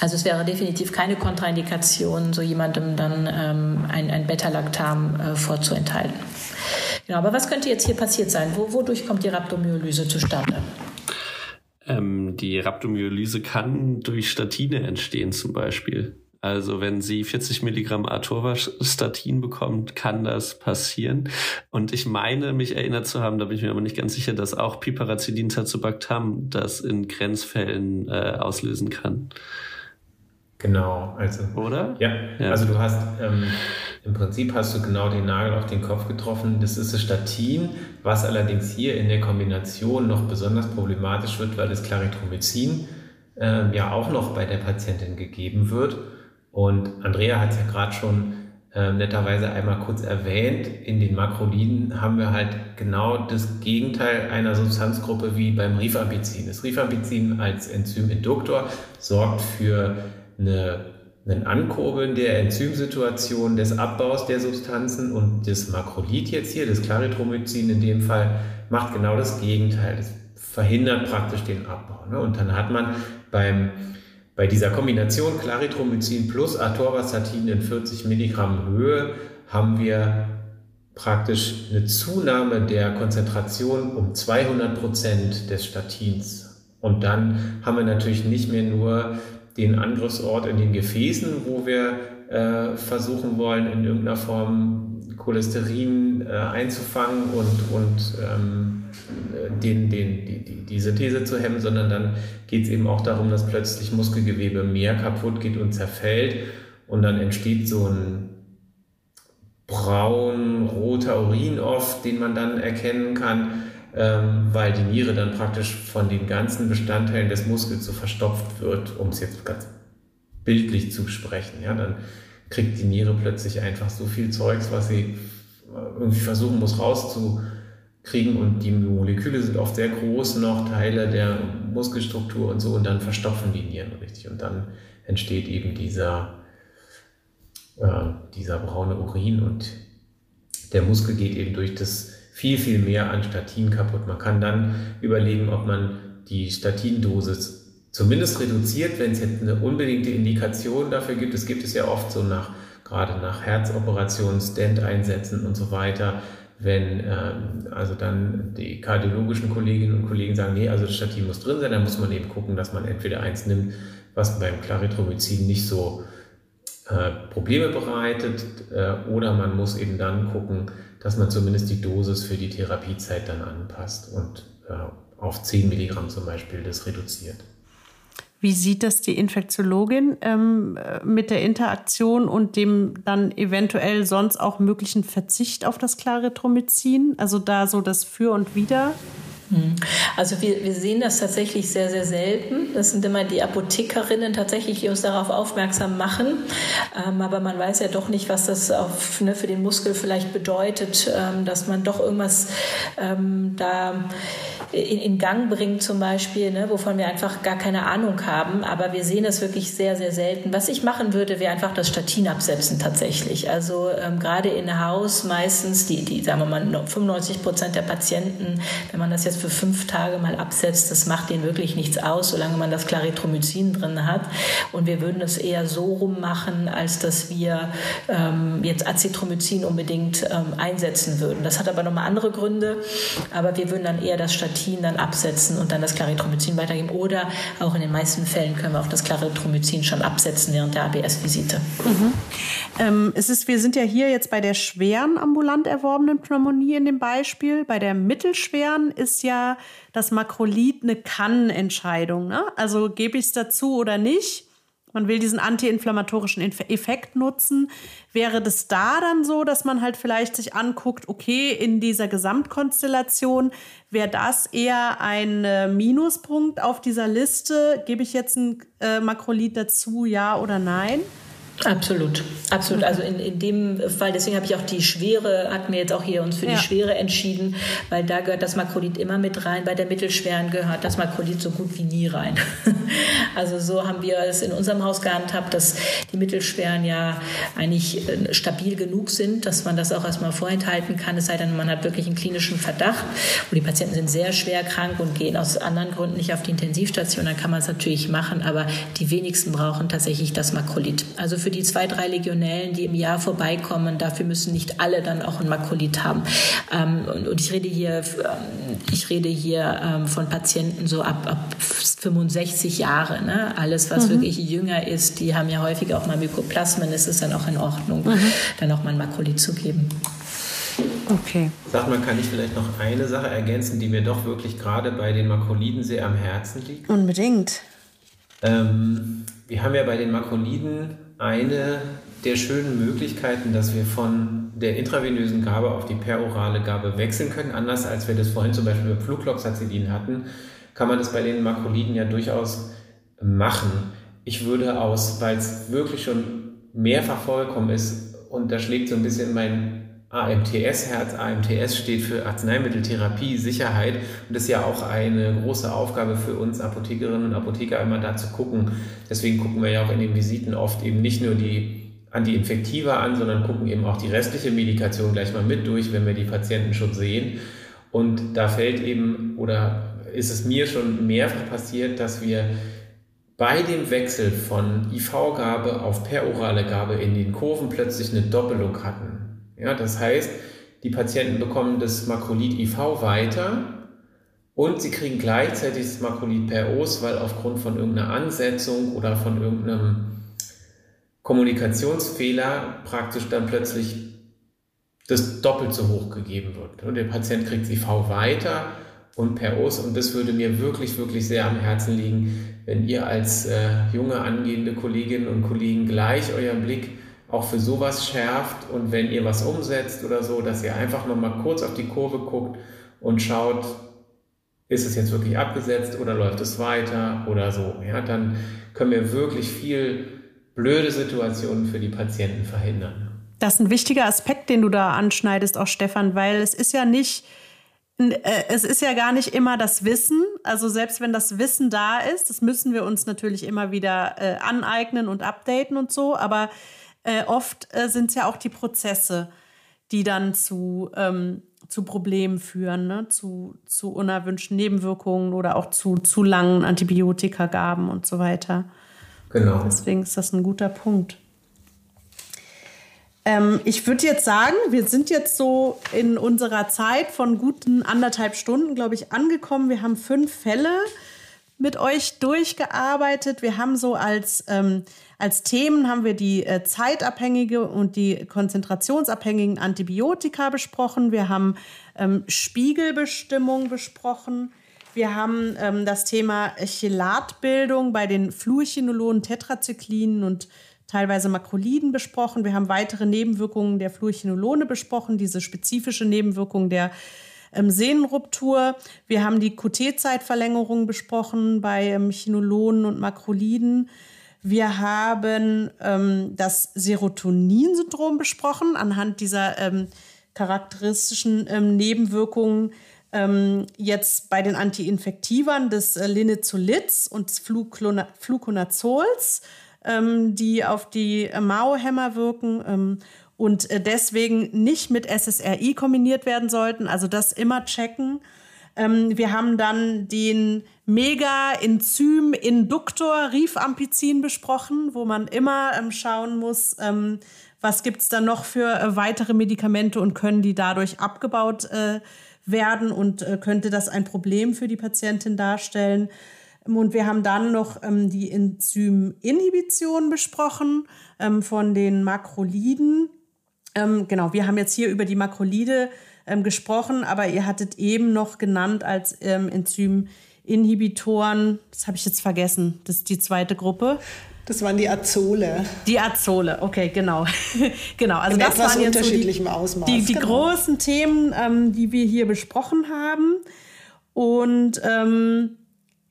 Also es wäre definitiv keine Kontraindikation, so jemandem dann ähm, ein, ein Beta-Lactam äh, vorzuenthalten. Genau, aber was könnte jetzt hier passiert sein? Wo, wodurch kommt die Rhabdomyolyse zustande? Ähm, die Rhabdomyolyse kann durch Statine entstehen zum Beispiel. Also wenn sie 40 Milligramm Atorvastatin bekommt, kann das passieren. Und ich meine, mich erinnert zu haben, da bin ich mir aber nicht ganz sicher, dass auch Piperacillin Tazobactam das in Grenzfällen äh, auslösen kann. Genau, also. Oder? Ja, ja. also du hast ähm, im Prinzip hast du genau den Nagel auf den Kopf getroffen. Das ist das Statin, was allerdings hier in der Kombination noch besonders problematisch wird, weil das Claritromycin äh, ja auch noch bei der Patientin gegeben wird. Und Andrea hat es ja gerade schon äh, netterweise einmal kurz erwähnt. In den Makroliden haben wir halt genau das Gegenteil einer Substanzgruppe wie beim Rifampicin. Das Rifampicin als Enzyminduktor sorgt für eine ein Ankurbeln der Enzymsituation des Abbaus der Substanzen und das Makrolid jetzt hier, das Claritromycin in dem Fall, macht genau das Gegenteil. Das verhindert praktisch den Abbau. Ne? Und dann hat man beim, bei dieser Kombination Claritromycin plus Atorvastatin in 40 Milligramm Höhe haben wir praktisch eine Zunahme der Konzentration um 200 Prozent des Statins. Und dann haben wir natürlich nicht mehr nur den Angriffsort in den Gefäßen, wo wir äh, versuchen wollen, in irgendeiner Form Cholesterin äh, einzufangen und, und ähm, den, den, die, die, die Synthese zu hemmen, sondern dann geht es eben auch darum, dass plötzlich Muskelgewebe mehr kaputt geht und zerfällt und dann entsteht so ein braun-roter Urin oft, den man dann erkennen kann ähm, weil die Niere dann praktisch von den ganzen Bestandteilen des Muskels so verstopft wird, um es jetzt ganz bildlich zu sprechen. Ja, dann kriegt die Niere plötzlich einfach so viel Zeugs, was sie irgendwie versuchen muss rauszukriegen und die Moleküle sind oft sehr groß noch, Teile der Muskelstruktur und so und dann verstopfen die Nieren richtig und dann entsteht eben dieser, äh, dieser braune Urin und der Muskel geht eben durch das viel, viel mehr an Statin kaputt. Man kann dann überlegen, ob man die Statindosis zumindest reduziert, wenn es jetzt eine unbedingte Indikation dafür gibt. Es gibt es ja oft so nach, gerade nach Herzoperationen, Stent-Einsätzen und so weiter. Wenn ähm, also dann die kardiologischen Kolleginnen und Kollegen sagen, nee, also das Statin muss drin sein, dann muss man eben gucken, dass man entweder eins nimmt, was beim Claritromycin nicht so äh, Probleme bereitet, äh, oder man muss eben dann gucken, dass man zumindest die Dosis für die Therapiezeit dann anpasst und äh, auf 10 Milligramm zum Beispiel das reduziert. Wie sieht das die Infektiologin ähm, mit der Interaktion und dem dann eventuell sonst auch möglichen Verzicht auf das Claritromycin? Also da so das Für und Wider? Hm. Also wir, wir sehen das tatsächlich sehr, sehr selten. Das sind immer die Apothekerinnen tatsächlich, die uns darauf aufmerksam machen. Ähm, aber man weiß ja doch nicht, was das auf, ne, für den Muskel vielleicht bedeutet, ähm, dass man doch irgendwas ähm, da in, in, Gang bringt zum Beispiel, ne, wovon wir einfach gar keine Ahnung haben. Aber wir sehen das wirklich sehr, sehr selten. Was ich machen würde, wäre einfach das Statin absetzen tatsächlich. Also ähm, gerade in Haus meistens, die, die, sagen wir mal, 95 Prozent der Patienten, wenn man das jetzt für fünf Tage mal absetzt, das macht denen wirklich nichts aus, solange man das Claritromycin drin hat. Und wir würden es eher so rummachen, als dass wir ähm, jetzt Acetromycin unbedingt ähm, einsetzen würden. Das hat aber nochmal andere Gründe, aber wir würden dann eher das Statin dann absetzen und dann das Claritromycin weitergeben. Oder auch in den meisten Fällen können wir auch das Claritromycin schon absetzen während der ABS-Visite. Mhm. Ähm, wir sind ja hier jetzt bei der schweren ambulant erworbenen Pneumonie in dem Beispiel. Bei der mittelschweren ist ja das Makrolid eine Kann-Entscheidung. Ne? Also gebe ich es dazu oder nicht? man will diesen antiinflammatorischen Effekt nutzen. Wäre das da dann so, dass man halt vielleicht sich anguckt, okay, in dieser Gesamtkonstellation wäre das eher ein äh, Minuspunkt auf dieser Liste? Gebe ich jetzt ein äh, Makrolid dazu, ja oder nein? Absolut, absolut. Also in, in dem Fall, deswegen habe ich auch die Schwere, hatten wir jetzt auch hier uns für ja. die Schwere entschieden, weil da gehört das Makrolid immer mit rein. Bei der Mittelschweren gehört das Makrolid so gut wie nie rein. Also so haben wir es in unserem Haus gehandhabt, dass die Mittelschweren ja eigentlich äh, stabil genug sind, dass man das auch erstmal vorenthalten kann, es sei denn, man hat wirklich einen klinischen Verdacht und die Patienten sind sehr schwer krank und gehen aus anderen Gründen nicht auf die Intensivstation, dann kann man es natürlich machen, aber die wenigsten brauchen tatsächlich das Makrolid. Also für die zwei, drei Legionellen, die im Jahr vorbeikommen. Dafür müssen nicht alle dann auch ein Makulit haben. Ähm, und, und, ich rede hier, ähm, ich rede hier ähm, von Patienten so ab, ab 65 Jahre. Ne? Alles, was mhm. wirklich jünger ist, die haben ja häufig auch mal Mykoplasmen. Es ist dann auch in Ordnung, mhm. dann auch mal ein Makulit zu geben. Okay. Sag mal, kann ich vielleicht noch eine Sache ergänzen, die mir doch wirklich gerade bei den Makroliden sehr am Herzen liegt? Unbedingt. Ähm, wir haben ja bei den Makroliden eine der schönen Möglichkeiten, dass wir von der intravenösen Gabe auf die perorale Gabe wechseln können. Anders als wir das vorhin zum Beispiel bei Flugloxacillin hatten, kann man das bei den Makroliden ja durchaus machen. Ich würde aus, weil es wirklich schon mehrfach vorgekommen ist, und da schlägt so ein bisschen mein AMTS-Herz. AMTS steht für Arzneimitteltherapie, Sicherheit. Und ist ja auch eine große Aufgabe für uns Apothekerinnen und Apotheker, einmal da zu gucken. Deswegen gucken wir ja auch in den Visiten oft eben nicht nur die Antiinfektiva an, sondern gucken eben auch die restliche Medikation gleich mal mit durch, wenn wir die Patienten schon sehen. Und da fällt eben, oder ist es mir schon mehrfach passiert, dass wir bei dem Wechsel von IV-Gabe auf perorale Gabe in den Kurven plötzlich eine Doppelung hatten. Ja, das heißt, die Patienten bekommen das Makrolid IV weiter und sie kriegen gleichzeitig das Makrolid per OS, weil aufgrund von irgendeiner Ansetzung oder von irgendeinem Kommunikationsfehler praktisch dann plötzlich das doppelt so hoch gegeben wird. Und der Patient kriegt IV weiter und per OS. Und das würde mir wirklich, wirklich sehr am Herzen liegen, wenn ihr als äh, junge angehende Kolleginnen und Kollegen gleich euren Blick auch für sowas schärft und wenn ihr was umsetzt oder so, dass ihr einfach nochmal kurz auf die Kurve guckt und schaut, ist es jetzt wirklich abgesetzt oder läuft es weiter oder so. Ja, dann können wir wirklich viel blöde Situationen für die Patienten verhindern. Das ist ein wichtiger Aspekt, den du da anschneidest, auch Stefan, weil es ist ja nicht, äh, es ist ja gar nicht immer das Wissen. Also selbst wenn das Wissen da ist, das müssen wir uns natürlich immer wieder äh, aneignen und updaten und so, aber äh, oft äh, sind es ja auch die Prozesse, die dann zu, ähm, zu Problemen führen, ne? zu, zu unerwünschten Nebenwirkungen oder auch zu zu langen Antibiotikagaben und so weiter. Genau. Deswegen ist das ein guter Punkt. Ähm, ich würde jetzt sagen, wir sind jetzt so in unserer Zeit von guten anderthalb Stunden, glaube ich, angekommen. Wir haben fünf Fälle mit euch durchgearbeitet. Wir haben so als, ähm, als Themen haben wir die äh, zeitabhängige und die konzentrationsabhängigen Antibiotika besprochen. Wir haben ähm, Spiegelbestimmung besprochen. Wir haben ähm, das Thema Chelatbildung bei den Fluorchinolonen, Tetrazyklinen und teilweise Makroliden besprochen. Wir haben weitere Nebenwirkungen der Fluorchinolone besprochen, diese spezifische Nebenwirkung der ähm, Sehnenruptur. Wir haben die QT-Zeitverlängerung besprochen bei ähm, Chinolonen und Makroliden. Wir haben ähm, das Serotonin-Syndrom besprochen anhand dieser ähm, charakteristischen ähm, Nebenwirkungen ähm, jetzt bei den Antiinfektivern des äh, Linezolits und des Fluconazols, ähm, die auf die äh, Mao-Hämmer wirken. Ähm, und äh, deswegen nicht mit SSRI kombiniert werden sollten. Also das immer checken. Ähm, wir haben dann den Mega-Enzym-Induktor Rifampicin besprochen, wo man immer ähm, schauen muss, ähm, was gibt es da noch für äh, weitere Medikamente und können die dadurch abgebaut äh, werden und äh, könnte das ein Problem für die Patientin darstellen. Und wir haben dann noch ähm, die Enzyminhibition besprochen ähm, von den Makroliden. Ähm, genau, wir haben jetzt hier über die Makrolide ähm, gesprochen, aber ihr hattet eben noch genannt als ähm, Enzyminhibitoren, das habe ich jetzt vergessen, das ist die zweite Gruppe. Das waren die Azole. Die Azole, okay, genau. genau, also In das waren jetzt unterschiedlichem so die, Ausmaß. Die, die genau. großen Themen, ähm, die wir hier besprochen haben. Und ähm,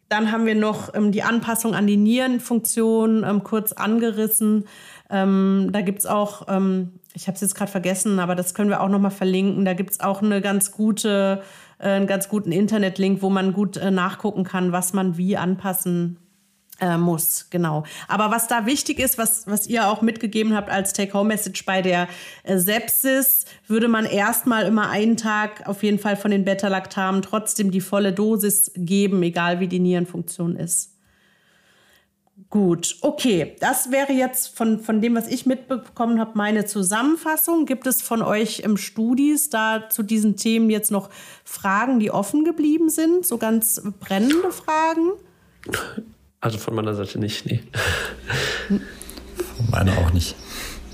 dann haben wir noch ähm, die Anpassung an die Nierenfunktion ähm, kurz angerissen. Ähm, da gibt es auch, ähm, ich habe es jetzt gerade vergessen, aber das können wir auch noch mal verlinken. Da gibt es auch eine ganz gute, äh, einen ganz guten Internetlink, wo man gut äh, nachgucken kann, was man wie anpassen äh, muss, genau. Aber was da wichtig ist, was, was ihr auch mitgegeben habt als Take-Home-Message bei der äh, Sepsis, würde man erstmal immer einen Tag auf jeden Fall von den Beta-Lactamen trotzdem die volle Dosis geben, egal wie die Nierenfunktion ist. Gut, okay. Das wäre jetzt von, von dem, was ich mitbekommen habe, meine Zusammenfassung. Gibt es von euch im Studis da zu diesen Themen jetzt noch Fragen, die offen geblieben sind? So ganz brennende Fragen? Also von meiner Seite nicht, nee. Von meiner auch nicht.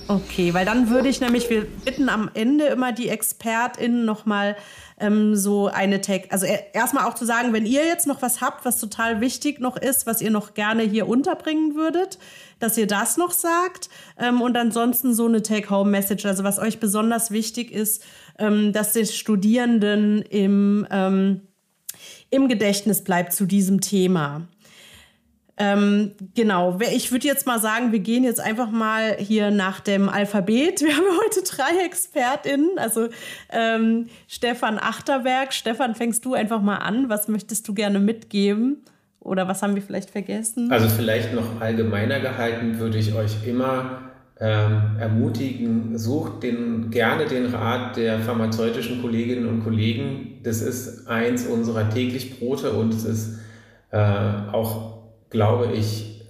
Okay, weil dann würde ich nämlich, wir bitten am Ende immer die ExpertInnen nochmal ähm, so eine Tag, also erstmal auch zu sagen, wenn ihr jetzt noch was habt, was total wichtig noch ist, was ihr noch gerne hier unterbringen würdet, dass ihr das noch sagt ähm, und ansonsten so eine Take-Home-Message, also was euch besonders wichtig ist, ähm, dass die Studierenden im, ähm, im Gedächtnis bleibt zu diesem Thema. Ähm, genau, ich würde jetzt mal sagen, wir gehen jetzt einfach mal hier nach dem Alphabet. Wir haben heute drei ExpertInnen, also ähm, Stefan Achterberg. Stefan, fängst du einfach mal an. Was möchtest du gerne mitgeben? Oder was haben wir vielleicht vergessen? Also vielleicht noch allgemeiner gehalten würde ich euch immer ähm, ermutigen, sucht den, gerne den Rat der pharmazeutischen Kolleginnen und Kollegen. Das ist eins unserer täglich Brote und es ist äh, auch glaube ich,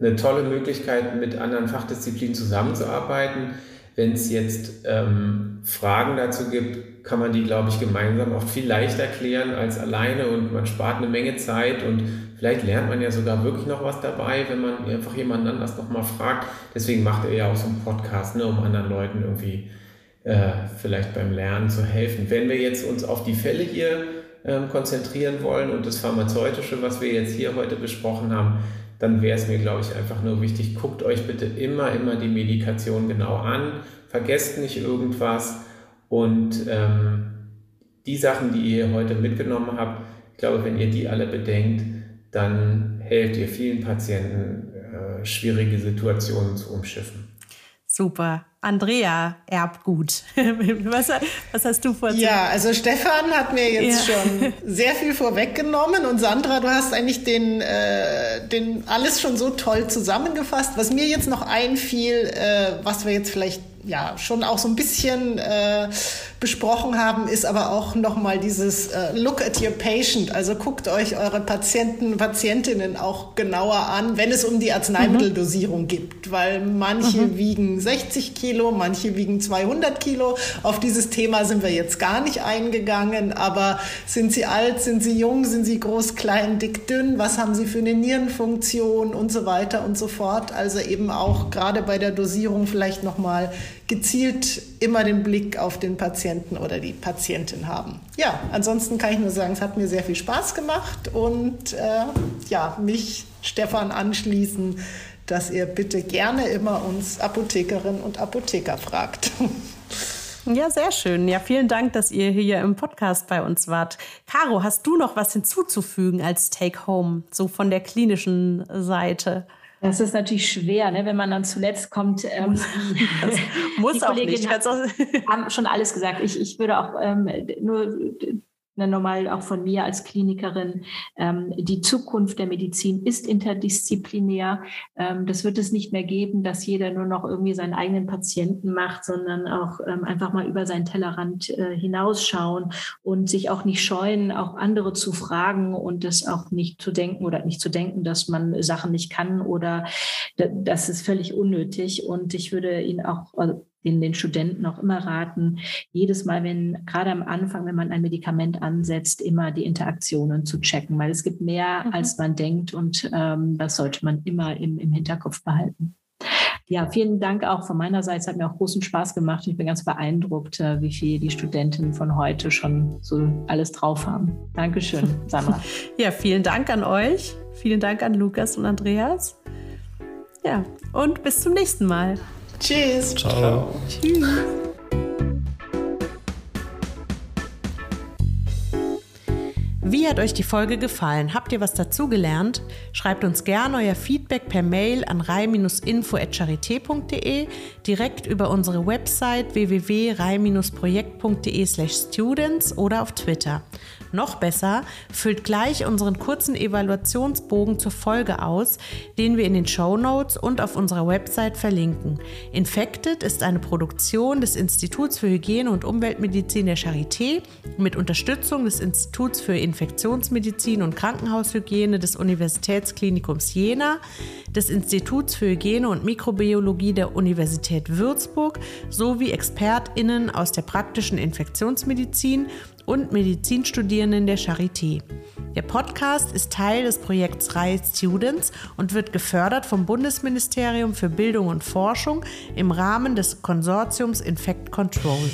eine tolle Möglichkeit, mit anderen Fachdisziplinen zusammenzuarbeiten. Wenn es jetzt ähm, Fragen dazu gibt, kann man die, glaube ich, gemeinsam oft viel leichter klären als alleine und man spart eine Menge Zeit und vielleicht lernt man ja sogar wirklich noch was dabei, wenn man einfach jemanden anders nochmal fragt. Deswegen macht er ja auch so einen Podcast, ne, um anderen Leuten irgendwie äh, vielleicht beim Lernen zu helfen. Wenn wir jetzt uns auf die Fälle hier ähm, konzentrieren wollen und das Pharmazeutische, was wir jetzt hier heute besprochen haben, dann wäre es mir, glaube ich, einfach nur wichtig, guckt euch bitte immer, immer die Medikation genau an, vergesst nicht irgendwas und ähm, die Sachen, die ihr heute mitgenommen habt, ich glaube, wenn ihr die alle bedenkt, dann helft ihr vielen Patienten, äh, schwierige Situationen zu umschiffen. Super. Andrea Erbgut. was, was hast du vor? Ja, also Stefan hat mir jetzt ja. schon sehr viel vorweggenommen und Sandra, du hast eigentlich den, äh, den alles schon so toll zusammengefasst. Was mir jetzt noch einfiel, äh, was wir jetzt vielleicht ja schon auch so ein bisschen äh, besprochen haben, ist aber auch nochmal dieses äh, Look at your patient. Also guckt euch eure Patienten, Patientinnen auch genauer an, wenn es um die Arzneimitteldosierung mhm. gibt, weil manche mhm. wiegen 60 Kilo, manche wiegen 200 Kilo. Auf dieses Thema sind wir jetzt gar nicht eingegangen, aber sind sie alt, sind sie jung, sind sie groß, klein, dick, dünn, was haben sie für eine Nierenfunktion und so weiter und so fort. Also eben auch gerade bei der Dosierung vielleicht nochmal gezielt immer den Blick auf den Patienten oder die Patientin haben. Ja, ansonsten kann ich nur sagen, es hat mir sehr viel Spaß gemacht und äh, ja, mich, Stefan, anschließen, dass ihr bitte gerne immer uns Apothekerinnen und Apotheker fragt. Ja, sehr schön. Ja, vielen Dank, dass ihr hier im Podcast bei uns wart. Caro, hast du noch was hinzuzufügen als Take-Home, so von der klinischen Seite? Das ist natürlich schwer, ne? wenn man dann zuletzt kommt. Ähm, muss die auch nicht. Hat, haben schon alles gesagt. Ich, ich würde auch ähm, nur nochmal auch von mir als Klinikerin, ähm, die Zukunft der Medizin ist interdisziplinär. Ähm, das wird es nicht mehr geben, dass jeder nur noch irgendwie seinen eigenen Patienten macht, sondern auch ähm, einfach mal über seinen Tellerrand äh, hinausschauen und sich auch nicht scheuen, auch andere zu fragen und das auch nicht zu denken oder nicht zu denken, dass man Sachen nicht kann oder das ist völlig unnötig. Und ich würde Ihnen auch, also den, den Studenten auch immer raten, jedes Mal, wenn gerade am Anfang, wenn man ein Medikament ansetzt, immer die Interaktionen zu checken, weil es gibt mehr, mhm. als man denkt und ähm, das sollte man immer im, im Hinterkopf behalten. Ja, vielen Dank auch von meiner Seite. Es hat mir auch großen Spaß gemacht. Ich bin ganz beeindruckt, äh, wie viel die Studentinnen von heute schon so alles drauf haben. Dankeschön, Sandra. ja, vielen Dank an euch. Vielen Dank an Lukas und Andreas. Ja, und bis zum nächsten Mal. Tschüss. Ciao. Ciao. Tschüss. Wie hat euch die Folge gefallen? Habt ihr was dazugelernt? Schreibt uns gerne euer Feedback per Mail an rei-info.charité.de, direkt über unsere Website www.rei-projekt.de/students oder auf Twitter. Noch besser, füllt gleich unseren kurzen Evaluationsbogen zur Folge aus, den wir in den Show Notes und auf unserer Website verlinken. Infected ist eine Produktion des Instituts für Hygiene und Umweltmedizin der Charité mit Unterstützung des Instituts für Infektionsmedizin und Krankenhaushygiene des Universitätsklinikums Jena, des Instituts für Hygiene und Mikrobiologie der Universität Würzburg sowie ExpertInnen aus der praktischen Infektionsmedizin und Medizinstudierenden der Charité. Der Podcast ist Teil des Projekts Reihe Students und wird gefördert vom Bundesministerium für Bildung und Forschung im Rahmen des Konsortiums Infect Control.